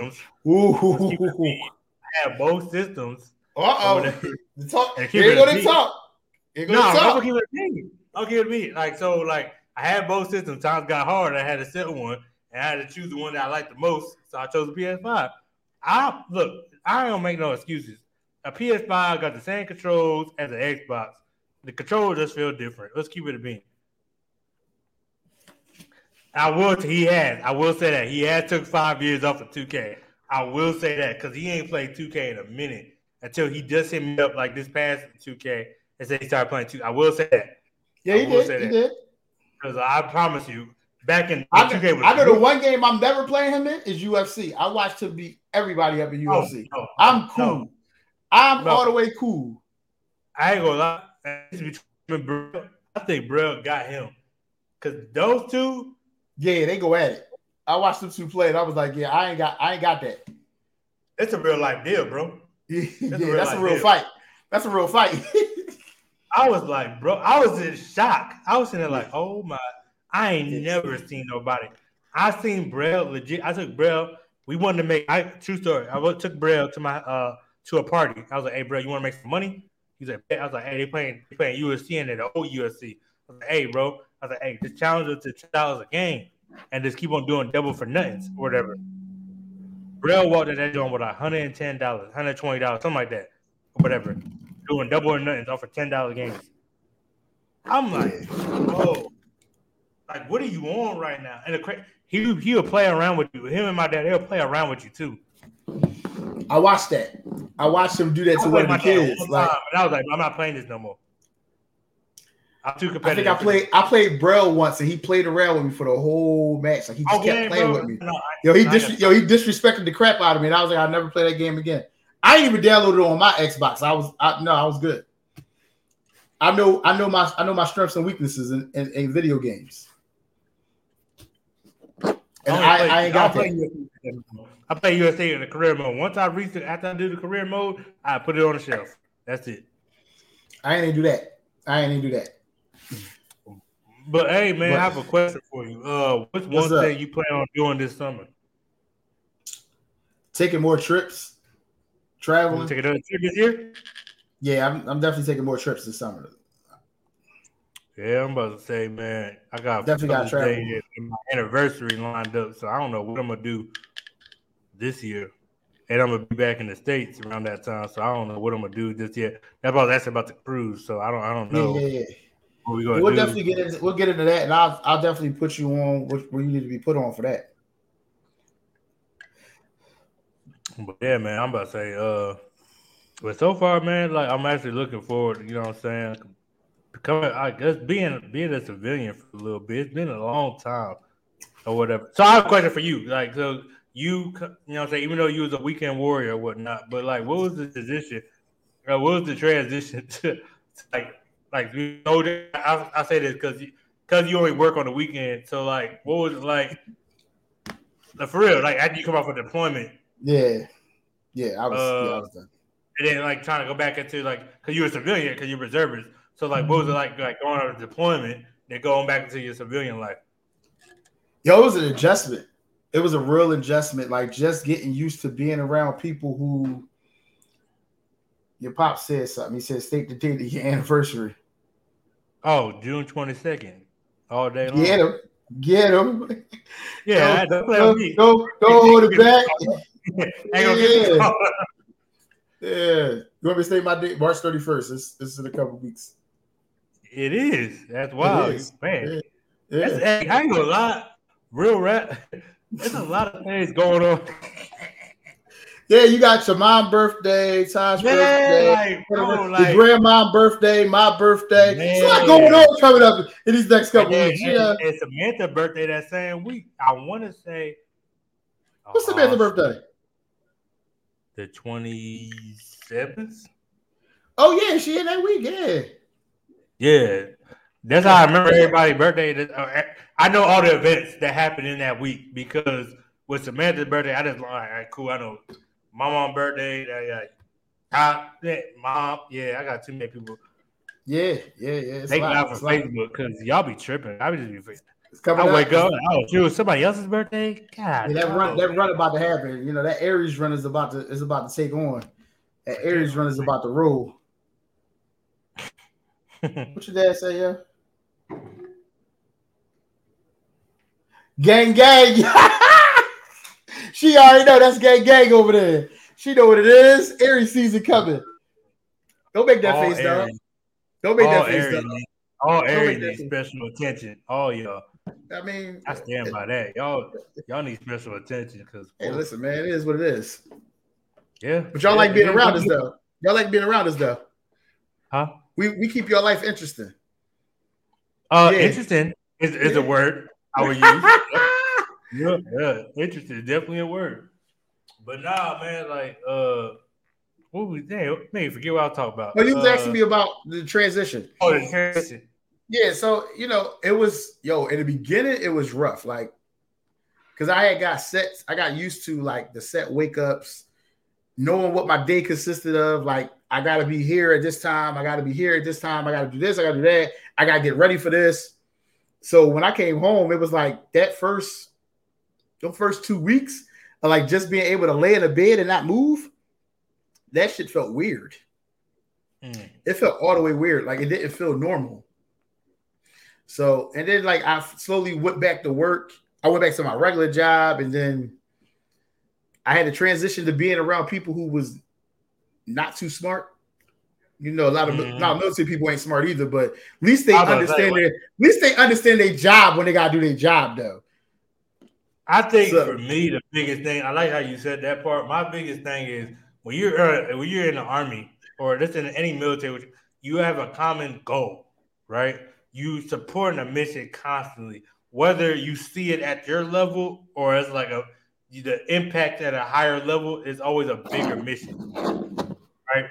systems. Ooh. I have both systems uh oh. The talk. Here you go to talk. Here no, I'll give it me. I'll give it me. Like so, like I had both systems. Times got hard. I had to set one, and I had to choose the one that I liked the most. So I chose the PS5. I look. I don't make no excuses. A PS5 got the same controls as an Xbox. The controller just feel different. Let's keep it a bean. I will. He has. I will say that he has took five years off of 2K. I will say that because he ain't played 2K in a minute until he just hit me up like this past 2K and said he started playing 2. I will say that. Yeah, he did. He did. Because I promise you, back in I, 2K I know the one game I'm never playing him in is UFC. I watched him beat everybody up in UFC. No, no, I'm cool. No. I'm all the way cool. I ain't gonna lie. I think bro got him. Cause those two, yeah, they go at it. I watched them two play, and I was like, yeah, I ain't got, I ain't got that. It's a real life deal, bro. Yeah, that's a real, that's a real fight. That's a real fight. I was like, bro, I was in shock. I was sitting there like, oh my, I ain't never seen nobody. I seen Braille legit. I took Braille. We wanted to make. I true story. I took Braille to my uh to a party. I was like, hey, bro, you want to make some money? He's like, I was like, hey, they playing they playing UFC and the old UFC. I was like, hey, bro. I was like, hey, just challenge it to two dollars a game and just keep on doing double for nothings or whatever. Braille walked in that joint with $110, $120, something like that, or whatever, doing double or nothings off for $10 games. I'm like, oh, like, what are you on right now? And the, he, he'll play around with you. Him and my dad, they'll play around with you too. I watched that. I watched him do that to one of the kids. Like, I was like, I'm not playing this no more. I'm too competitive. I think I played I played Braille once and he played around with me for the whole match. Like he just oh, kept playing bro. with me. No, I, yo, he dis- yo, he disrespected the crap out of me. And I was like, I'll never play that game again. I didn't even download it on my Xbox. I was I, no, I was good. I know I know my I know my strengths and weaknesses in, in, in video games. And I, play, I, ain't got play that. I play USA in the career mode. Once I reach it, after I do the career mode, I put it on the shelf. That's it. I ain't do that. I ain't do that. But hey, man, but, I have a question for you. Uh, what's, one thing you plan on doing this summer? Taking more trips, traveling. Take another trip this year? Yeah, I'm, I'm definitely taking more trips this summer. Yeah, I'm about to say, man, I got definitely got travel. My anniversary lined up, so I don't know what I'm gonna do this year. And I'm gonna be back in the states around that time, so I don't know what I'm gonna do this year. That's about that's about the cruise, so I don't I don't know. Yeah, yeah, yeah. We we'll do. definitely get into we'll get into that, and I'll I'll definitely put you on where you need to be put on for that. But yeah, man, I'm about to say, uh, but so far, man, like I'm actually looking forward. You know what I'm saying? Becoming, I guess, being being a civilian for a little bit. It's been a long time, or whatever. So I have a question for you. Like, so you, you know, what I'm saying, even though you was a weekend warrior or whatnot, but like, what was the position? Uh, what was the transition to, to like like you know, I, I say this because because you only work on the weekend. So like, what was it like? Like, for real, like after you come off of deployment. Yeah, yeah, I was. Uh, yeah, I was done. And then like trying to go back into like because you were a civilian, because you're reservist. So like, what was it like like going on a deployment, then going back into your civilian life? Yo, it was an adjustment. It was a real adjustment, like just getting used to being around people who. Your pop said something. He said, "State the date of your anniversary." Oh, June twenty second, all day long. Get him, get him. Yeah, don't, don't, don't, don't hold it back. yeah. yeah. You want me to say my date? March thirty first. This, this is in a couple weeks. It is. That's wild, is. man. Yeah. yeah. That's, hey, I ain't gonna lie. Real rap. There's a lot of things going on. Yeah, you got your mom birthday, Todd's yeah, birthday, like, bro, like, grandma birthday, my birthday. Man. It's a lot going on coming up in these next couple and, weeks. Yeah, it's Samantha's birthday that same week. I want to say, what's uh, Samantha's birthday? The twenty seventh. Oh yeah, she in that week. Yeah, yeah. That's how I remember everybody's birthday. Uh, I know all the events that happened in that week because with Samantha's birthday, I just like, all right, cool. I know my mom birthday. Yeah, yeah. yeah, mom. Yeah, I got too many people. Yeah, yeah, yeah. Thank God for Facebook because y'all be tripping. I be just be. I wake up. Oh, it somebody else's birthday. God, yeah, that run, that run about to happen. You know, that Aries run is about to is about to take on. That Aries run is about to roll. what your dad say, yeah? Gang, gang. She already know that's gang gang over there. She know what it is. Aries season coming. Don't make that All face, dog. Don't make All that face, dog. All Aries need special attention. All y'all. I mean, I stand by that. Y'all, y'all need special attention because. Hey, listen, man, it is what it is. Yeah, but y'all yeah, like being around us though. Y'all like being around us though. Huh? We we keep your life interesting. Uh, yeah. interesting is, is yeah. a word I would use. yeah, yeah, interesting, definitely a word. But nah, man, like uh. What was damn? Man, forget what I was talking about. Oh, you was uh, asking me about the transition. Oh, the transition. Yeah, so you know, it was yo in the beginning, it was rough, like because I had got sets, I got used to like the set wake ups, knowing what my day consisted of. Like, I gotta be here at this time, I gotta be here at this time, I gotta do this, I gotta do that, I gotta get ready for this. So when I came home, it was like that first, the first two weeks of like just being able to lay in a bed and not move that shit felt weird. Mm. It felt all the way weird. Like it didn't feel normal. So, and then like I slowly went back to work. I went back to my regular job, and then I had to transition to being around people who was not too smart. You know, a lot of mm-hmm. a military people ain't smart either, but at least they understand their at least they understand their job when they gotta do their job though. I think so, for me, the biggest thing I like how you said that part. My biggest thing is when you're uh, when you're in the army or just in any military, you have a common goal, right? You supporting a mission constantly, whether you see it at your level or as like a the impact at a higher level is always a bigger mission, right?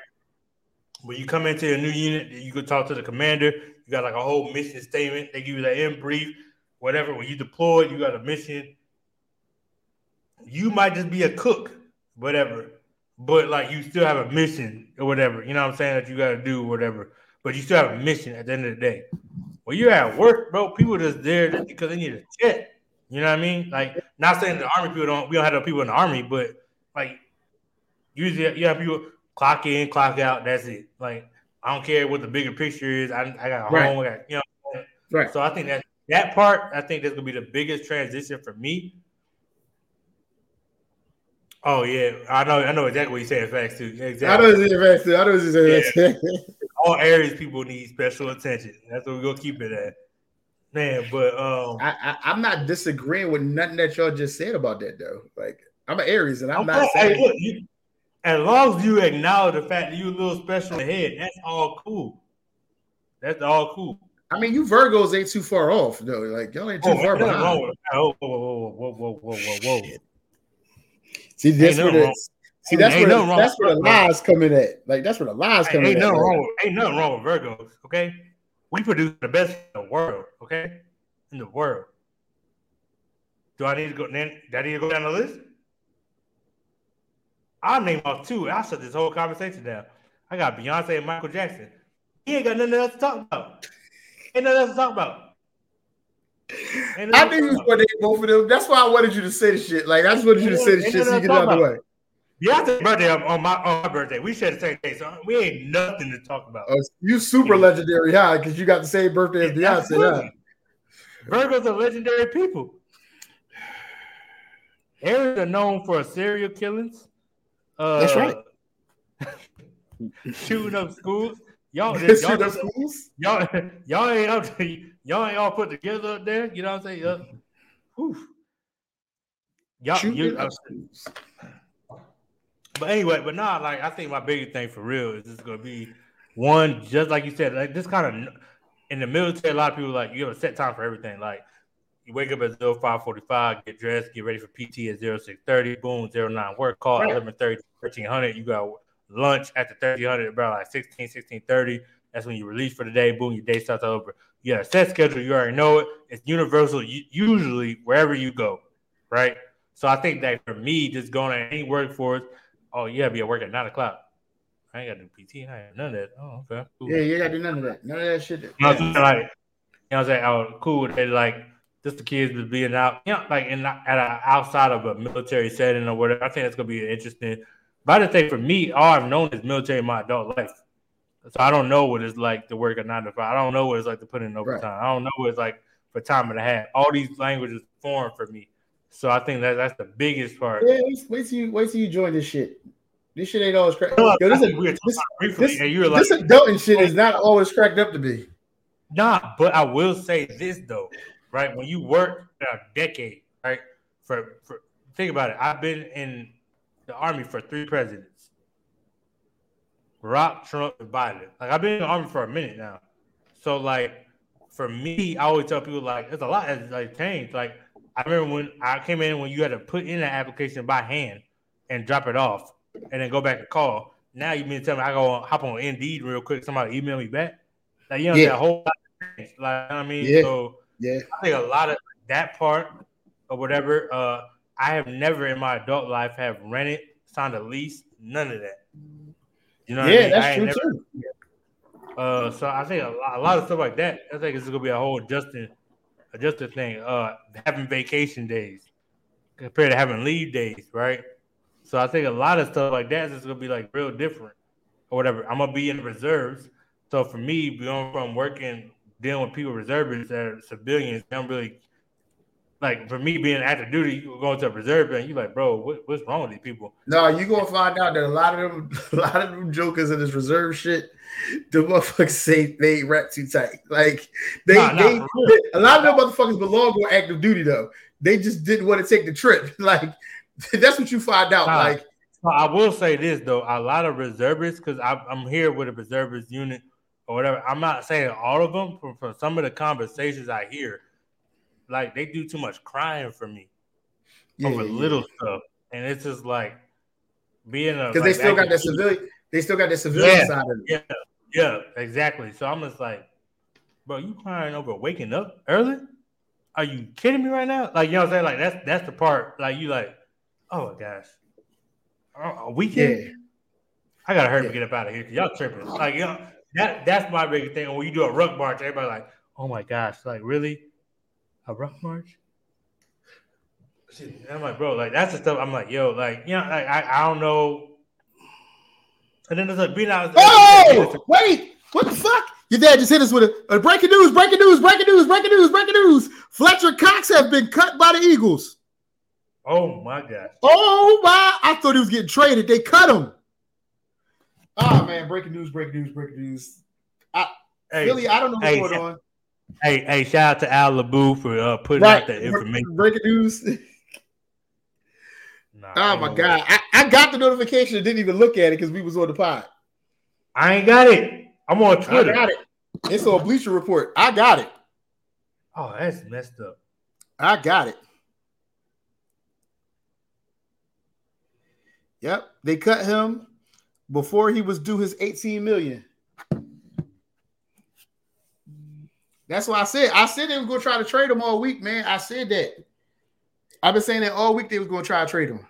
When you come into a new unit, you could talk to the commander. You got like a whole mission statement. They give you that in brief, whatever. When you deploy, you got a mission. You might just be a cook, whatever but like you still have a mission or whatever. You know what I'm saying that you got to do whatever. But you still have a mission at the end of the day. When you're at work, bro, people just there just because they need a check. You know what I mean? Like, not saying the army people don't. We don't have no people in the army, but like, usually you have people clock in, clock out. That's it. Like, I don't care what the bigger picture is. I, I got a right. home. I got, you know. Right. So I think that that part, I think that's gonna be the biggest transition for me Oh yeah, I know. I know exactly what you're saying. Facts too. Exactly. I know what you're facts too. I know what you're saying. Yeah. All areas people need special attention. That's what we're gonna keep it at, man. But um, I, I am not disagreeing with nothing that y'all just said about that though. Like I'm an Aries, and I'm, I'm not saying. Hey, look, you, as long as you acknowledge the fact that you're a little special ahead, that's all cool. That's all cool. I mean, you Virgos ain't too far off though. Like y'all ain't too oh, far behind. Whoa, whoa, whoa, whoa, whoa, whoa, whoa, whoa. See, that's where the, see that's where the, that's where the lies coming at. Like that's where the lies coming ain't at. Nothing wrong with, ain't nothing wrong with Virgos. Okay, we produce the best in the world. Okay, in the world. Do I need to go? Then, do I need to go down the list? I'll name off two. I'll shut this whole conversation down. I got Beyonce and Michael Jackson. He ain't got nothing else to talk about. Ain't nothing else to talk about. I knew you was going to both of them. That's why I wanted you to say the shit. Like I just wanted you to say the shit so you get out of the way. Beyonce's birthday on my on my birthday. We share the same day, so we ain't nothing to talk about. Oh, you super yeah. legendary, huh? Because you got the same birthday as Beyonce, huh? Virgos are legendary people. Aries are known for serial killings. Uh, That's right. shooting up schools. Y'all, y'all, y'all, y'all, y'all ain't up to, y'all ain't all put together up there. You know what I'm saying? Uh, whew. Y'all, you, uh, but anyway, but not like I think my biggest thing for real is just gonna be one, just like you said, like this kind of in the military, a lot of people like you have a set time for everything. Like you wake up at 0545, get dressed, get ready for PT at 0630, boom, 09 work call, right. 1130, 1300, you got lunch at the 1300 about like 16, 1630. That's when you release for the day. Boom, your day starts over. You got a set schedule. You already know it. It's universal, usually wherever you go, right? So I think that for me, just going to any workforce, oh, yeah, be at work at nine o'clock. I ain't got to do PT. I ain't none of that. Oh, okay. Cool. Yeah, you got to do none of that. None of that shit. You know what I'm saying? Like, you know what I'm saying? Oh, cool. They like just the kids just being out, you know, like in at a, outside of a military setting or whatever. I think that's gonna be interesting but I just say for me, all I've known is military my adult life. So I don't know what it's like to work a nine to five. I don't know what it's like to put in overtime. Right. I don't know what it's like for time and a half. All these languages foreign for me. So I think that that's the biggest part. Yeah, wait till you wait till you join this shit. This shit ain't always cracked. Yo, this, is, this, briefly, this, and you like, this adulting shit is oh. not always cracked up to be. Nah, but I will say this though, right? When you work a decade, right? For for think about it. I've been in the army for three presidents. Barack, Trump, and Biden. Like I've been in the army for a minute now. So like for me, I always tell people like it's a lot has like changed. Like I remember when I came in when you had to put in an application by hand and drop it off and then go back and call. Now you mean to tell me I go on, hop on Indeed real quick, somebody email me back. Like you know yeah. that whole lot of like I mean, yeah. so yeah, I think a lot of that part or whatever. Uh I have never in my adult life have rented, signed a lease, none of that. You know, yeah, I mean? that's I true never, too. Uh, so I think a lot, a lot of stuff like that. I think it's gonna be a whole adjusting, adjusting thing. Uh, having vacation days compared to having leave days, right? So I think a lot of stuff like that is gonna be like real different or whatever. I'm gonna be in reserves. So for me, going from working dealing with people reservists that are civilians, they don't really like for me being active duty, you going to a reserve and you're like, bro, what, what's wrong with these people? No, you gonna find out that a lot of them, a lot of them jokers in this reserve shit, the motherfuckers say they ain't too tight. Like they, Nah, nah, they, a lot of them motherfuckers belong on active duty though. They just didn't want to take the trip. Like that's what you find out. Nah. Like I will say this though, a lot of reservists, because I'm here with a reservist unit or whatever. I'm not saying all of them, from, from some of the conversations I hear, like they do too much crying for me yeah, over little stuff, and it's just like being a because they still got that civilian. They still got that civilian Yeah. side of it. Yeah, yeah, exactly. So I'm just like, bro, you crying over waking up early? Are you kidding me right now? Like you know what I'm saying? Like that's that's the part. Like you like, oh my gosh, a weekend. Yeah. I gotta hurry Yeah. and get up out of here. Y'all tripping. Like, you know, that that's my biggest thing. When you do a ruck march, everybody like, oh my gosh, like really? A ruck march? Shit, I'm like, bro, like that's the stuff. I'm like, yo, like, you know, like, I, I don't know. And then there's like being out. Oh, wait, what the fuck? Your dad just hit us with a, a breaking news, breaking news, breaking news, breaking news, breaking news. Fletcher Cox has been cut by the Eagles. Oh my god. Oh my! I thought he was getting traded. They cut him. Oh man, breaking news, breaking news, breaking news. Hey, Really, I don't know what's hey, going on. Hey, hey, shout out to Al LaBou for uh, putting Right, out that information. breaking news. Nah, Oh my god. I, I got the notification and didn't even look at it because we was on the pod. I ain't got it. I'm on Twitter. I got it. It's on Bleacher Report. I got it. Oh, that's messed up. I got it. Yep, they cut him before he was due his 18 million. That's why I said I said they were gonna try to trade him all week, man. I said that. I've been saying that all week they was gonna try to trade him.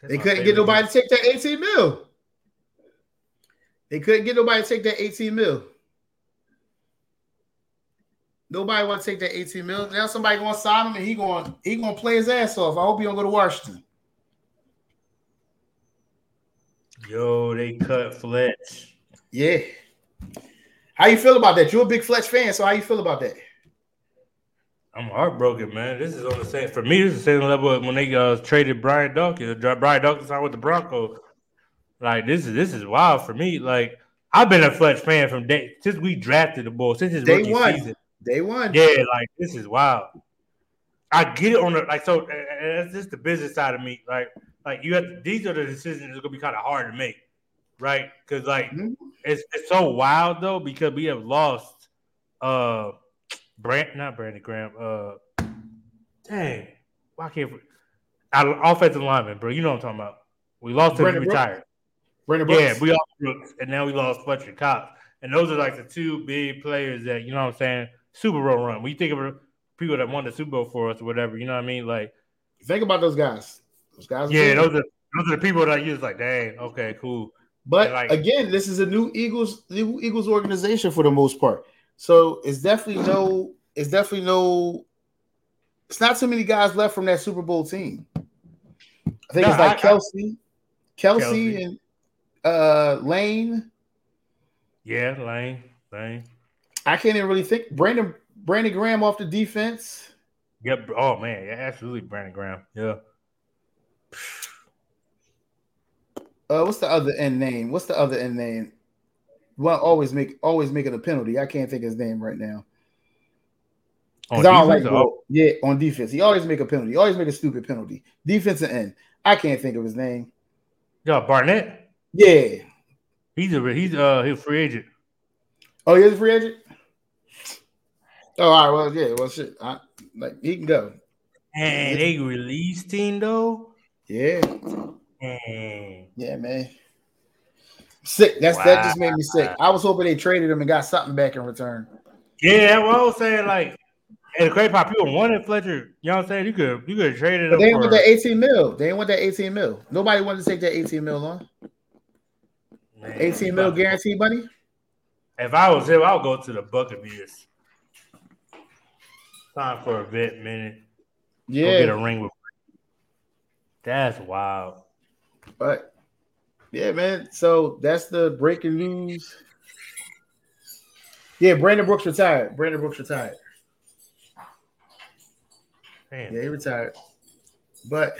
That's They couldn't get nobody to take that 18 mil. They couldn't get nobody to take that 18 mil. Nobody want to take that 18 mil. Now somebody gonna sign him and he going he gonna play his ass off. I hope he don't go to Washington. Yo, they cut Fletch. Yeah. How you feel about that? You're a big Fletch fan, so how you feel about that? I'm heartbroken, man. This is on the same for me. This is the same level when they uh, traded Brian Dawkins. Brian Dawkins signed with the Broncos. Like this is this is wild for me. Like I've been a Fletch fan from day since we drafted the ball since his Day rookie one. season. Day one. Yeah, like this is wild. I get it on the like so. uh, uh, That's just the business side of me. Like like you have to, these are the decisions that's gonna be kind of hard to make, right? Because like Mhm. it's it's so wild though because we have lost uh Brand not Brandon Graham uh dang why can't we, our offensive lineman bro you know what I'm talking about we lost him retired Brandon Brooks. yeah we lost Brooks and now we lost Fletcher Cox and those are like the two big players that you know what I'm saying Super Bowl run you think of people that won the Super Bowl for us or whatever you know what I mean like Think about those guys. Those guys. yeah those are those are the people that you just like dang okay cool But like- again, this is a new Eagles new Eagles organization for the most part. So it's definitely no, it's definitely no, it's not too many guys left from that Super Bowl team. I think No, it's like I- I- Kelce, Kelce, Kelce. and uh Lane. yeah Lane Lane I can't even really think. Brandon Brandon Graham off the defense. yep oh man yeah absolutely Brandon Graham yeah Uh, what's the other end name? What's the other end name? well, always make always making a penalty. I can't think his name right now. I don't like bro, yeah on defense. He always make a penalty. He always make a stupid penalty. Defensive end. I can't think of his name. Yeah, Barnett. Yeah, he's a he's uh he's a free agent. Oh, he's a free agent. Oh, all right. Well, yeah. Well, shit. I, like he can go. And they released him though. Yeah. Mm. Yeah, man. Sick. That's wow. that just made me sick. I was hoping they traded him and got something back in return. Yeah, well, I was saying like, and the crazy part, people wanted Fletcher. You know what I'm saying? You could you could trade it. But they want that 18 mil. They didn't want that 18 mil. Nobody wanted to take that 18 mil on. Man, 18 mil guaranteed money. If I was him, I would go to the Buccaneers. Time for a vet minute. Yeah. Go get a ring with. That's wild. But yeah, man. So that's the breaking news. Yeah, Brandon Brooks retired. Brandon Brooks retired. Man. Yeah, he retired. But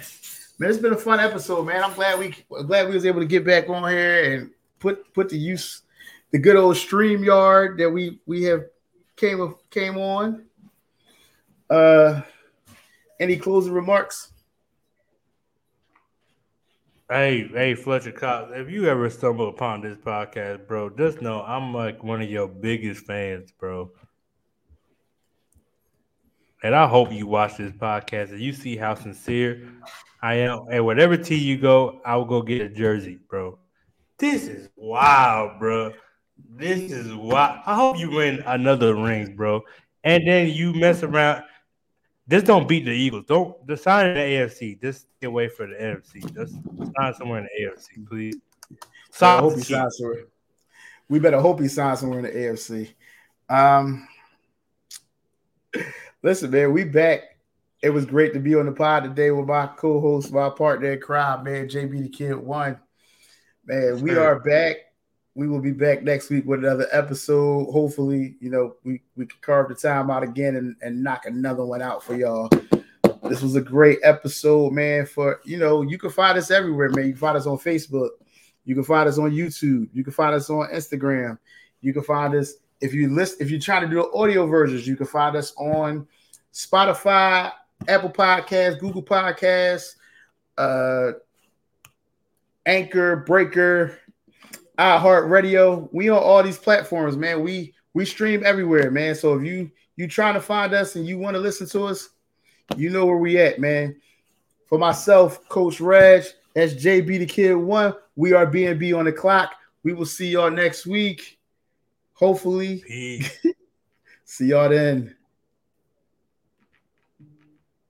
man, it's been a fun episode, man. I'm glad we glad we was able to get back on here and put put the use the good old StreamYard that we we have came came on. Uh any closing remarks? Hey, hey, Fletcher Cox, if you ever stumble upon this podcast, bro, just know I'm like one of your biggest fans, bro. And I hope you watch this podcast and you see how sincere I am. And whatever team you go, I will go get a jersey, bro. This is wild, bro. This is wild. I hope you win another ring, bro. And then you mess around just don't beat the Eagles. Don't sign in the AFC. Just get away for the NFC. Just sign somewhere in the AFC, please. I hope he signs somewhere. We better hope he signs somewhere in the AFC. Um, listen, man, we back. It was great to be on the pod today with my co-host, my partner in crime, man, JB the Kid One. Man, we are back we will be back next week with another episode. Hopefully, you know, we, we can carve the time out again and, and knock another one out for y'all. This was a great episode, man. For you know, you can find us everywhere, man. You can find us on Facebook, you can find us on YouTube, you can find us on Instagram, you can find us if you list if you're trying to do audio versions, you can find us on Spotify, Apple Podcasts, Google Podcasts, uh Anchor, Breaker, iHeartRadio. We on all these platforms, man. We we stream everywhere, man. So if you you trying to find us and you want to listen to us, you know where we at, man. For myself, Coach Reg, that's JB the Kid One. We are BNB on the clock. We will see y'all next week. Hopefully. see y'all then.